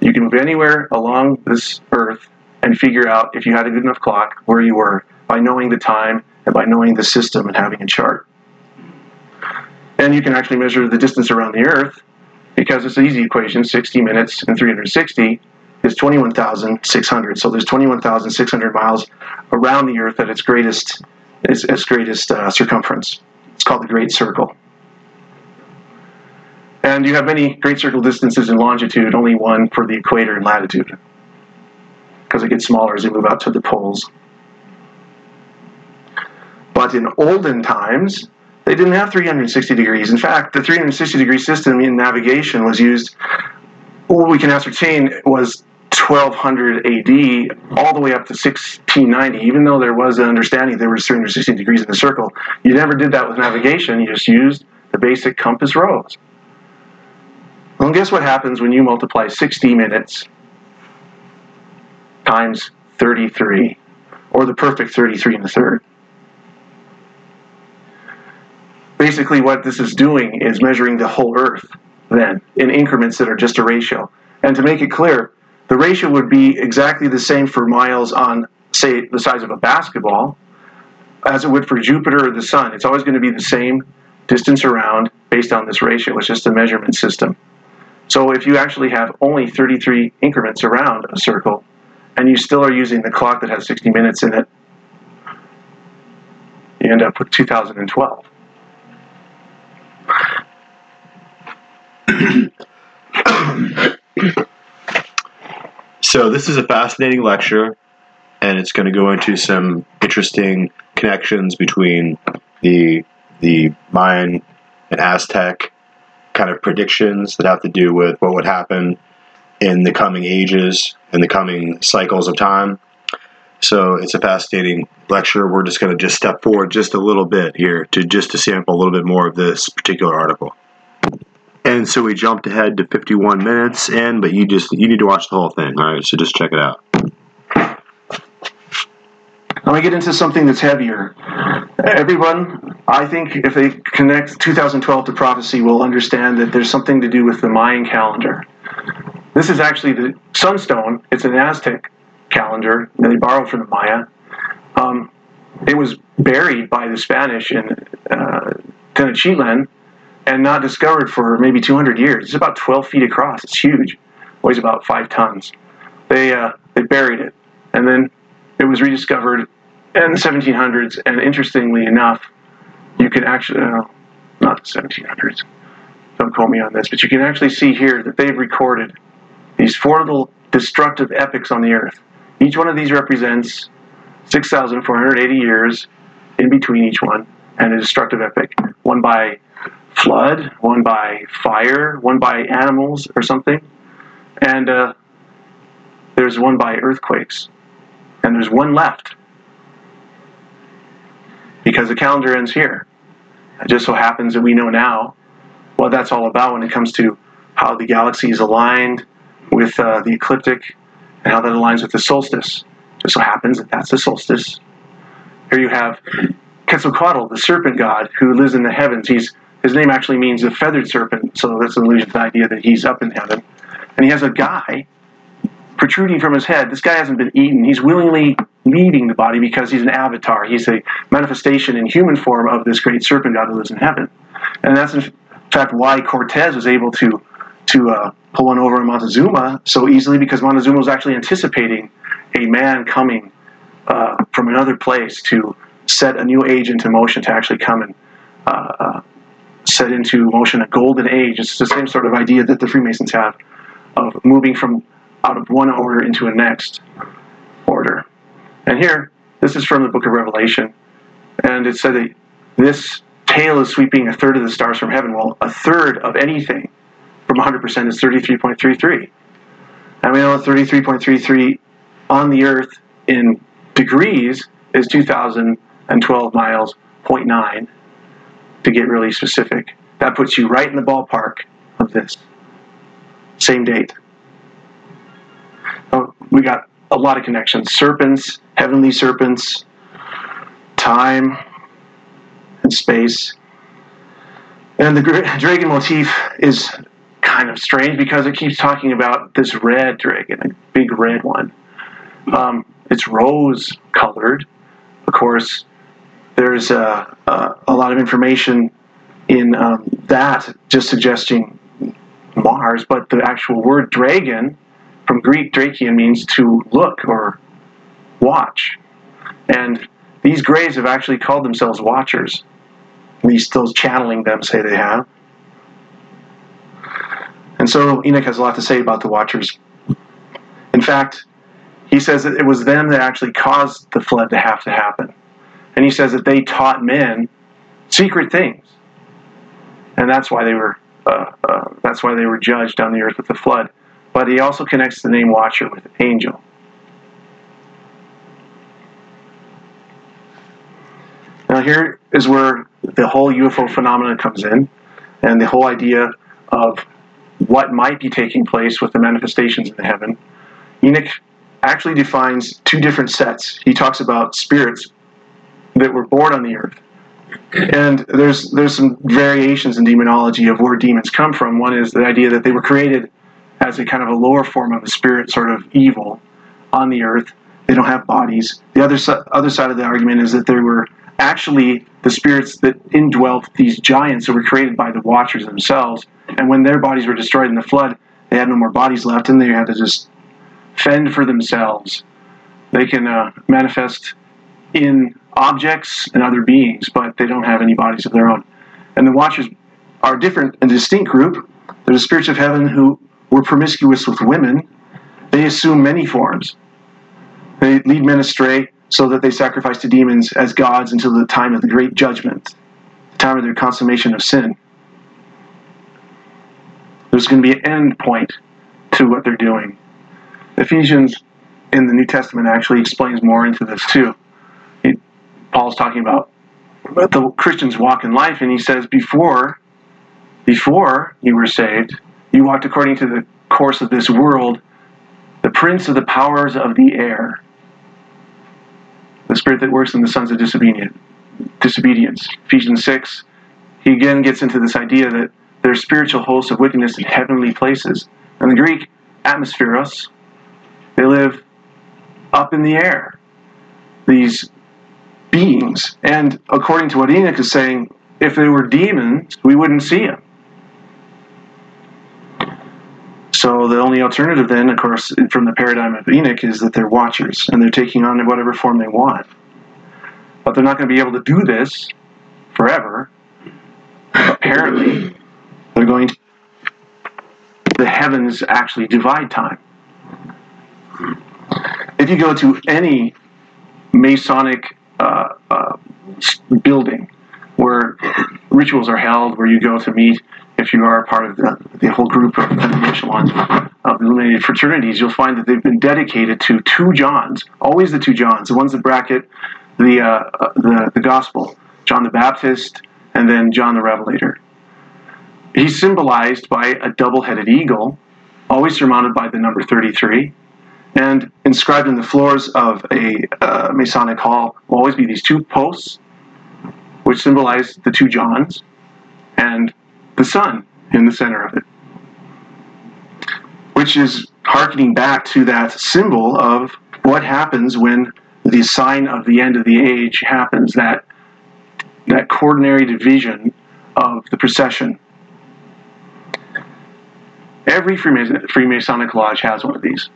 You can move anywhere along this Earth and figure out if you had a good enough clock where you were by knowing the time and by knowing the system and having a chart. And you can actually measure the distance around the Earth because it's an easy equation 60 minutes and 360 is 21,600. So there's 21,600 miles around the Earth at its greatest, its, its greatest uh, circumference. It's called the Great Circle. And you have many great circle distances in longitude, only one for the equator in latitude, because it gets smaller as you move out to the poles. But in olden times, they didn't have 360 degrees. In fact, the 360 degree system in navigation was used, what we can ascertain was 1200 AD all the way up to 1690. Even though there was an understanding there was 360 degrees in the circle, you never did that with navigation. You just used the basic compass rose. Well, guess what happens when you multiply 60 minutes times 33, or the perfect 33 and a third? Basically, what this is doing is measuring the whole Earth then in increments that are just a ratio. And to make it clear, the ratio would be exactly the same for miles on, say, the size of a basketball as it would for Jupiter or the Sun. It's always going to be the same distance around based on this ratio. It's just a measurement system. So if you actually have only 33 increments around a circle, and you still are using the clock that has 60 minutes in it, you end up with 2012. [coughs] [coughs] [coughs] So this is a fascinating lecture, and it's going to go into some interesting connections between the the Mayan and Aztec kind of predictions that have to do with what would happen in the coming ages and the coming cycles of time. So it's a fascinating lecture. We're just going to just step forward just a little bit here to just to sample a little bit more of this particular article. And so we jumped ahead to 51 minutes in, but you just you need to watch the whole thing. All right, so just check it out. Now we get into something that's heavier. Everyone, I think, if they connect 2012 to prophecy, will understand that there's something to do with the Mayan calendar. This is actually the sunstone. It's an Aztec calendar that they borrowed from the Maya. Um, it was buried by the Spanish in uh, Tenochtitlan and not discovered for maybe 200 years. It's about 12 feet across. It's huge. Weighs about five tons. They uh, they buried it, and then it was rediscovered in the 1700s. And interestingly enough, you can actually uh, not the 1700s. Don't quote me on this, but you can actually see here that they've recorded these four little destructive epics on the earth. Each one of these represents 6,480 years in between each one, and a destructive epic. One by flood, one by fire, one by animals or something, and uh, there's one by earthquakes, and there's one left because the calendar ends here. It just so happens that we know now what that's all about when it comes to how the galaxy is aligned with uh, the ecliptic and how that aligns with the solstice. Just so happens that that's the solstice. Here you have Quetzalcoatl, the serpent god who lives in the heavens. He's his name actually means the feathered serpent, so that's an allusion to the idea that he's up in heaven. And he has a guy protruding from his head. This guy hasn't been eaten. He's willingly leaving the body because he's an avatar. He's a manifestation in human form of this great serpent god who lives in heaven. And that's in fact why Cortez was able to to uh, pull one over on Montezuma so easily because Montezuma was actually anticipating a man coming uh, from another place to set a new age into motion to actually come and uh, uh, set into motion a golden age. It's the same sort of idea that the Freemasons have of moving from out of one order into a next order. And here, this is from the book of Revelation, and it said that this tail is sweeping a third of the stars from heaven. Well, a third of anything from 100% is 33.33. And we know 33.33 on the Earth in degrees is 2,012 miles, 0.9 to get really specific. That puts you right in the ballpark of this. Same date. Oh, we got a lot of connections serpents, heavenly serpents, time, and space. And the dragon motif is kind of strange because it keeps talking about this red dragon, a big red one. Um, it's rose colored. Of course, there's a, a, a lot of information in um, that just suggesting Mars, but the actual word dragon from Greek drakion means to look or watch. And these grays have actually called themselves watchers. At least those channeling them say they have. And so Enoch has a lot to say about the watchers. In fact, he says that it was them that actually caused the flood to have to happen. And he says that they taught men secret things, and that's why they were uh, uh, that's why they were judged on the earth with the flood. But he also connects the name Watcher with angel. Now here is where the whole UFO phenomenon comes in, and the whole idea of what might be taking place with the manifestations in the heaven. Enoch actually defines two different sets. He talks about spirits that were born on the earth. And there's there's some variations in demonology of where demons come from. One is the idea that they were created as a kind of a lower form of a spirit, sort of evil, on the earth. They don't have bodies. The other other side of the argument is that they were actually the spirits that indwelt these giants that were created by the Watchers themselves. And when their bodies were destroyed in the flood, they had no more bodies left, and they had to just fend for themselves. They can uh, manifest in objects and other beings, but they don't have any bodies of their own. And the Watchers are a different and distinct group. They're the spirits of heaven who were promiscuous with women. They assume many forms. They lead men astray so that they sacrifice to demons as gods until the time of the great judgment, the time of their consummation of sin. There's going to be an end point to what they're doing. Ephesians in the New Testament actually explains more into this too. Paul's talking about the Christians walk in life, and he says, before, before you were saved, you walked according to the course of this world, the prince of the powers of the air, the spirit that works in the sons of disobedience. Disobedience. Ephesians six. He again gets into this idea that there's spiritual hosts of wickedness in heavenly places. And the Greek atmospheros, they live up in the air. These beings. And according to what Enoch is saying, if they were demons, we wouldn't see them. So the only alternative then, of course, from the paradigm of Enoch, is that they're watchers and they're taking on whatever form they want. But they're not going to be able to do this forever. Apparently, they're going to. The heavens actually divide time. If you go to any Masonic uh, uh, building where rituals are held, where you go to meet if you are part of the, the whole group of the echelons of illuminated fraternities, you'll find that they've been dedicated to two Johns, always the two Johns, the ones that bracket the, uh, uh, the, the gospel, John the Baptist and then John the Revelator. He's symbolized by a double headed eagle, always surmounted by the number 33. And inscribed in the floors of a uh, Masonic hall will always be these two posts, which symbolize the two Johns and the sun in the center of it, which is harkening back to that symbol of what happens when the sign of the end of the age happens, that, that coordinary division of the procession. Every Freemason, Freemasonic lodge has one of these.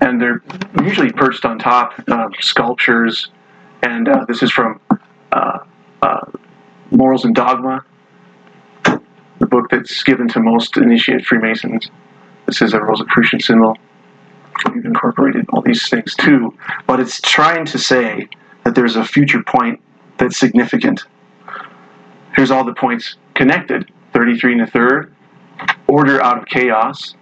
And they're usually perched on top of sculptures. And uh, this is from uh, uh, Morals and Dogma, the book that's given to most initiated Freemasons. This is a Rosicrucian symbol. We've incorporated all these things too, but it's trying to say that there's a future point that's significant. Here's all the points connected 33 and a third, order out of chaos.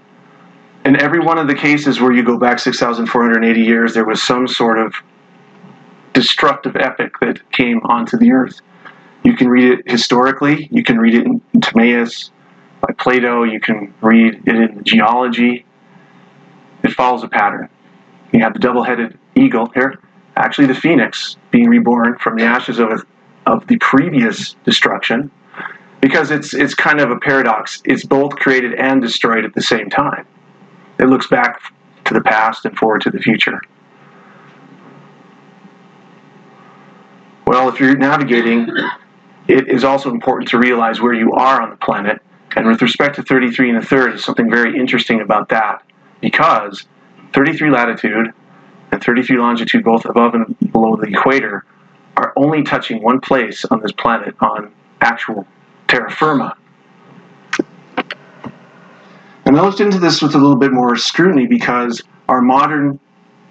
In every one of the cases where you go back 6,480 years, there was some sort of destructive epic that came onto the earth. You can read it historically, you can read it in Timaeus by Plato, you can read it in geology. It follows a pattern. You have the double headed eagle here, actually, the phoenix being reborn from the ashes of, of the previous destruction, because it's, it's kind of a paradox. It's both created and destroyed at the same time. It looks back to the past and forward to the future. Well, if you're navigating, it is also important to realize where you are on the planet. And with respect to 33 and a third, there's something very interesting about that because 33 latitude and 33 longitude, both above and below the equator, are only touching one place on this planet on actual terra firma. And I looked into this with a little bit more scrutiny because our modern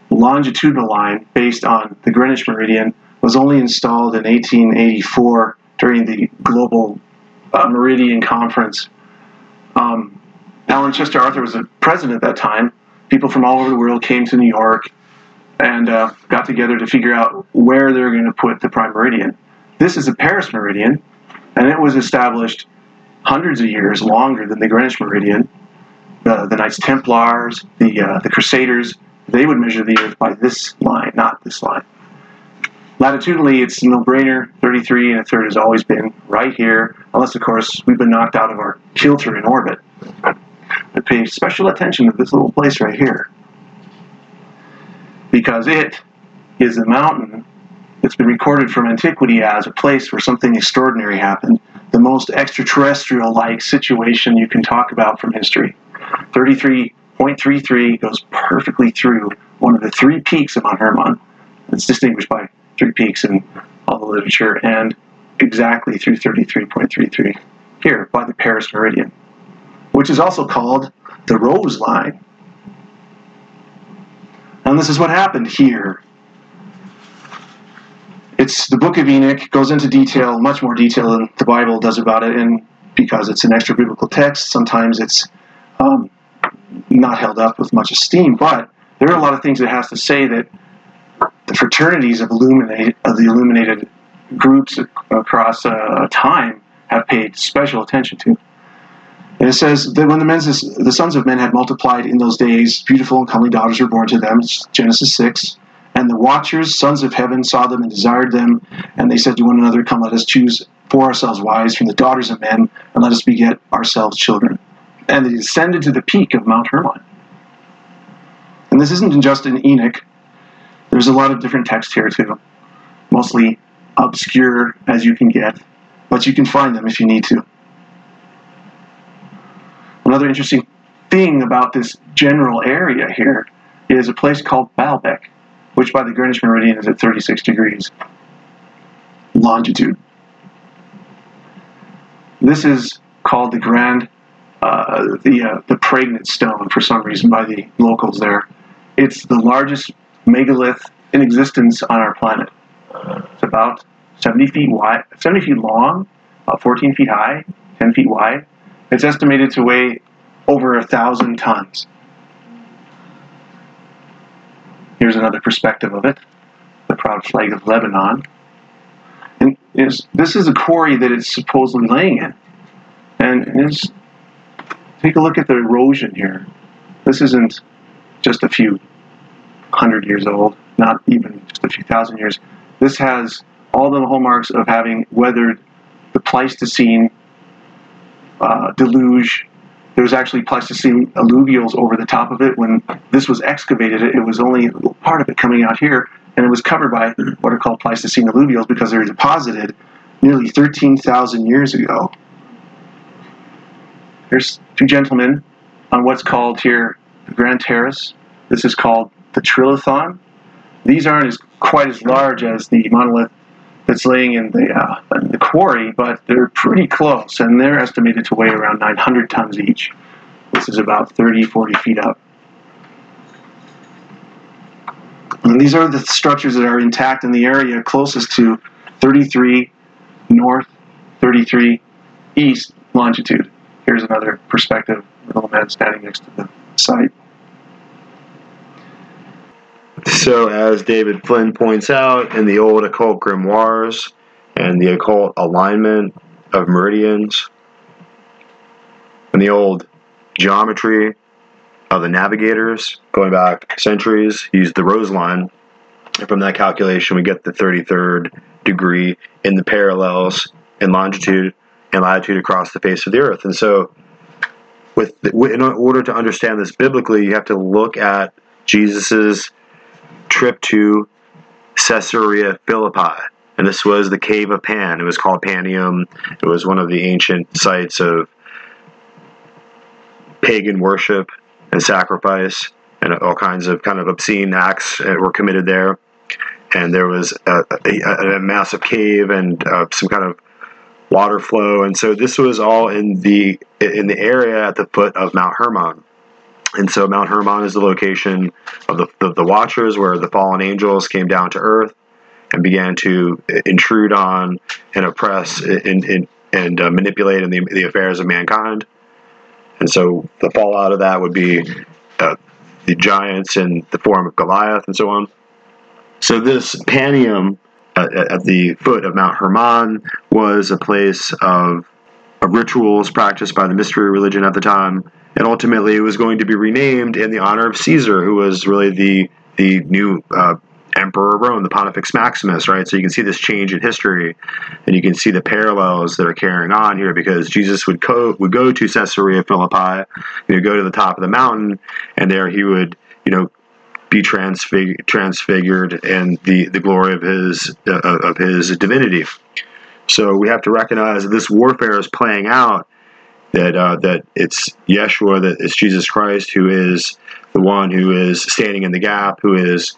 longitudinal line, based on the Greenwich meridian, was only installed in 1884 during the Global uh, Meridian Conference. Um, Alan Chester Arthur was the president at that time. People from all over the world came to New York and uh, got together to figure out where they're going to put the prime meridian. This is the Paris meridian, and it was established hundreds of years longer than the Greenwich meridian. The, the Knights Templars, the, uh, the Crusaders, they would measure the Earth by this line, not this line. Latitudinally, it's a no-brainer. 33 and a third has always been right here, unless, of course, we've been knocked out of our kilter in orbit. But pay special attention to this little place right here, because it is the mountain that's been recorded from antiquity as a place where something extraordinary happened, the most extraterrestrial-like situation you can talk about from history. 33.33 goes perfectly through one of the three peaks of Mount Hermon. It's distinguished by three peaks in all the literature, and exactly through 33.33 here by the Paris Meridian, which is also called the Rose Line. And this is what happened here. It's the Book of Enoch goes into detail, much more detail than the Bible does about it, and because it's an extra biblical text, sometimes it's um, not held up with much esteem. But there are a lot of things it has to say that the fraternities of, of the illuminated groups across uh, time have paid special attention to. And it says that when the, the sons of men had multiplied in those days, beautiful and comely daughters were born to them. Genesis 6. And the watchers, sons of heaven, saw them and desired them. And they said to one another, Come, let us choose for ourselves wives from the daughters of men, and let us beget ourselves children. And they descended to the peak of Mount Hermon. And this isn't just in Enoch. There's a lot of different text here, too. Mostly obscure as you can get, but you can find them if you need to. Another interesting thing about this general area here is a place called Baalbek, which by the Greenwich meridian is at 36 degrees longitude. This is called the Grand, uh, the uh, the pregnant stone for some reason by the locals there. It's the largest megalith in existence on our planet. It's about 70 feet wide, 70 feet long, about 14 feet high, 10 feet wide. It's estimated to weigh over a thousand tons. Here's another perspective of it the proud flag of Lebanon. And is, this is a quarry that it's supposedly laying in. And just take a look at the erosion here. This isn't just a few hundred years old, not even just a few thousand years. This has all the hallmarks of having weathered the Pleistocene uh, deluge. There was actually Pleistocene alluvials over the top of it. When this was excavated, it was only part of it coming out here, and it was covered by what are called Pleistocene alluvials because they were deposited nearly 13,000 years ago. Here's two gentlemen on what's called here the Grand Terrace. This is called the Trilithon. These aren't as quite as large as the monolith that's laying in the uh, in the quarry, but they're pretty close, and they're estimated to weigh around 900 tons each. This is about 30, 40 feet up. And these are the structures that are intact in the area closest to 33 north, 33 east longitude. Here's another perspective of little man standing next to the site. So, as David Flynn points out in the old occult grimoires and the occult alignment of meridians, and the old geometry of the navigators going back centuries, used the rose line. And from that calculation, we get the 33rd degree in the parallels in longitude latitude across the face of the earth. And so, with in order to understand this biblically, you have to look at Jesus's trip to Caesarea Philippi. And this was the Cave of Pan. It was called Panium. It was one of the ancient sites of pagan worship and sacrifice, and all kinds of kind of obscene acts were committed there. And there was a, a, a massive cave and uh, some kind of water flow, and so this was all in the in the area at the foot of Mount Hermon. And so Mount Hermon is the location of the, the, the Watchers, where the fallen angels came down to Earth and began to intrude on and oppress in, in, and uh, manipulate in the, the affairs of mankind. And so the fallout of that would be uh, the giants in the form of Goliath and so on. So this Panium uh, at the foot of Mount Hermon was a place of, of rituals practiced by the mystery religion at the time and ultimately it was going to be renamed in the honor of Caesar, who was really the the new uh, emperor of Rome, the Pontifex Maximus, right? So you can see this change in history, and you can see the parallels that are carrying on here because Jesus would go would go to Caesarea Philippi, he would go to the top of the mountain, and there he would, you know, be transfig- transfigured and the the glory of his uh, of his divinity. So we have to recognize that this warfare is playing out that uh, that it's Yeshua, that it's Jesus Christ who is the one who is standing in the gap, who is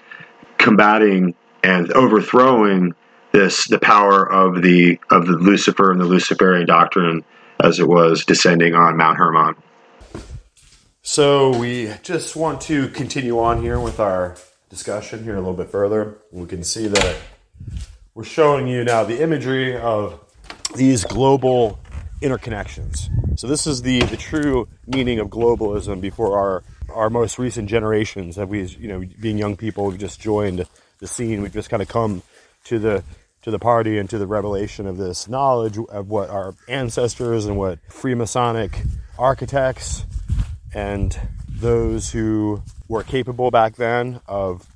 combating and overthrowing this the power of the of the Lucifer and the Luciferian doctrine as it was descending on Mount Hermon. So we just want to continue on here with our discussion here a little bit further. We can see that we're showing you now the imagery of these global interconnections. So this is the, the true meaning of globalism before our our most recent generations that we you know being young people we've just joined the scene we've just kind of come to the to the party and to the revelation of this knowledge of what our ancestors and what Freemasonic architects and those who were capable back then of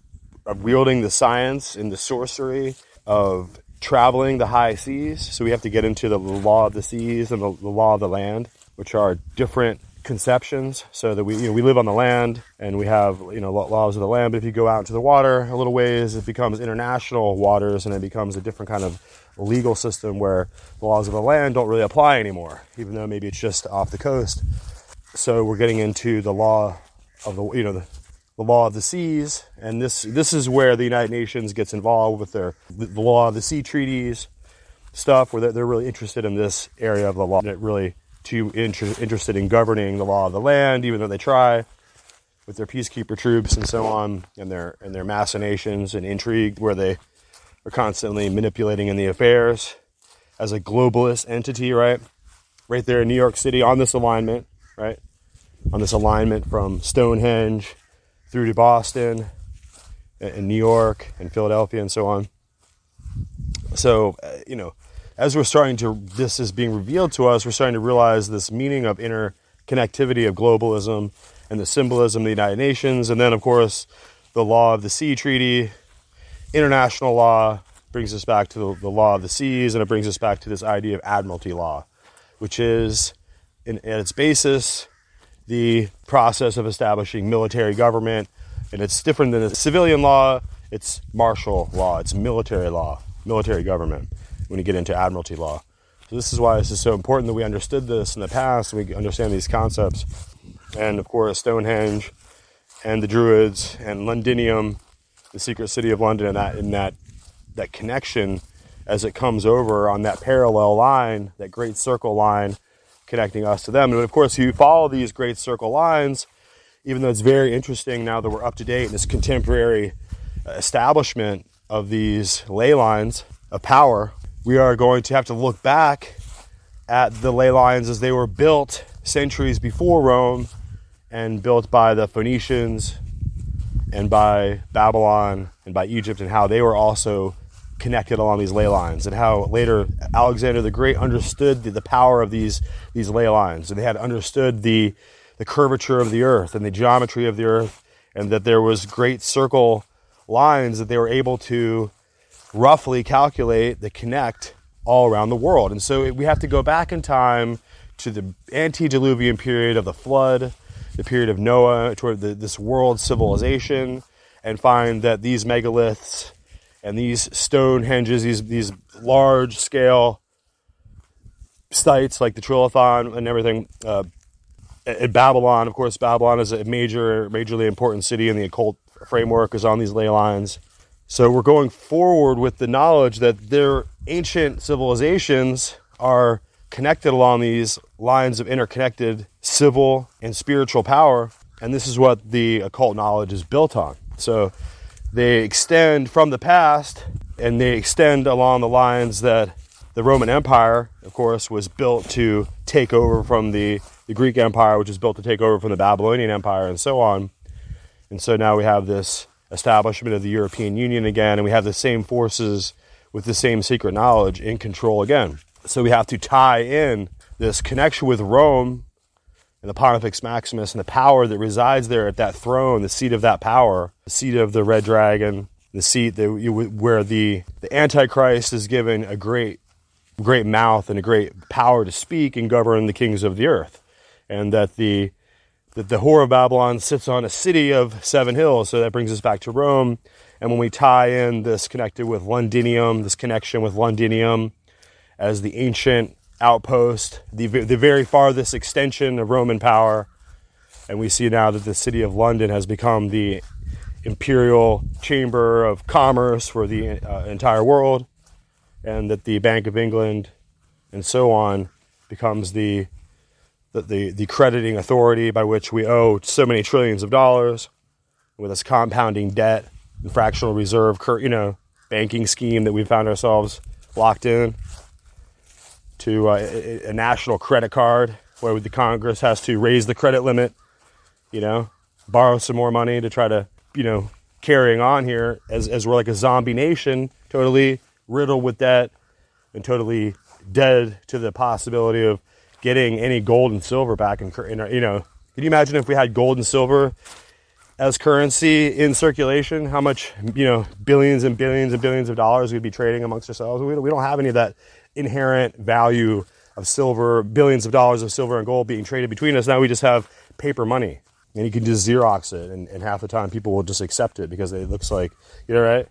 of wielding the science and the sorcery of traveling the high seas. So we have to get into the law of the seas and the, the law of the land, which are different conceptions. So that we you know we live on the land and we have you know laws of the land. But if you go out into the water a little ways it becomes international waters and it becomes a different kind of legal system where the laws of the land don't really apply anymore even though maybe it's just off the coast so we're getting into the law of the you know the, the law of the seas, and this this is where the United Nations gets involved with their the law of the sea treaties stuff, where they're, really interested in this area of the law, and really too inter- interested in governing the law of the land, even though they try with their peacekeeper troops and so on, and their and their machinations and intrigue, where they are constantly manipulating in the affairs as a globalist entity, right? Right there in New York City on this alignment, right? On this alignment from Stonehenge through to Boston and New York and Philadelphia and so on. So, uh, you know, as we're starting to, this is being revealed to us, we're starting to realize this meaning of interconnectivity of globalism and the symbolism of the United Nations. And then, of course, the law of the sea treaty, international law brings us back to the, the law of the seas, and it brings us back to this idea of admiralty law, which is, in, at its basis, the process of establishing military government. And it's different than civilian law, it's martial law, it's military law, military government when you get into admiralty law. So, this is why this is so important that we understood this in the past, we understand these concepts. And of course, Stonehenge and the Druids and Londinium, the secret city of London, and that, in that, that connection as it comes over on that parallel line, that great circle line connecting us to them. And of course, if you follow these great circle lines, even though it's very interesting now that we're up to date in this contemporary establishment of these ley lines of power, we are going to have to look back at the ley lines as they were built centuries before Rome and built by the Phoenicians and by Babylon and by Egypt, and how they were also connected along these ley lines, and how later Alexander the Great understood the, the power of these these ley lines, and they had understood the the curvature of the earth and the geometry of the earth, and that there was great circle lines that they were able to roughly calculate that connect all around the world. And so we have to go back in time to the antediluvian period of the flood, the period of Noah, toward the, this world civilization, and find that these megaliths and these stone henges, these these large scale sites like the Trilithon and everything. Uh, at Babylon, of course, Babylon is a major, majorly important city in the occult framework, is on these ley lines. So we're going forward with the knowledge that their ancient civilizations are connected along these lines of interconnected civil and spiritual power. And this is what the occult knowledge is built on. So they extend from the past and they extend along the lines that the Roman Empire, of course, was built to take over from the, the Greek Empire, which was built to take over from the Babylonian Empire, and so on. And so now we have this establishment of the European Union again, and we have the same forces with the same secret knowledge in control again. So we have to tie in this connection with Rome and the Pontifex Maximus and the power that resides there at that throne, the seat of that power, the seat of the red dragon, the seat that you, where the, the Antichrist is given a great, great mouth and a great power to speak and govern the kings of the earth. And that the, that the whore of Babylon sits on a city of seven hills. So that brings us back to Rome. And when we tie in this connected with Londinium, this connection with Londinium as the ancient outpost, the, the very farthest extension of Roman power. And we see now that the city of London has become the imperial chamber of commerce for the uh, entire world, and that the Bank of England and so on becomes the, the, the, the crediting authority by which we owe so many trillions of dollars with this compounding debt and fractional reserve, you know, banking scheme that we found ourselves locked in to uh, a, a national credit card where the Congress has to raise the credit limit, you know, borrow some more money to try to, you know, carrying on here as, as we're like a zombie nation, totally riddled with debt and totally dead to the possibility of getting any gold and silver back in, in you know, can you imagine if we had gold and silver as currency in circulation, how much, you know, billions and billions and billions of dollars we'd be trading amongst ourselves? We don't have any of that inherent value of silver, billions of dollars of silver and gold being traded between us. Now we just have paper money. And you can just Xerox it, and, and half the time people will just accept it because it looks like, you know, right?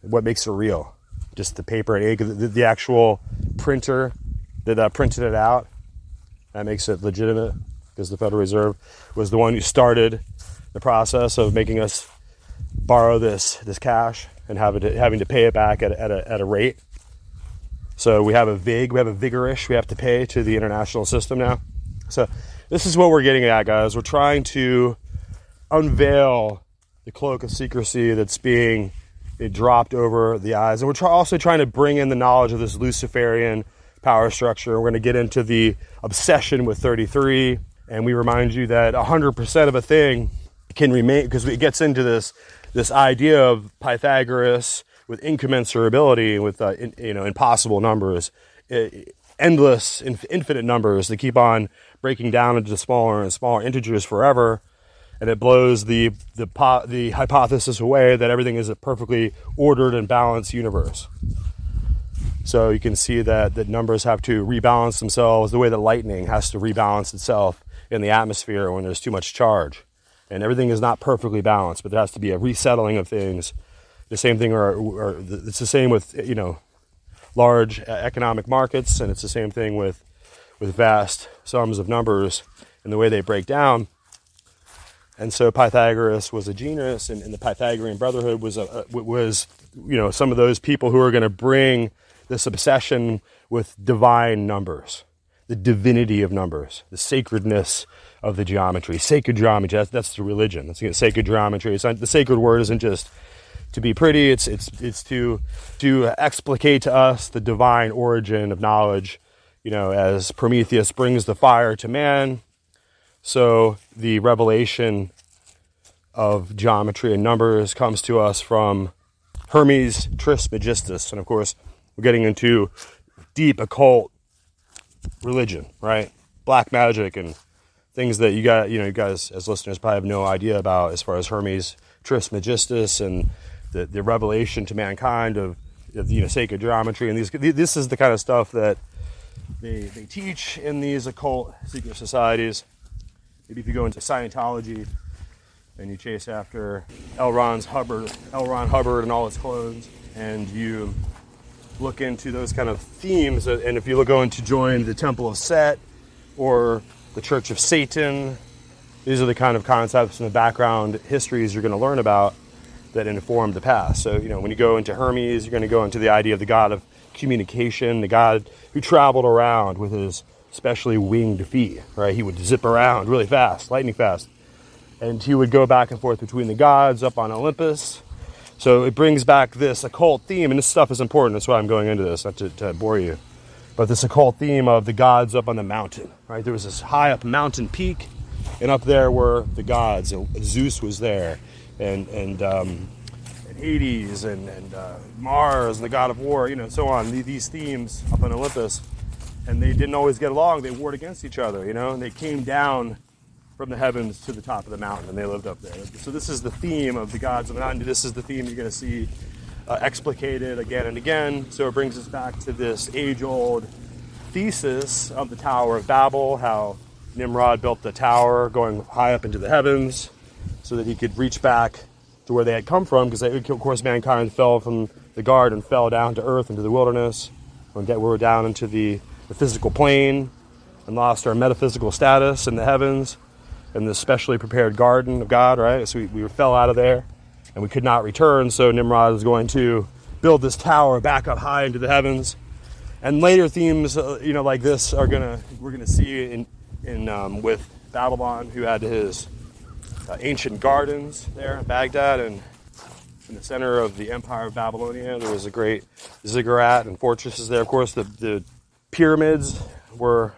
What makes it real? Just the paper and ink, the, the actual printer that uh, printed it out. That makes it legitimate because the Federal Reserve was the one who started the process of making us borrow this this cash and have it, having to pay it back at, at, a, at a rate so we have a VIG, we have a vigorish we have to pay to the international system now. So this is what we're getting at, guys. We're trying to unveil the cloak of secrecy that's being dropped over the eyes. And we're also trying to bring in the knowledge of this Luciferian power structure. We're going to get into the obsession with 33. And we remind you that 100% of a thing can remain, because it gets into this, this idea of Pythagoras with incommensurability, with uh, in, you know impossible numbers, endless, inf- infinite numbers that keep on breaking down into smaller and smaller integers forever, and it blows the the the hypothesis away that everything is a perfectly ordered and balanced universe. So you can see that that numbers have to rebalance themselves the way that lightning has to rebalance itself in the atmosphere when there's too much charge, and everything is not perfectly balanced, but there has to be a resettling of things. The same thing, or, or it's the same with you know large economic markets, and it's the same thing with with vast sums of numbers and the way they break down. And so Pythagoras was a genius, and, and the Pythagorean Brotherhood was a, was you know some of those people who are going to bring this obsession with divine numbers, the divinity of numbers, the sacredness of the geometry, sacred geometry. That's, that's the religion. That's sacred geometry. It's not, the sacred word isn't just to be pretty. It's it's it's to to explicate to us the divine origin of knowledge. You know, as Prometheus brings the fire to man, so the revelation of geometry and numbers comes to us from Hermes Trismegistus, and of course, we're getting into deep occult religion, right? Black magic and things that you got, you know, you guys as listeners probably have no idea about as far as Hermes Trismegistus and the, the revelation to mankind of, of you know sacred geometry and these this is the kind of stuff that they, they teach in these occult secret societies. Maybe if you go into Scientology and you chase after L. Ron's Hubbard, L. Ron Hubbard and all his clones, and you look into those kind of themes, uh, and if you go into join the Temple of Set or the Church of Satan, these are the kind of concepts and the background histories you're going to learn about that inform the past. So, you know, when you go into Hermes, you're going to go into the idea of the god of communication, the god who traveled around with his specially winged feet, right? He would zip around really fast, lightning fast. And he would go back and forth between the gods up on Olympus. So it brings back this occult theme, and this stuff is important. That's why I'm going into this, not to, to bore you. But this occult theme of the gods up on the mountain, right? There was this high up mountain peak, and up there were the gods. Zeus was there, and and um, and Hades and and uh, Mars and the god of war, you know, so on. These themes up on Olympus, and they didn't always get along. They warred against each other, you know, and they came down from the heavens to the top of the mountain, and they lived up there. So this is the theme of the gods of the mountain. This is the theme you're going to see uh, explicated again and again. So it brings us back to this age-old thesis of the Tower of Babel, how Nimrod built the tower going high up into the heavens so that he could reach back to where they had come from, because of course mankind fell from the garden, fell down to earth into the wilderness, and we were down into the, the physical plane, and lost our metaphysical status in the heavens, in the specially prepared garden of God, right? So we, we fell out of there, and we could not return. So Nimrod is going to build this tower back up high into the heavens. And later themes, uh, you know, like this are gonna we're gonna see in in um, with Babylon, who had his uh, ancient gardens there in Baghdad, and in the center of the Empire of Babylonia, there was a great ziggurat and fortresses there. Of course, the, the pyramids were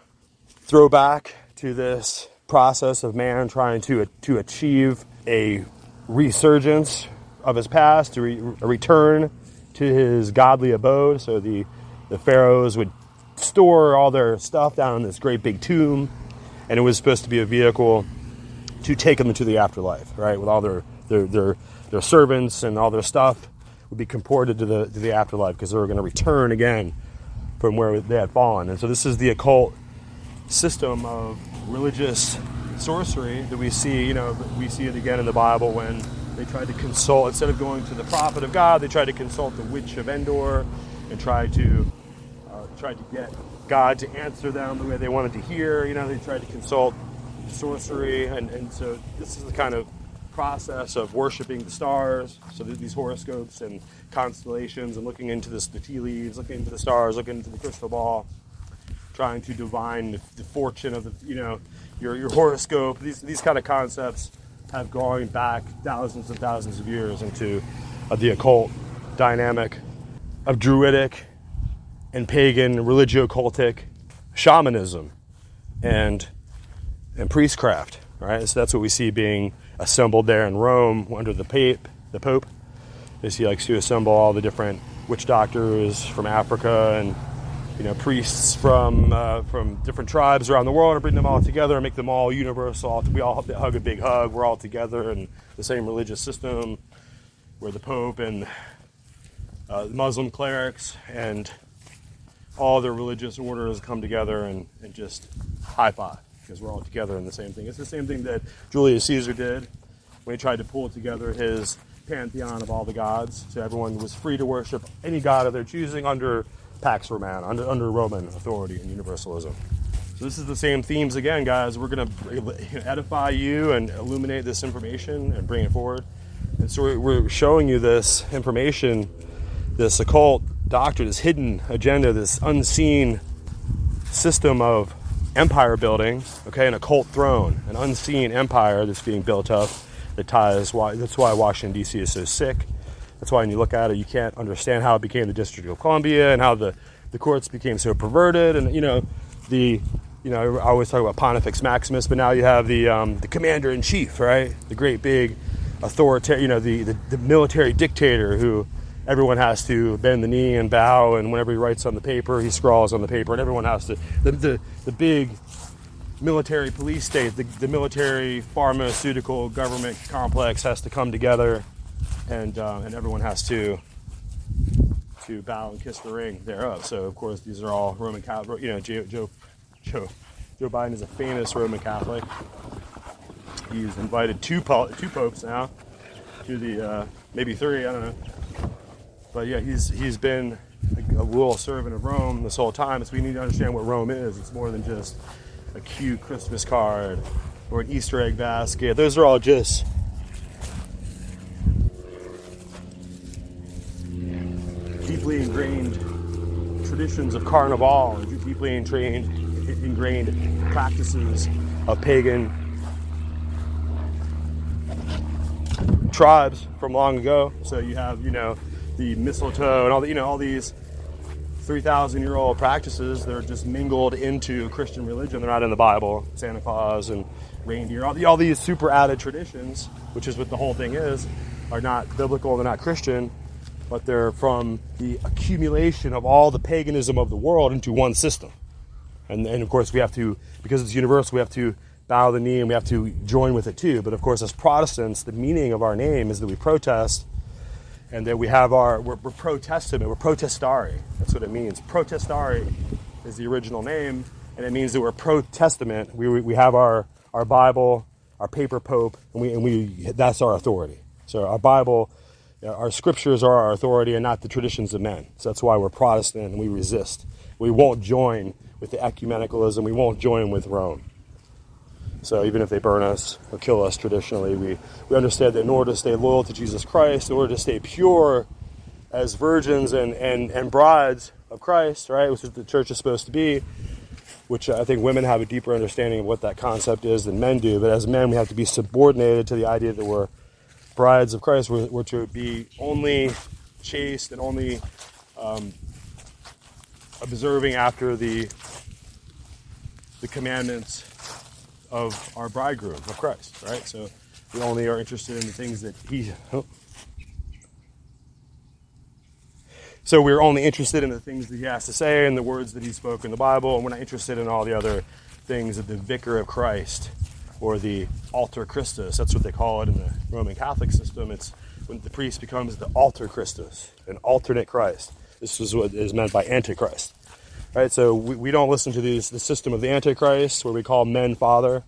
throwback to this process of man trying to to achieve a resurgence of his past, to re, a return to his godly abode. So the the pharaohs would store all their stuff down in this great big tomb, and it was supposed to be a vehicle to take them into the afterlife, right? With all their their their, their servants and all their stuff would be comported to the to the afterlife because they were going to return again from where they had fallen. And so this is the occult system of religious sorcery that we see. You know, we see it again in the Bible when they tried to consult instead of going to the prophet of God, they tried to consult the witch of Endor and try to uh, tried to get God to answer them the way they wanted to hear. You know, they tried to consult sorcery, and, and so this is the kind of process of worshiping the stars. So these horoscopes and constellations, and looking into this, the tea leaves, looking into the stars, looking into the crystal ball, trying to divine the, the fortune of the, you know, your your horoscope. These these kind of concepts have gone back thousands and thousands of years into uh, the occult dynamic of druidic and pagan religio-cultic shamanism and and priestcraft, right? So that's what we see being assembled there in Rome under the Pope, the Pope, is he likes to assemble all the different witch doctors from Africa and you know priests from uh, from different tribes around the world and bring them all together and make them all universal. We all hug a big hug. We're all together in the same religious system, where the Pope and uh, Muslim clerics and all the religious orders come together and, and just high five because we're all together in the same thing. It's the same thing that Julius Caesar did when he tried to pull together his pantheon of all the gods, so everyone was free to worship any god of their choosing under Pax Romana, under, under Roman authority and universalism. So this is the same themes again, guys. We're going to edify you and illuminate this information and bring it forward. And so we're showing you this information, this occult doctrine, this hidden agenda, this unseen system of empire building, okay, an occult throne, an unseen empire that's being built up that ties why that's why Washington DC is so sick. That's why when you look at it, you can't understand how it became the District of Columbia and how the, the courts became so perverted. And you know, the you know I always talk about Pontifex Maximus, but now you have the um, the commander in chief, right? The great big authoritarian, you know, the, the, the military dictator who everyone has to bend the knee and bow, and whenever he writes on the paper, he scrawls on the paper, and everyone has to. The, the, the big military police state, the, the military pharmaceutical government complex has to come together, and uh, and everyone has to to bow and kiss the ring thereof. So of course these are all Roman Catholic. You know, Joe Joe Joe, Joe Biden is a famous Roman Catholic. He's invited two two popes now to the uh, maybe three. I don't know. But yeah, he's he's been a, loyal servant of Rome this whole time. So we need to understand what Rome is. It's more than just a cute Christmas card or an Easter egg basket. Those are all just deeply ingrained traditions of carnival, deeply ingrained, ingrained practices of pagan tribes from long ago. So you have, you know, the mistletoe and all the, you know, all these 3,000 year old practices. They're just mingled into Christian religion. They're not in the Bible. Santa Claus and reindeer, all, the, all these super added traditions, which is what the whole thing is, are not biblical. They're not Christian, but they're from the accumulation of all the paganism of the world into one system. And, and of course, we have to, because it's universal, we have to bow the knee and we have to join with it too. But of course, as Protestants, the meaning of our name is that we protest and then we have our we're, we're pro testament we're protestari that's what it means. Protestari is the original name and it means that we're pro testament we, we have our our bible our paper pope and we and we that's our authority. So our bible our scriptures are our authority and not the traditions of men. So that's why we're protestant and we resist. We won't join with the ecumenicalism. We won't join with rome so even if they burn us or kill us traditionally, we, we understand that in order to stay loyal to Jesus Christ, in order to stay pure as virgins and, and, and brides of Christ, right, which is what the church is supposed to be, which I think women have a deeper understanding of what that concept is than men do. But as men, we have to be subordinated to the idea that we're brides of Christ. We're, we're to be only chaste and only um, observing after the the commandments of our bridegroom, of Christ, right? So we only are interested in the things that he. [laughs] So we're only interested in the things that he has to say and the words that he spoke in the Bible, and we're not interested in all the other things of the vicar of Christ or the alter Christus. That's what they call it in the Roman Catholic system. It's when the priest becomes the alter Christus, an alternate Christ. This is what is meant by Antichrist. Right, so we, we don't listen to these, the system of the Antichrist, where we call men father.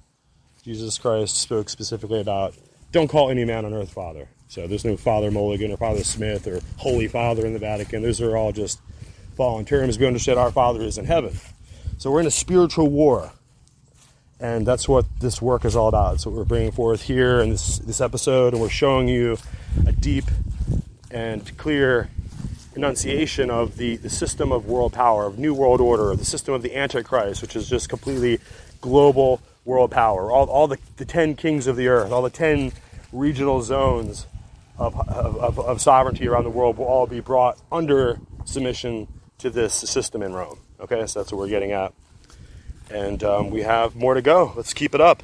Jesus Christ spoke specifically about don't call any man on earth father. So there's no Father Mulligan or Father Smith or Holy Father in the Vatican. Those are all just fallen terms. We understand our Father is in heaven. So we're in a spiritual war. And that's what this work is all about. So we're bringing forth here in this, this episode, and we're showing you a deep and clear enunciation of the, the system of world power, of New World Order, of the system of the Antichrist, which is just completely global world power. All, all the, the 10 kings of the earth, all the 10 regional zones of, of, of sovereignty around the world will all be brought under submission to this system in Rome. Okay, so that's what we're getting at. And um, we have more to go. Let's keep it up.